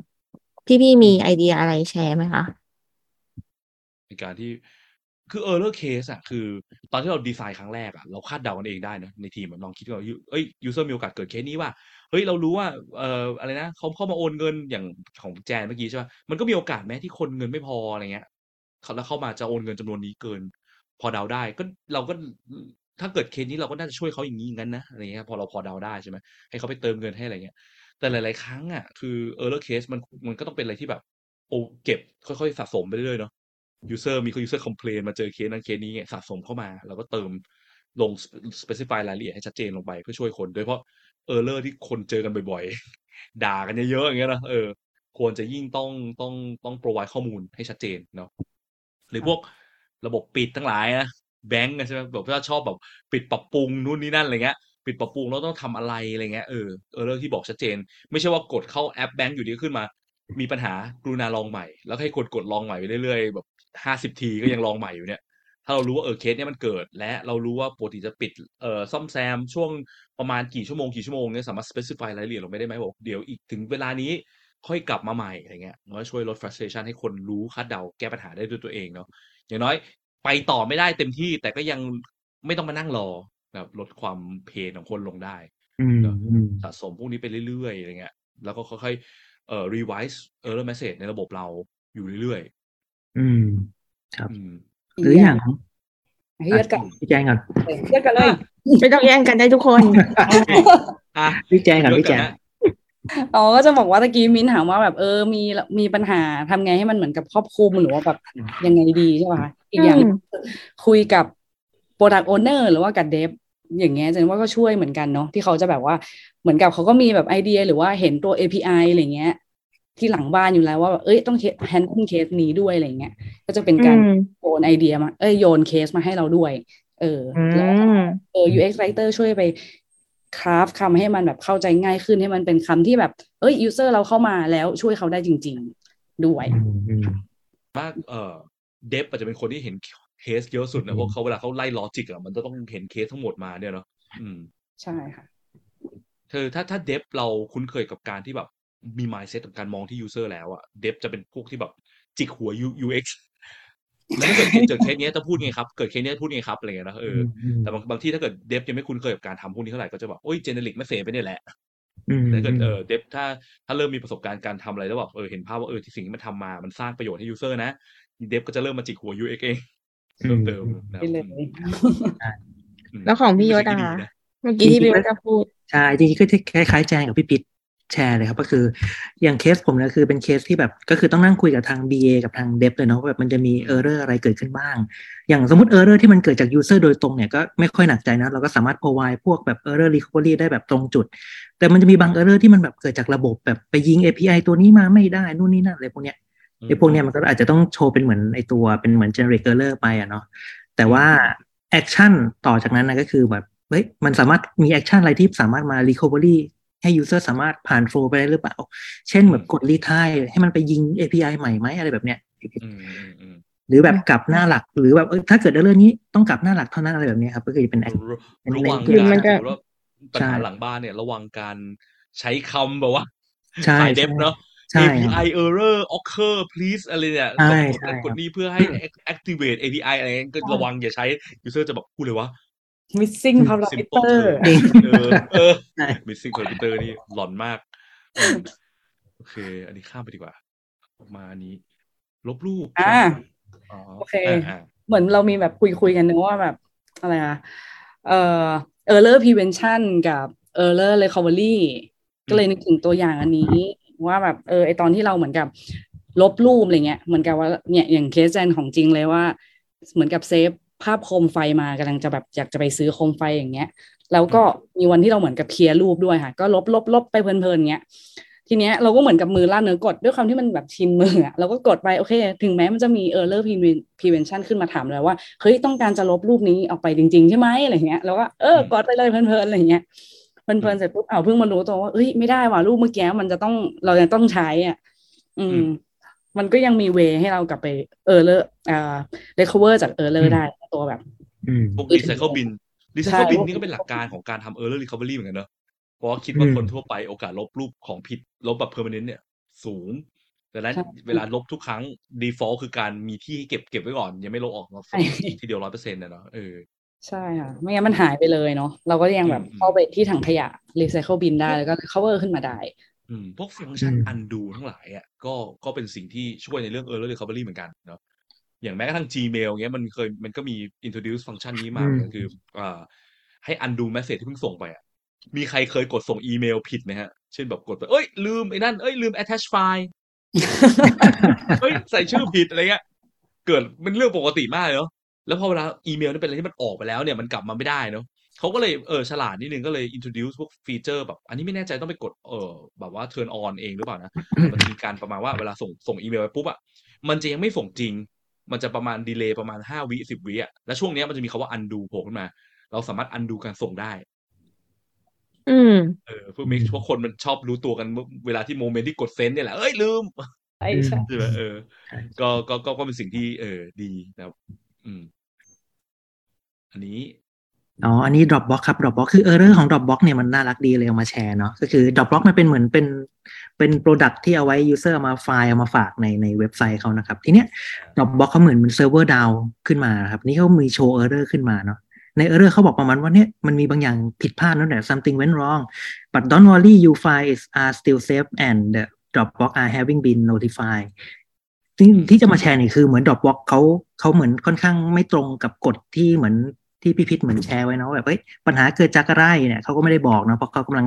พี่พี่มีไอเดียอะไรแชร์ไหมคะ
ในการที่คือ error case อะคือ ตอนที่เราดีไซน์ครั้งแรกอะเราคาดเดากันเองได้นะในทีมลองคิดว่าเอ้ย user มีโอกาสเกิดเคสนี้ว่าเฮ้ยเรารู้ว่าเอ่ออะไรนะเขาเข้ามาโอนเงินอย่างของแจนเมื่อกี้ใช่ป่ะมันก็มีโอกาสไหมที่คนเงินไม่พออะไรเงี้ยเขาแล้วเข้ามาจะโอนเงินจำนวนนี้เกิน พอเดาได้ก็เราก็ถ้าเกิดเคสนี้เราก็น่าจะช่วยเขาอย่างนี้งั้นนะอะไรเงี้ยพอเราพอเดาได้ใช่ไหมให้เขาไปเติมเงินให้อะไรเงี้ย แต่หลาย ๆ ครั้งอะคือ error case มันมันก็ต้องเป็นอะไรที่แบบโอ้เก็บค่อย ๆ สะสมไปเรื่อยๆเนาะ user มี user complain มาเจอเคสนั้นเคสนี้ไงสะสมเข้ามา แล้วก็เติมลง specify รายละเอียดให้ชัดเจนลงไปเพื่อช่วยคน โดยเฉพาะ error ที่คนเจอกันบ่อยๆ ด่ากันเยอะๆอย่างเงี้ยนะเออควรจะยิ่งต้องต้องต้อง provide ข้อมูลให้ชัดเจนเนาะหรือพวกระบบปิดทั้งหลายนะแบงก์ใช่ไหมแบบถ้าชอบแบบปิดปรับปรุงนู่นนี่นั่นอะไรเงี้ยปิดปรับปรุงแล้วต้องทำอะไรอะไรเงี้ยเออเออเรื่องที่บอกชัดเจน ไม่ใช่ว่ากดเข้าแอปแบงก์อยู่ดีขึ้นมา มีปัญหากรุณาลองใหม่ แล้วให้กดกดลองใหม่ไปเรื่อยๆแบบ ห้าสิบทีก็ยังลองใหม่อยู่เนี่ย ถ้าเรารู้ว่าเออเคสเนี้ยมันเกิด และเรารู้ว่าปกติจะปิดเอ่อซ่อมแซมช่วงประมาณกี่ชั่วโมงกี่ชั่วโมงเนี่ยสามารถ specify รายละเอียดลงไปได้ไหมบอกเดี๋ยวอีกถึงเวลานี้ค่อยกลับมาใหม่อะไรเงี้ยมันก็ช่วยลด frustration ให้คนรู้คาดเดาแก้ปัญหาได้ด้วยตัวเองเนาะอย่างน้อยไปต่อไม่ได้เต็มที่แต่ก็ยังไม่ต้องมานั่งรอแบบลดความเพนของคนลงได้
อืมอืม
สะสมพวกนี้ไปเรื่อยๆอะไรเงี้ย แล้วก็ค่อยๆเอ่อ revise error message ในระบบเราอยู่เรื่อย
อืม ครับ
ๆอืม
หรืออย่าง
ให้เลือดกัน
พี่แจงก่อน
เลือดกันเลย
ไม่ต้องแย่งกันได้ทุกคน
อะ
พี่แจงก่อน
ย
พี่แจง
นะ
อ๋อก็จะบอกว่าตะกี้มิ้นถามว่าแบบเออมีมีปัญหาทำไงให้มันเหมือนกับครอบคลุมหรือว่าแบบยังไงดีใช่ป่ะอีกอย่าง
อืม
คุยกับ Product Owner หรือว่ากับ Dev อย่างเงี้ยแสดงว่าก็ช่วยเหมือนกันเนาะที่เขาจะแบบว่าเหมือนกับเขาก็มีแบบไอเดีย หรือว่าเห็นตัว API อะไรเงี้ย ที่หลังบ้านอยู่แล้วว่าแบบเอ้ยต้อง handle เคสนี้ด้วยอะไรเงี้ยก็จะเป็นการ
อืม
โยนไอเดียมาเอ้ยโยนเคสมาให้เราด้วย เออ
อื
แล้ว
ม
เออ UX writer ช่วยไปคราฟคำให้มันแบบเข้าใจง่ายขึ้นให้มันเป็นคำที่แบบ เอ้ย user เราเข้ามาแล้วช่วยเขาได้จริง ๆด้วย
อืมอืม
มากเอ่อ dev อาจจะเป็นคนที่เห็นเคสเยอะสุด
อื
นะเพราะเขาเวลาเขาไล่ logic อะมันจะต้องเห็นเคสทั้งหมดมาเนี่ยเนาะอืม
ใช่ค่ะ
เธอถ้าถ้า dev เราคุ้นเคยกับการที่แบบ มี mindset ของการมองที่ user แล้วอะ dev จะเป็นพวกที่แบบจิกหัว U- UX แล้วถ้าเกิดเกิดเคสเนี้ยจะพูดไงครับ เกิดเคสเนี้ยพูดไงครับอะไรเงี้ยนะเอออ
อืม
แต่บางบางที่ถ้าเกิด dev ยังไม่คุ้นเคยกับการทำพวกนี้เท่าไหร่ก็จะแบบโอ้ย generic message ไปเนี่ยแหละ
อืม
ถ้าเกิดเออ dev ถ้าถ้าเริ่มมีประสบการณ์การทำอะไรแล้วแบบเออเห็นภาพว่าเออที่สิ่งที่มันทำมา มันสร้างประโยชน์ให้ user นะ dev ก็จะเริ่มมาจิกหัว UX เองเพิ่มเติมนะค
ไป
รับ
เลย
อืม
แล้วของพี่ยศ
เป็น
อะ
สิ่งที่
คะ
ดีนะ
เมื่อกี้ที่พี่ยศจะพูด
ใช่จริงๆก็คล้ายๆอย่างที่พี่พิษ แชร์เลยครับ ก็คืออย่างเคสผมเนี่ยคือเป็นเคสที่แบบก็คือต้องนั่งคุยกับทาง BA กับทาง dev เลยเนาะว่าแบบมันจะมี error อะไรเกิดขึ้นบ้าง อย่างสมมติ error ที่มันเกิดจาก user โดยตรงเนี่ยก็ไม่ค่อยหนักใจนะ เราก็สามารถ provide พวกแบบ error recovery ได้แบบตรงจุด แต่มันจะมีบาง error ที่มันแบบเกิดจากระบบแบบไปยิง API ตัวนี้มาไม่ได้นู่นนี่นั่นอะไรพวกเนี้ยไอ้พวกเนี้ยมันก็อาจจะต้องโชว์เป็นเหมือนไอ้ตัวเป็นเหมือน generic error ไปอะเนาะแต่ว่า action ต่อจากนั้นนะก็คือแบบเฮ้ยมันสามารถมี action อะไรที่สามารถมา recovery ให้ user สามารถผ่าน flow ไปได้หรือเปล่า เช่นแบบกด retry ให้มันไปยิง API ใหม่ไหมอะไรแบบเนี้ย
อืมอืมอืม
หรือแบบกลับหน้าหลัก หรือแบบเอ้ยถ้าเกิดเรื่องนี้ต้องกลับหน้าหลักเท่านั้นอะไรแบบเนี้ยครับ ก็คือเป็น act-
ระ
เป็น
ระวัง
ใน
การ
มันจะ
สมมุติว่าปัญหาหลังบ้านเนี่ย ระวังการใช้คำแบบว่า
ใช่
สายเดฟ
ใช่
เนาะ
ใช่ครับ
API error occur please อะไรเนี่ย
ใช่
กด
ใช่
กดนี้เพื่อให้ activate API อะไรเงี้ยก็ระวังอย่าใช้ user จะแบบพูดเลยว่า
missing
ซิม
parameter
เออเออ
ใช่
missing parameter นี่หลอนมากอืมโอเค อันนี้ข้ามไปดีกว่า มาอันนี้ ลบรูป
อ่า
อ๋อ
โอเค
อ่าอ่า
เหมือนเรามีแบบคุยคุยกันนึงว่าแบบ อะไรอะเอ่อ error prevention กับ error recovery ก็เลยนึกถึงตัวอย่างอันนี้ ว่าแบบเออไอตอนที่เราเหมือนกับ ลบรูปอะไรเงี้ยเหมือนกับว่าเนี่ยอย่างเคสแจนของจริงเลยว่า เหมือนกับเซฟ ภาพโคมไฟมากำลังจะแบบอยากจะไปซื้อโคมไฟอย่างเงี้ย แล้วก็มีวันที่เราเหมือนกับเคลียร์รูปด้วยค่ะ ก็ลบลบลบไปเพลินๆเงี้ยทีเนี้ยเราก็เหมือนกับมือลั่นเนื้อกดด้วยความที่มันแบบชินมืออะเราก็กดไปโอเค ถึงแม้มันจะมี error prevention ขึ้นมาถามเลยว่าเฮ้ยต้องการจะลบรูปนี้ออกไปจริง ๆ ใช่ไหมอะไรเงี้ยเราก็เออกดไปเลยเพลินๆอะไรเงี้ยเพลินๆเสร็จปุ๊บอ้าวเพิ่งมารู้ตัวว่าเฮ้ยไม่ได้ว่ะรูปเมื่อกี้มันจะต้องเรายังต้องใช้อะอืม มันก็ยังมีเวให้เรากลับไป error อ่า recover จาก error ได้ ตัวแบบ
อืม
พวก recycle bin recycle bin นี่ก็เป็นหลักการของการทำ error recovery เหมือนกันเนอะเพราะว่าคิดว่า
อืม
คนทั่วไปโอกาสลบรูปของผิดลบแบบ permanent เนี่ย สูงดังนั้น
ใช่
เวลาลบทุกครั้ง default คือการมีที่ให้เก็บเก็บไว้ก่อน ยังไม่ลบออกมา
ใช่
ทีเดียวร้อยเปอร์เซ็นต์นะเนาะเออ
ใช่ค่ะ ไม่งั้นมันหายไปเลยเนาะเราก็ยังแบบ
อืม
เข้าไปที่ถังขยะ recycle bin ได้แล้วก็ recover ขึ้นมาได้
อืมพวกฟังก์ชัน
อืม
undo ทั้งหลายอะก็ก็เป็นสิ่งที่ช่วยในเรื่อง error recovery เหมือนกันเนาะ อย่างแม้กระทั่ง Gmail เงี้ยมันเคยมันก็มี introduce ฟังก์ชันนี้มาเหมือนกันคืออ่าให้ undo message ที่เพิ่งส่งไปอะมีใครเคยกดส่งอีเมลผิดไหมฮะ เช่นแบบกดไป เอ้ย ลืมไอ้นั่น เอ้ย ลืม attach file เฮ้ย ใส่ชื่อผิดอะไรเงี้ย เกิดเป็นเรื่องปกติมากเลยเนาะแล้วพอเวลาอีเมลนี่เป็นอะไรที่มันออกไปแล้วเนี่ยมันกลับมาไม่ได้เนาะเขาก็เลยเออฉลาดนิดนึงก็เลย introduce พวก feature แบบ อันนี้ไม่แน่ใจต้องไปกดเออแบบว่า turn on เองหรือเปล่านะ มันจะมีการประมาณว่าเวลาส่งส่งอีเมลไปปุ๊บอะมันจะยังไม่ส่งจริง มันจะประมาณ delay ประมาณห้าวิสิบวิอะแล้วช่วงเนี้ยมันจะมีคำว่า undo โผล่ขึ้นมา เราสามารถ undo การส่งได้
อืม
เออเพื่อ make เพราะคนมันชอบรู้ตัวกันเมื่อเวลาที่โมเมนต์ที่กดเซนเนี่ยแหละเอ้ยลืม
ใช่ใช่
ใช่ไหมเออ
ใช่
ก็ก็ก็ก็เป็นสิ่งที่เออดีนะครับอืม อันนี้
อ๋อ อันนี้ Dropbox ครับ Dropbox คือ error ของ Dropbox เนี่ยมันน่ารักดีเลยเอามาแชร์เนาะ ก็คือ Dropbox มันเป็นเหมือนเป็นเป็น product ที่เอาไว้ user เอามาไฟล์เอามาฝากในในเว็บไซต์เขานะครับ ทีเนี้ย Dropbox เขาเหมือนเป็นเซิร์ฟเวอร์ down ขึ้นมาครับ นี่เขามีโชว์ error ขึ้นมาเนาะ ใน error เขาบอกประมาณว่าเนี่ยมันมีบางอย่างผิดพลาดนั่นแหละ something went wrong but don't worry your files are still safe and the Dropboxers have been notified ที่ที่จะมาแชร์นี่คือเหมือน Dropbox เขาเขาเหมือนค่อนข้างไม่ตรงกับกฎที่เหมือน ที่พี่พิษเหมือนแชร์ไว้เนาะแบบเฮ้ยปัญหาเกิดจากอะไรเนี่ยเขาก็ไม่ได้บอกนะเพราะเขากำลัง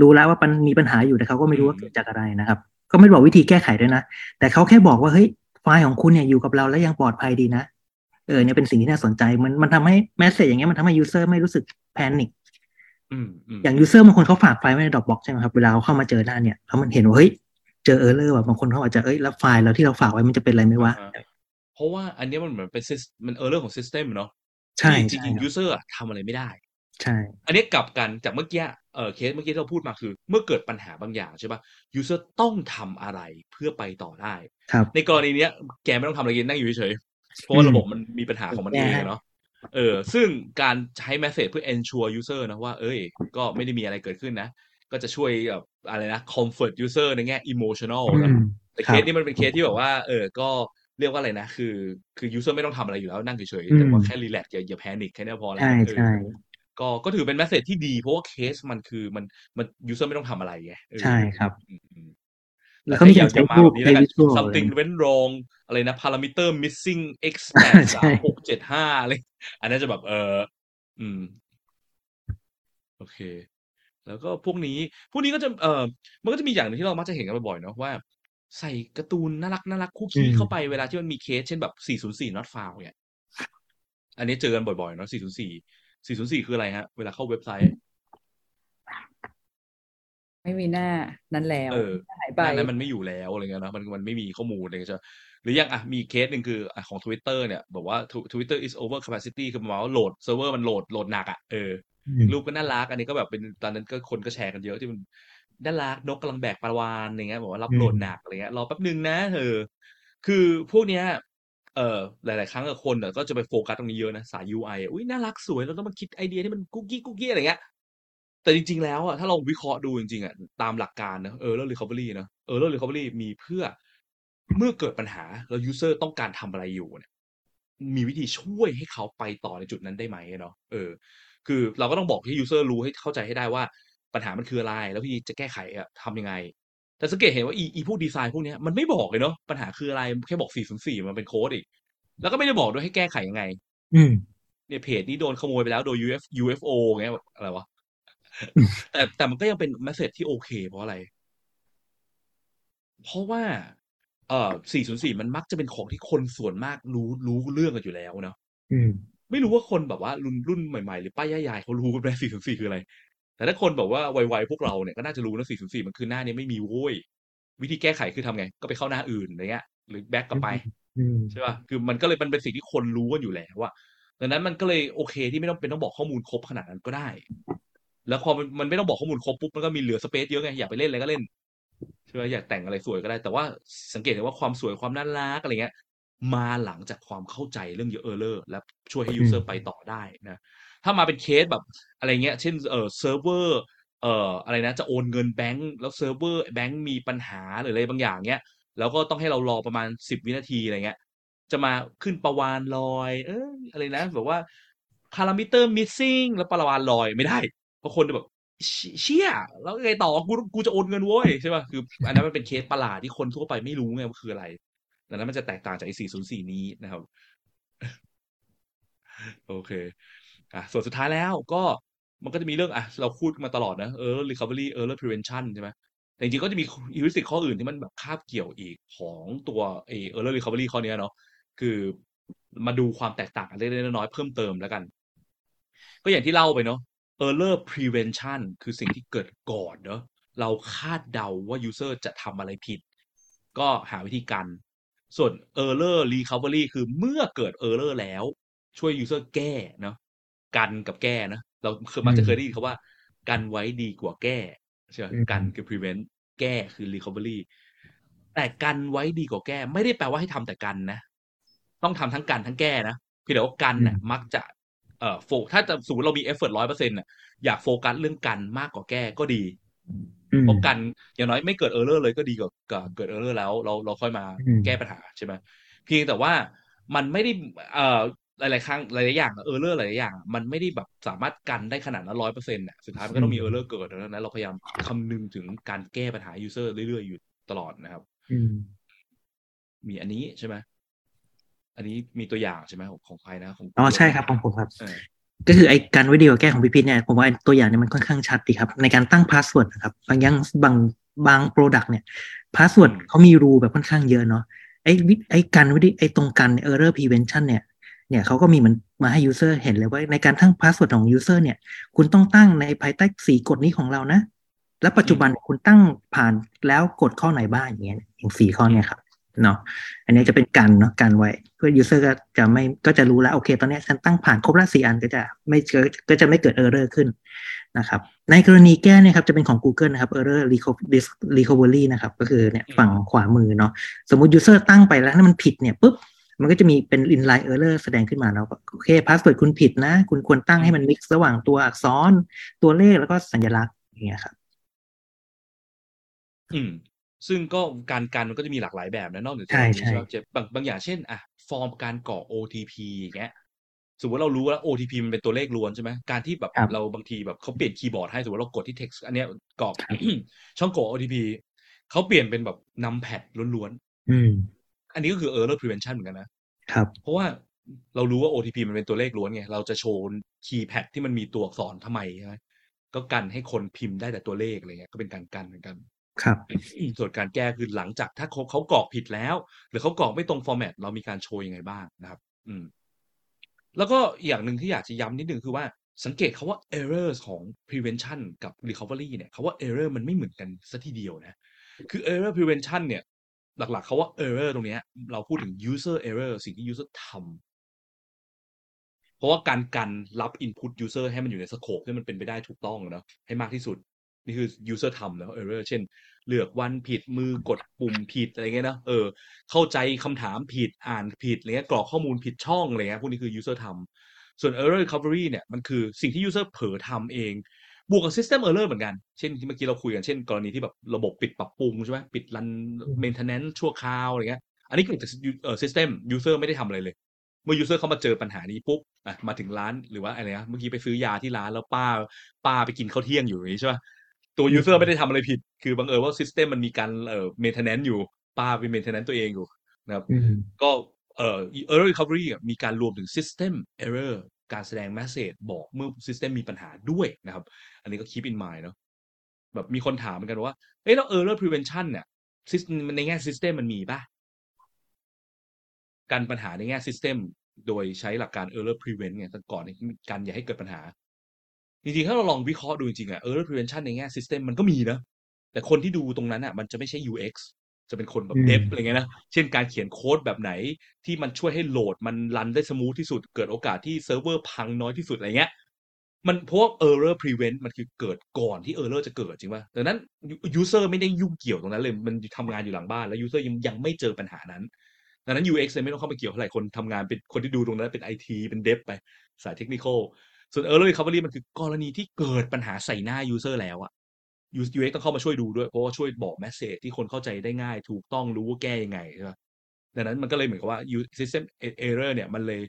รู้แล้วว่ามันมีปัญหาอยู่แต่เขาก็ไม่รู้ว่าเกิดจากอะไรนะครับ ก็ไม่ได้บอกวิธีแก้ไขด้วยนะ แต่เขาแค่บอกว่าเฮ้ยไฟล์ของคุณเนี่ยอยู่กับเราแล้วยังปลอดภัยดีนะเออเนี่ยเป็นสิ่งที่น่าสนใจมันมันทำให้ message อย่างเงี้ยมันทำให้ user ไม่รู้สึก panic
อืมอืม
อย่าง user บางคนเขาฝากไฟล์ไว้ในด r อ p บ็อกใช่ไหมครับเวลาเขาเข้ามาเจอหน้าเนี่ยแล้วมันเห็นว่าเฮ้ยเจอ error ว่ะบางคนเขาอาจจะเอ้ยแล้วไฟล์เราที่เราฝากไว้มันจะเป็นอะไรไหมวะ
อ่าฮะเพราะว่าอันเนี้ยมันเหมือนเป็น sys- มันเออเรื่องของ system เนาะ
ใช่
ครับ
ใช่ที่จ
ริงๆ user อะทำอะไรไม่ได้
ใช่
อันนี้กลับกันจากเมื่อกี้เออเคสเมื่อกี้ที่เราพูดมาคือ เมื่อเกิดปัญหาบางอย่างใช่ป่ะ user ต้องทำอะไรเพื่อไปต่อได้
ครับ
ในกรณีเนี้ยแกไม่ต้องทำอะไรแกนั่งอยู่เฉยๆเพราะว่า
อืม
ระบบมันมีปัญหาของมันเอง
แก้
อะเนาะเออซึ่งการใช้ message เพื่อ ensure user นะว่า เอ้ย ก็ไม่ได้มีอะไรเกิดขึ้นนะ ก็จะช่วยแบบอะไรนะ comfort user ในแง่ emotional
อืม
นะ
ค
รับสนี้มันเป็นเคสที่แบบว่า เออ ก็ เรียกว่าอะไรนะ คือ คือ user ไม่ต้องทำอะไรอยู่แล้วนั่งเฉยๆอื
ม
แต่ว่าแค่ relax อย่าอย่า panic แค่เนี้ยพอแล้ว
ใช่
เออ
ใช่
ก็ก็ถือเป็น message ที่ดี เพราะว่าเคสมันคือมันมัน user ไม่ต้องทำอะไรไงเออ
ใช่ครับ
อืมอืม
แล้วก็มีการ
อย่
ใช้รูป
อย่
ใช้
มาแบบ
visual
something went wrong อะไรนะ parameter missing x แปด
ใช่
สามหกเจ็ดห้าอะไรอันนั้นจะแบบเอออืม โอเค แล้วก็พวกนี้ พวกนี้ก็จะเออมันก็จะมีอย่างหนึ่งที่เรามักจะเห็นกันบ่อยๆเนาะว่า ใส่การ์ตูนน่ารักน่ารักคุกกิ้
อืม
เข้าไปเวลาที่มันมีเคสเช่นแบบ 404 not found เนี่ยอันนี้เจอกันบ่อยๆเนาะ404 404 คืออะไรฮะ เวลาเข้าเว็บไซต์
ไม่มีหน้านั้นแล้ว
เออ
หายไป
หน้านั้นมันไม่อยู่แล้วอะไรเงี้ยเนอะมันมันไม่มีข้อมูลอะไรเงี้ยใช่ปะหรืออย่างอะมีเคสหนึ่งคืออะของ Twitter เนี่ยบอกว่า Tw- Twitter is over capacity คือประมาณว่า load เซิร์ฟเวอร์มัน load load หนักอะเออ
อืม
รูปก็น่ารัก อันนี้ก็แบบเป็นตอนนั้นก็คนก็แชร์กันเยอะที่มัน น่ารักนกกำลังแบกปลาวาฬอะไรเงี้ยบอกว่ารับ
อืม
โหลดหนักอะไรเงี้ยรอแป๊บนึงนะเออคือพวกเนี้ยเอ่อหลาย ๆ ครั้งกับคนอะก็จะไปโฟกัสตรงนี้เยอะนะสาย UI อะอุ้ยน่ารักสวยเราต้องมาคิดไอเดียที่มันกุ๊กกี้กุ๊กกี้อะไรเงี้ยแต่จริง ๆ แล้วอะถ้าเราวิเคราะห์ดูจริง ๆ อะตามหลักการนะ Error Recovery นะ Error Recovery มีเพื่อเมื่อเกิดปัญหาแล้ว user ต้องการทำอะไรอยู่เนี่ยมีวิธีช่วยให้เขาไปต่อในจุดนั้นได้ไหมเนาะเออ คือเราก็ต้องบอกให้ user รู้ให้เข้าใจให้ได้ว่า ปัญหามันคืออะไร แล้วพี่จะแก้ไขอะทำยังไง แต่สังเกตเห็นว่าอีอีพวกดีไซน์พวกเนี้ยมันไม่บอกเลยเนาะปัญหาคืออะไรแค่บอก404มันเป็นโค้ดอีก แล้วก็ไม่ได้บอกด้วยให้แก้ไขยังไง
อืม
เนี่ยเพจนี้โดนขโมยไปแล้วโดย UF UFO เงี้ยแบบอะไรวะแต่แต่มันก็ยังเป็นเมสเซจที่โอเค เพราะอะไร เพราะว่า เอ่อ404 มันมักจะเป็นของที่คนส่วนมากรู้รู้เรื่องกันอยู่แล้วเนาะ
อืม
ไม่รู้ว่าคนแบบว่ารุ่นรุ่นใหม่ๆ หรือป้ายยายๆเขารู้กันไหม404 คืออะไร แต่ถ้าคนแบบว่าวัยๆพวกเราเนี่ยก็น่าจะรู้นะ404มันคือหน้านี้ไม่มีโว้ยวิธีแก้ไขคือทำไง ก็ไปเข้าหน้าอื่นอะไรเงี้ย หรือแบ็กกลับไป
อืม
ใช่ป่ะคือมันก็เลยมันเป็นสิ่งที่คนรู้กันอยู่แล้วว่าดังนั้นมันก็เลยโอเคที่ไม่ต้องเป็นต้องบอกข้อมูลครบขนาดนั้นก็ได้ แล้วพอมันมันไม่ต้องบอกข้อมูลครบปุ๊บมันก็มีเหลือสเปซเยอะไงอยากไปเล่นอะไรก็เล่นใช่ไหมอยากแต่งอะไรสวยก็ได้ แต่ว่าสังเกตเห็นว่าความสวยความน่ารักอะไรเงี้ย มาหลังจากความเข้าใจเรื่องเยอะเออร์เลอร์และช่วยให้ user ไปต่อได้นะ ถ้ามาเป็นเคสแบบอะไรเงี้ย เช่นเออเซิร์ฟเวอร์เอ่ออะไรนะจะโอนเงินแบงก์แล้วเซิร์ฟเวอร์แบงก์มีปัญหาหรืออะไรบางอย่างเงี้ยแล้วก็ต้องให้เรารอประมาณสิบวินาทีอะไรเงี้ย จะมาขึ้นประวานลอย เอออะไรนะแบบว่าพารามิเตอร์ missing แล้วประวานลอยไม่ได้เพราะคนจะแบบเชเชี่ยแล้วไงต่อกูกูจะโอนเงินโว้ยใช่ป่ะคือ อันนั้นมันเป็นเคสประหลาดที่คนทั่วไปไม่รู้ไงว่าคืออะไรดังนั้นมันจะแตกต่างจากไอ้404 นี้นะครับ โอเค อะส่วนสุดท้ายแล้วก็มันก็จะมีเรื่องอะเราพูดมาตลอดนะ error recovery error prevention ใช่ไหมแต่จริงๆก็จะมี heuristic ข้ออื่นที่มันแบบคาบเกี่ยวอีกของตัวไอ้ error recovery ข้อนี้เนาะคือมาดูความแตกต่างกันเล็กๆน้อยๆเพิ่มเติมแล้วกัน ก็อย่างที่เล่าไปเนาะ error prevention คือสิ่งที่เกิดก่อนเนาะเราคาดเดาว่า user จะทำอะไรผิด ก็หาวิธีกันส่วน error recovery คือเมื่อเกิด error แล้วช่วย user แก้เนาะ กันกับแก้นะเราคือมันจะเคยได้ยินคำว่า กันไว้ดีกว่าแก้ใช่ไหม
อืม
กันคือ prevent แก้คือ recovery แต่กันไว้ดีกว่าแก้ ไม่ได้แปลว่าให้ทำแต่กันนะ ต้องทำทั้งกันทั้งแก้นะเพียงแต่ว่ากันน่ะมักจะเอ่อโฟถ้าจะสมมติเรามี effort ร้อยเปอร์เซ็นต์น่ะอยากโฟกัสเรื่องกันมากกว่าแก้ก็ดี
อืม
เพราะกันอย่างน้อยไม่เกิด error เลยก็ดีกว่ากับเกิด error แล้ว เราเราค่อยมา
อืม
แก้ปัญหาใช่ไหมเพียงแต่ว่ามันไม่ได้เอ่อ หลายๆครั้งหลายๆอย่าง error หลายๆอย่าง มันไม่ได้แบบสามารถกันได้ขนาดนั้นร้อยเปอร์เซ็นต์น่ะสุดท้ายมันก็ต้องมี error เกิดดังนั้นเราพยายามคำนึงถึงการแก้ปัญหา user เรื่อยๆอยู่ตลอดนะครับ
อืม
มีอันนี้ใช่ไหมอันนี้มีตัวอย่างใช่ไหมของของใครนะของ
อ๋อใช่ครับของผมครับ
เออ
ก็คือไอ้การวิดีโอแก้ของพี่พีทเนี่ยผมว่าไอ้ตัวอย่างเนี่ยมันค่อนข้างชัดดีครับ ในการตั้งพาสเวิร์ดนะครับ บางอย่างบางบางโปรดักต์เนี่ยพาสเวิร์ดเขามีรูแบบค่อนข้างเยอะเนาะไอ้วิไอ้การวิดีไอ้ตรงกัน error prevention เนี่ย เนี่ยเขาก็มีมือนมาให้ user เห็นเลยว่าในการตั้งพาสเวิร์ดของ user เนี่ย คุณต้องตั้งในภายใต้สีกฎนี้ของเรานะ แล้วปัจจุบันคุณตั้งผ่านแล้วกดข้อไหนบ้างอย่างเงี้ยอย่างสี่ข้อเนี่ยครับเนาะอันนี้จะเป็นกันเนาะกันไว้ เพื่อ user ก็จะไม่ก็จะรู้แล้ว โอเค ตอนนี้ฉันตั้งผ่านครบละสี่อันก็จะไม่ก็จะไม่เกิด error ขึ้นนะครับ ในกรณีแก้เนี่ยครับจะเป็นของ Google นะครับ error reco- recovery นะครับ ก็คือเนี่ยฝั่งขวามือเนาะสมมติ user ตั้งไปแล้วถ้ามันผิดเนี่ยปุ๊บ มันก็จะมีเป็น inline error แสดงขึ้นมาแล้วาโอเค password คุณผิดนะ คุณควรตั้งให้มัน mix ระหว่างตัวอักษร ตัวเลขแล้วก็สัญลักษณ์อย่างเงี้ยครับ
อืม ซึ่งก็การกันมันก็จะมีหลากหลายแบบนะนอกจาก
ใช่
ที่
ใช่
เรามีใช่ไหมเจ็บบางบางอย่างเช่นอะฟอร์มการกรอก OTP อย่างเงี้ยสมมติเรารู้ว่า OTP มันเป็นตัวเลขล้วนใช่ไหมการที่แบบ
ครับ
เราบางทีแบบเขาเปลี่ยนคีย์บอร์ดให้สมมติเรากดที่ text อันเนี้ยกรอกช่องกรอก OTP เขาเปลี่ยนเป็นแบบ numpad ล้วน
อืม
ๆ อันนี้ก็คือ error prevention เหมือนกันนะ
ครับ
เพราะว่าเรารู้ว่า OTP มันเป็นตัวเลขล้วนไง เราจะโชว์ keypad ที่มันมีตัวอักษรทำไมใช่ไหมก็กันให้คนพิมพ์ได้แต่ตัวเลขอะไรเงี้ย ก็เป็นการกันเหมือนกัน
ครับ
ส่วนการแก้คือหลังจากถ้าเขาเขากรอกผิดแล้ว หรือเขากรอกไม่ตรงฟอร์แมตเรามีการโชว์ยังไงบ้างนะครับ อืม แล้วก็อีกอย่างหนึ่งที่อยากจะย้ำนิดนึงคือว่าสังเกตคาว่า errors ของ prevention กับ recovery เนี่ยคาว่า error มันไม่เหมือนกันสัทีเดียวนะ คือ error prevention เนี่ย หลักๆเขาว่า error ตรงนี้เราพูดถึง user error สิ่งที่ user ทำเพราะว่าการกันรับ input user ให้มันอยู่ในสโคปที่มันเป็นไปได้ถูกต้องเนาะให้มากที่สุด นี่คือ user ทำแล้ว error เช่น เลือกวันผิดมือกดปุ่มผิดอะไรเงี้ยนะเออ เข้าใจคำถามผิดอ่านผิดอะไรเงี้ยกรอกข้อมูลผิดช่องอะไรเงี้ยพวกนี้คือ user ทำส่วน error recovery เนี่ยมันคือสิ่งที่ user เผลอทำเอง บวกกับ system error เหมือนกัน เช่นที่เมื่อกี้เราคุยกัน เช่นกรณีที่แบบระบบปิดปรับปรุงใช่ไหมปิดรัน maintenance ชั่วคราวอะไรเงี้ย อันนี้เกิดจากเอ่อ system user ไม่ได้ทำอะไรเลย เมื่อ user เขามาเจอปัญหานี้ปุ๊บอะมาถึงร้านหรือว่าอะไรนะเมื่อกี้ไปซื้อยาที่ร้านแล้วป้าป้าไปกินข้าวเที่ยงอยู่อย่างนี้ใช่ป่ะตัว user ไม่ได้ทำอะไรผิด คือบังเอิญว่า system มันมีการเอ่อ maintenance อยู่ป้าเป็น maintenance ตัวเองอยู่นะครับ
อืม
ก็เอ่อ error recovery อะมีการรวมถึง system error การแสดง message บอกเมื่อ system มีปัญหาด้วยนะครับ อันนี้ก็ keep in mind เนาะแบบมีคนถามเหมือนกันว่าเอ้แล้ว error prevention เนี่ยในแง่ system มันมีป่ะการปัญหาในแง่ system โดยใช้หลักการ error prevent ไงแต่ก่อนเนี่ยการอย่าให้เกิดปัญหา จริงๆ ถ้าเราลองวิเคราะห์ดูจริงๆอะ error prevention ในแง่ system มันก็มีนะ แต่คนที่ดูตรงนั้นอะมันจะไม่ใช่ UX จะเป็นคนแบบ
อืม
dev อะไรเงี้ยนะเช่นการเขียนโค้ดแบบไหนที่มันช่วยให้โหลดมัน run ได้ smooth ที่สุด เกิดโอกาสที่เซิร์ฟเวอร์พังน้อยที่สุดอะไรเงี้ยมันเพราะว่า error prevent มันคือเกิดก่อนที่ error จะเกิดจริงป่ะดังนั้น user ไม่ได้ยุ่งเกี่ยวตรงนั้นเลย มันทำงานอยู่หลังบ้านแล้ว user ยังยังไม่เจอปัญหานั้น ดังนั้น UX เลยไม่ต้องเข้ามาเกี่ยวเท่าไหร่คนทำงานเป็นคนที่ดูตรงนั้นเป็น IT เป็น dev ไปสายเทคนิคส่วน error recovery มันคือกรณีที่เกิดปัญหาใส่หน้า user แล้วอะ UX ต้องเข้ามาช่วยดูด้วย เพราะว่าช่วยบอก message ที่คนเข้าใจได้ง่าย ถูกต้องรู้ว่าแก้ยังไงใช่ปะดังนั้นมันก็เลยเหมือนกับว่า U- system error เนี่ยมันเลย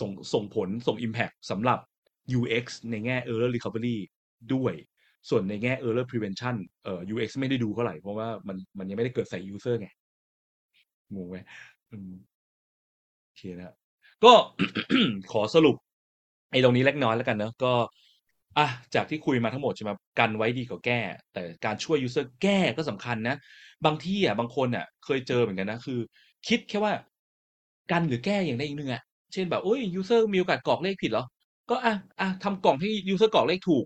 ส่งส่งผลส่ง impact สำหรับ UX ในแง่ error recovery ด้วย ส่วนในแง่ error prevention เอ่อ UX ไม่ได้ดูเท่าไหร่ เพราะว่ามันมันยังไม่ได้เกิดใส่ user ไงงงไหมอืมโอเคนะก็ขอสรุปไอ้ตรงนี้เล็กน้อยแล้วกันเนอะก็ อะจากที่คุยมาทั้งหมดใช่ไหมกันไว้ดีกว่าแก้ แต่การช่วยยูเซอร์แก้ก็สำคัญนะ บางที่อะบางคนอะ เคยเจอเหมือนกันนะคือ คิดแค่ว่า กันหรือแก้อย่างใดอย่างหนึ่งอะเช่นแบบโอ้ย user มีโอกาสกรอกเลขผิดเหรอก็อะอะทำกล่องให้ user กรอกเลขถูก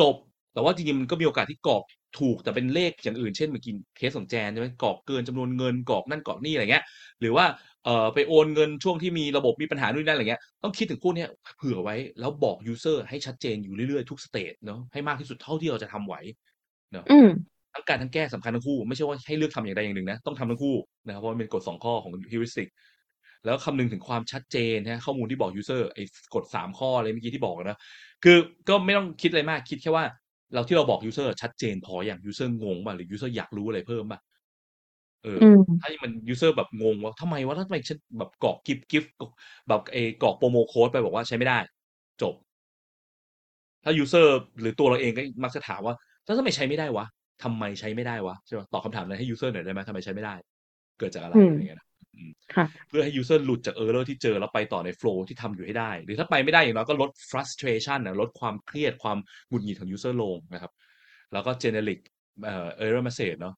จบ แต่ว่าจริงๆมันก็มีโอกาสที่กรอกถูกแต่เป็นเลขอย่างอื่นเช่นเมื่อกี้เคสของแจนใช่ไหมกรอกเกินจำนวนเงินกรอกนั่นกรอกนี่อะไรเงี้ย หรือว่าเอ่อไปโอนเงินช่วงที่มีระบบมีปัญหานู่นนนั่นอะไรเงี้ยต้องคิดถึงพวกเนี้ยเผื่อไว้แล้วบอก user ให้ชัดเจนอยู่เรื่อยๆทุก stage เนาะให้มากที่สุดเท่าที่เราจะทำไหวเนาะ
อืม
ทั้งการทั้งแก้สำคัญทั้งคู่ ไม่ใช่ว่าให้เลือกทำอย่างใดอย่างหนึ่งนะต้องทำทั้งคู่นะครับเพราะมันเป็นกฎสองข้อของ heuristic แล้วคำนึงถึงความชัดเจนนะข้อมูลที่บอก user ไอ้กฎสามข้ออะไรเมื่อกี้ที่บอกนะคือก็ไม่ต้องคิดอะไรมากคิดแค่ว่า เราที่เราบอก user ชัดเจนพออย่าง user งงป่ะหรือ user อยากรู้อะไรเพิ่มป่ะเออ
อืม
ถ้ามัน user แบบงงว่าทำไมวะทำไมฉันแบบกรอกกิฟกิฟแบบไอ้กรอกโปรโมโค้ดไปบอกว่าใช้ไม่ได้ จบ ถ้า user หรือตัวเราเองก็มักจะถามว่าแล้วทำไมใช้ไม่ได้วะทำไมใช้ไม่ได้วะใช่ไหมตอบคำถามนั้นให้ user หน่อยได้ไหมทำไมใช้ไม่ได้ เกิดจากอะไร
อืม
อะไรเงี้ยนะ
ค่ะ
เพื่อให้ user หลุดจาก error ที่เจอแล้วไปต่อใน flow ที่ทำอยู่ให้ได้ หรือถ้าไปไม่ได้อย่างน้อยก็ลด frustration นะลดความเครียดความหงุดหงิดของ user ลงนะครับ แล้วก็ generic เอ่อ error message เนาะ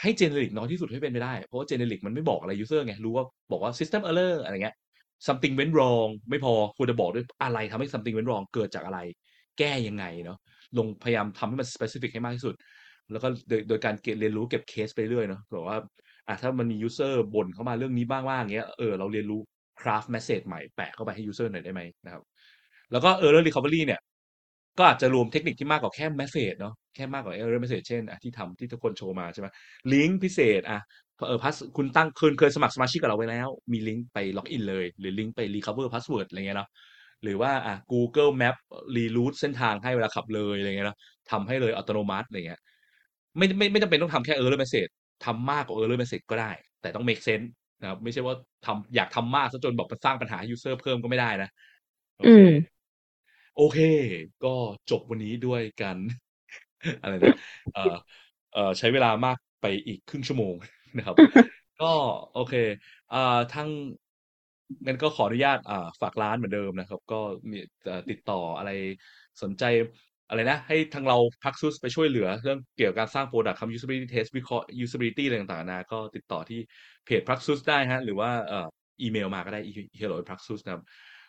ให้ generic น้อยที่สุดให้เป็นไปได้ เพราะว่า generic มันไม่บอกอะไร user ไง รู้ว่าบอกว่า system error อะไรเงี้ย something went wrong ไม่พอควรจะบอกด้วยอะไรทำให้ something went wrong เกิดจากอะไร แก้ยังไงเนาะลงพยายามทำให้มัน specific ให้มากที่สุด แล้วก็โดยโดยการเรียนรู้เก็บเคสไปเรื่อยเนาะแบบว่า อะถ้ามันมี user บ่นเข้ามาเรื่องนี้บ้างว่าอย่างเงี้ยเออเราเรียนรู้ craft message ใหม่แปะเข้าไปให้ user หน่อยได้ไหมนะครับแล้วก็ error recovery เนี่ยก็อาจจะรวมเทคนิคที่มากกว่าแค่ message เนาะแค่มากกว่า error message เช่นอะที่ทำที่ทุกคนโชว์มาใช่ไหมลิงก์พิเศษอะเออพัสคุณตั้งเคยเคยสมัครสมาชิกกับเราไว้แล้ว มีลิงก์ไปล็อกอินเลย หรือลิงก์ไป recover password อะไรเงี้ยเนาะหรือว่าอะ Google Map reroute เส้นทางให้เวลาขับเลยอะไรเงี้ยเนาะทำให้เลยอัตโนมัติอะไรเงี้ยไม่ไม่ไม่จำเป็นต้องทำแค่ error message ทำมากกว่า error message ก็ได้ แต่ต้อง make sense นะครับไม่ใช่ว่าทำอยากทำมากซะจนแบบมันสร้างปัญหาให้ user เพิ่มก็ไม่ได้นะโอ
อื
เค
ม
โอเค ก็จบวันนี้ด้วยกันอะไรนะเอ่อเอ่อใช้เวลามากไปอีกครึ่งชั่วโมงนะครับ ก็โอเคอ่าทั้งงั้นก็ขออนุญาตอ่าฝากร้านเหมือนเดิมนะครับ ก็มีเอ่อติดต่ออะไรสนใจ อะไรนะ ให้ทางเราพักซุสไปช่วยเหลือเรื่องเกี่ยวกับการสร้าง product ทำ usability test วิเคราะห์ usability อะไรต่างๆนานาก็ติดต่อที่เพจพักซุสได้ฮะหรือว่าเอ่ออีเมลมาก็ได้ hello พักซุสนะครับ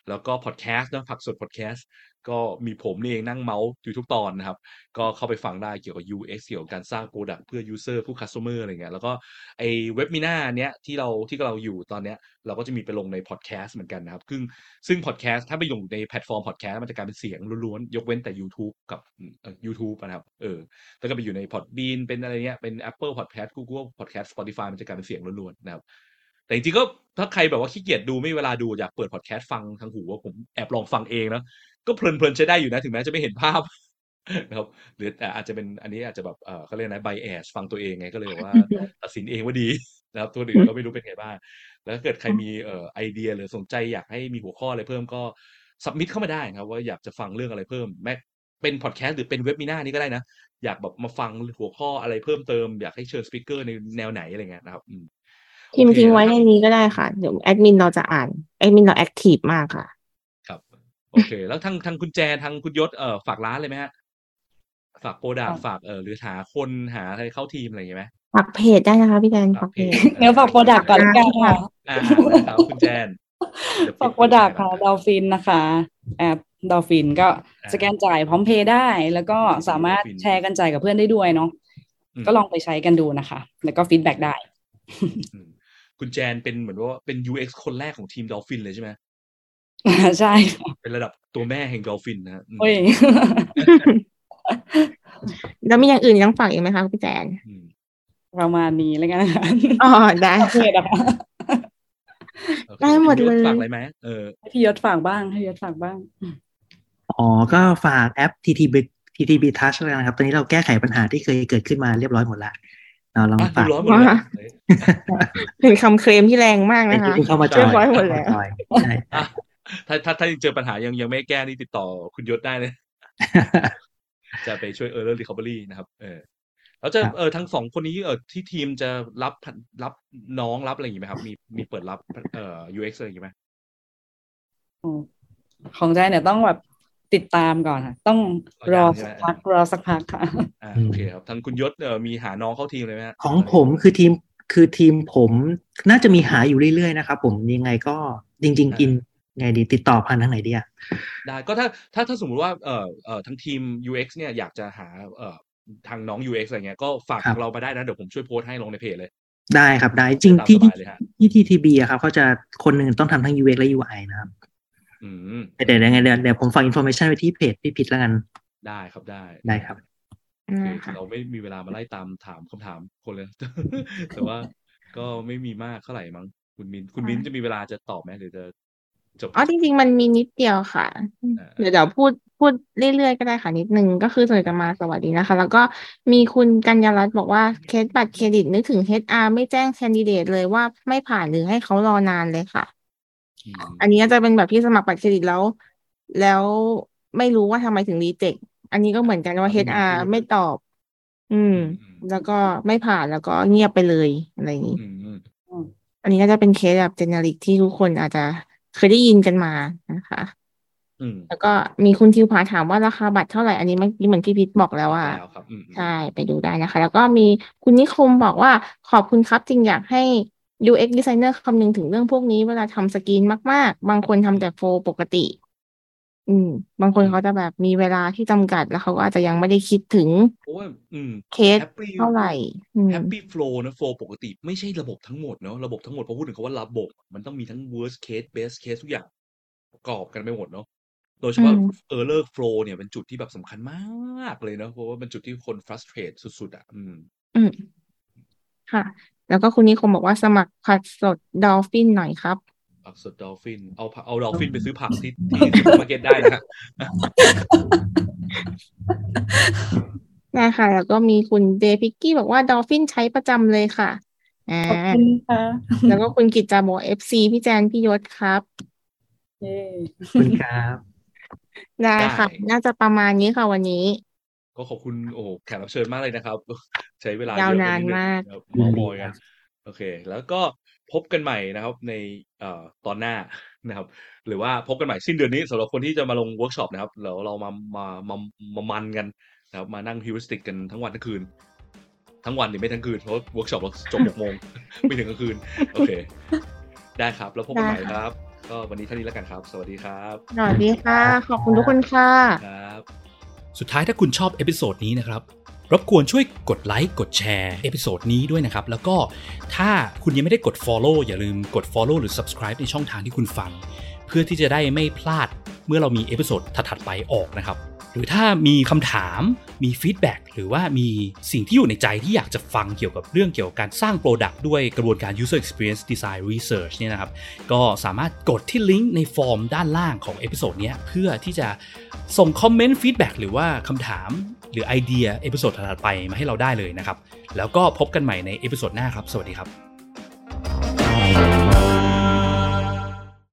แล้วก็พอดแคสต์นะผักสดพอดแคสต์ก็มีผมนี่เองนั่งเมาส์อยู่ทุกตอนนะครับ ก็เข้าไปฟังได้เกี่ยวกับ UX เกี่ยวกับการสร้าง product เพื่อ user ผู้ customer อะไรเงี้ยแล้วก็ไอเว็บมิน่าเนี้ยที่เราที่เราอยู่ตอนเนี้ยเราก็จะมีไปลงในพอดแคสต์เหมือนกันนะครับ ซึ่งซึ่งพอดแคสต์ถ้าไปอยู่ในแพลตฟอร์มพอดแคสต์มันจะกลายเป็นเสียงล้วนๆ ยกเว้นแต่ YouTube กับเอ่อ YouTube นะครับเออแล้วก็ไปอยู่ใน Podbean เป็นอะไรเงี้ยเป็น Apple Podcast Google Podcast Spotify มันจะกลายเป็นเสียงล้วนๆนะครับ แต่จริงๆก็ถ้าใครแบบว่าขี้เกียจดูไม่มีเวลาดูอยากเปิดพอดแคสต์ฟังทางหูว่าผมแอบลองฟังเองนะก็เพลินๆใช้ได้อยู่นะถึงแม้จะไม่เห็นภาพนะครับหรืออาจจะเป็นอันนี้อาจจะแบบเออเขาเรียกนะ bias ฟังตัวเองไงก็เลยว่าตัดสินเองว่าดีนะครับตัวอื่นก็ไม่รู้เป็นไงบ้างแล้วเกิดใครมีเอ่อไอเดียหรือสนใจอยากให้มีหัวข้ออะไรเพิ่มก็ submit เข้ามาได้ครับ ว่าอยากจะฟังเรื่องอะไรเพิ่มแม้เป็นพอดแคสต์หรือเป็นเว็บมีหน้านี้ก็ได้นะ อยากแบบมาฟังหัวข้ออะไรเพิ่มเติมอยากให้เชิญ speaker ในแนวไหนอะไรเงี้ยนะครับอืม
พิมพ์
โอเค
ทิ้งไว้
นะค
ใน
รับ
นี้ก็ได้ค่ะ เดี๋ยวแอดมินเราจะอ่านแอดมินเรา active มากค่ะ
ครับ โอเค แล้วทางทางคุณแจนทางคุณยศเอ่อฝากร้านเลยไหมฮะฝาก product
ฝาก
ฝากเอ่อหรือหาคนหาอะไรเข้าทีมอะไรอย่างเงี้ยไหม
ฝากเพจได้นะคะพี่แดน
ฝา
ฝากก
เพ
เพ
จ
จ
เนื้อฝาก product ก่อนละกันค่ะ
อ่านะครับคุณแจนเดี๋ยว
ฝาก product ค่ะ Dolfin นะคะแอป Dolfin ก็สแกนจ่ายพร้อมเพย์ได้ แล้วก็สามารถแชร์กันจ่ายกับเพื่อนได้ด้วยเนาะ
ม
ก็ลองไปใช้กันดูนะคะ แล้วก็ feedback ได้
อืม คุณแจนเป็นเหมือนว่าเป็น UX คนแรกของทีม Dolfin เลยใช่ไหม
ใช่ค่ะ
เป็นระดับตัวแม่แห่ง Dolfin นะฮะอืม
โอ้ย
แล้วมีอย่างอื่นต้องฝากอีกไหมคะพี่แดน
อืม
ประมาณนี้แล้วกันนะคะ
อ๋อได้
โอเคนะคะ
โอค
ได้หมด
คุณ
เลย
ฝากอะไรไหมเออ
ให้พี่ยศฝากบ้างให้พี่ยศฝากบ้าง
อ๋อก็ฝากแอป TTB TTB Touch แล้วกันนะครับ ตอนนี้เราแก้ไขปัญหาที่เคยเกิดขึ้นมาเรียบร้อยหมดละ เราลอง
อะ
ฝาก
ดูร้อนหมดเลย
ว่าเป็นคำเคลมที่แรงมาก
ไอ้
นะคะ
ที่เพิ่งเข้ามาจ
เรี
อย
บร้อยหมดแล้ว
จอยใช่
อะถ้าถ้าถ้ายังเจอปัญหายังยังไม่แก้นี่ติดต่อคุณยศได้เลย จะไปช่วย Error Recovery นะครับ เออแล้วจะ
ครับ
เออทั้งสองคนนี้เออที่ทีมจะรับรับน้องรับอะไรอย่างงี้ไหมครับ มีมีเปิดรับเอ่อ UX อะไรอย่างงี้ไหม
ของใจเนี่ยต้องแบบ ติดตามก่อนค่ะ ต้องรอสักพักรอสักพักค่ะ
อ่าโอเคครับทางคุณยศเออมีหาน้องเข้าทีมเลยไหมฮะ
ของผมคือทีมคือทีมผมน่าจะมีหาอยู่เรื่อยๆนะครับผมยังไงก็จริง ๆ กินไงดีติดต่อผ่านทางไหนดีอะ
ได้ก็ถ้าถ้าถ้าสมมุติว่าเออเออทั้งทีม UX เนี่ยอยากจะหาเอ่อทางน้อง UX อะไรเงี้ยก็ฝากทางเรามาได้นะ เดี๋ยวผมช่วยโพสต์ให้ลงในเพจเลย
ได้ครับได้จริง
ตาม
ที่
ส
ที่
บายเลยฮะ
ที่ทีทีบีอะครับเขาจะคนหนึ่งต้องทำทั้ง UX และ UI นะครับ
อืม
แต่ เดี๋ยวยังไงเดี๋ยวเดี๋ยวผมฝากอินโฟ a t ชันไว้ที่เพจพี่พิษแล้วกัน
ได้ครับได้
ได้ครับ
โอเค
นะคะ
เราไม่มีเวลามาไล่ตามถามคำถามคนเลย แต่ว่าก็ไม่มีมากเท่าไหร่มั้งคุณมินคุณมินจะมีเวลาจะตอบไหมหรือจะจบ
อ๋อจริงๆ มันมีนิดเดียวค่ะ
อ่า
เดี๋ยวเดี๋ยวพูดพูดเรื่อยๆ ก็ได้ค่ะนิดนึง ก็คือส่วนจะมาสวัสดีนะคะ แล้วก็มีคุณกัญญารัตน์บอกว่าเคสบัตรเครดิตนึกถึง HR ไม่แจ้ง candidate เลยว่าไม่ผ่านหรือให้เขารอนานเลยค่ะ
อืม
อันนี้ก็จะเป็นแบบที่สมัครบัตรเครดิตแล้ว แล้วไม่รู้ว่าทำไมถึงรีเจ็คอันนี้ก็เหมือนกันว่า HR ไม่ตอบ อืม แล้วก็ไม่ผ่านแล้วก็เงียบไปเลยอะไรอย่างนี้
อืมอืม
อันนี้ก็จะเป็นเคสแบบเจเนริกที่ทุกคนอาจจะเคยได้ยินกันมานะคะ
อืม
แล้วก็มีคุณทิวผาถามว่าราคาบัตรเท่าไหร่ อันนี้เมื่อกี้เหมือนพี่พิษบอกแล้วว่า
แล้วครับอืมอืม
ใช่ไปดูได้นะคะ แล้วก็มีคุณนิคมบอกว่าขอบคุณครับจริงอยากให้ UX designer คำนึงถึงเรื่องพวกนี้เวลาทำสกรีนมาก ๆ บางคนทำแต่ flow ปกติ อืม บางคนเขาจะแบบมีเวลาที่จำกัดแล้วเขาก็อาจจะยังไม่ได้คิดถึง
เพราะว่าอืม case happy
เท่าไหร่อืม
happy flow นะ flow ปกติ ไม่ใช่ระบบทั้งหมดเนาะระบบทั้งหมดพอพูดถึงคำว่าระบบ มันต้องมีทั้ง worst case best case ทุกอย่างประกอบกันไปหมดเนาะโดยเฉพาะ
อืม
error flow เนี่ยเป็นจุดที่แบบสำคัญมากเลยเนาะเพราะว่าเป็นจุดที่คน frustrate สุด ๆ อะ อืม
อืมค่ะ แล้วก็คุณนิคมบอกว่าสมัครผักสดดอลฟินหน่อยครับ
ผักสดดอลฟิน เอาผักเอาดอลฟินไปซื้อผักที่ที่ซูเปอร์มาร์เก็ตได้นะฮะ
นะคะแล้วก็มีคุณเดพิกกี้บอกว่าดอลฟินใช้ประจำเลยค่ะอ่า
ขอบคุณค่ะ
แล้วก็คุณกิจจาบอก FC พี่แจนพี่ยศครับ
เย้
ขอบคุณครับ
ได้ค่ะ
ได้
น่าจะประมาณนี้ค่ะวันนี้
ก็ขอบคุณโอ้โหแขกรับเชิญมากเลยนะครับ ใช้เวลายา
ว
เยอะไป
นาน
ดง
มาก
นะครับเมามอยกันโอเค แล้วก็พบกันใหม่นะครับในเอ่อตอนหน้านะครับ หรือว่าพบกันใหม่สิ้นเดือนนี้สำหรับคนที่จะมาลงเวิร์กช็อปนะครับแล้วเรามามามามามันกันนะครับมานั่ง heuristic กันทั้งวันทั้งคืน ทั้งวันหรือไม่ทั้งคืนเพราะเวิร์กช็อปเราจบหกโมงไม่ถึงกลางคืน โอเค ได้ครับ แล้วพบกันใหม่
ได้
ค่ะรับ ก็วันนี้เท่านี้แล้วกันครับ สวัสดีครับ
สวัสดีค่ะ ขอบคุณทุกคนค่ะ
ครับ
สุดท้ายถ้าคุณชอบ episode นี้นะครับรบกวนช่วยกดไลค์กดแชร์ episode นี้ด้วยนะครับ แล้วก็ถ้าคุณยังไม่ได้กด Follow อย่าลืมกด Follow หรือ Subscribe ในช่องทางที่คุณฟัง เพื่อที่จะได้ไม่พลาดเมื่อเรามี episode ถัดๆไปออกนะครับ
หรือถ้ามีคำถามมี feedback หรือว่ามีสิ่งที่อยู่ในใจที่อยากจะฟังเกี่ยวกับเรื่องเกี่ยวกับการสร้าง product ด้วยกระบวนการ user experience design research เนี่ยนะครับ ก็สามารถกดที่ลิงก์ในฟอร์มด้านล่างของ episode นี้เพื่อที่จะส่ง comment feedback หรือว่าคำถามหรือไอเดีย episode ถัดไปมาให้เราได้เลยนะครับ แล้วก็พบกันใหม่ใน episode หน้าครับ สวัสดีครับ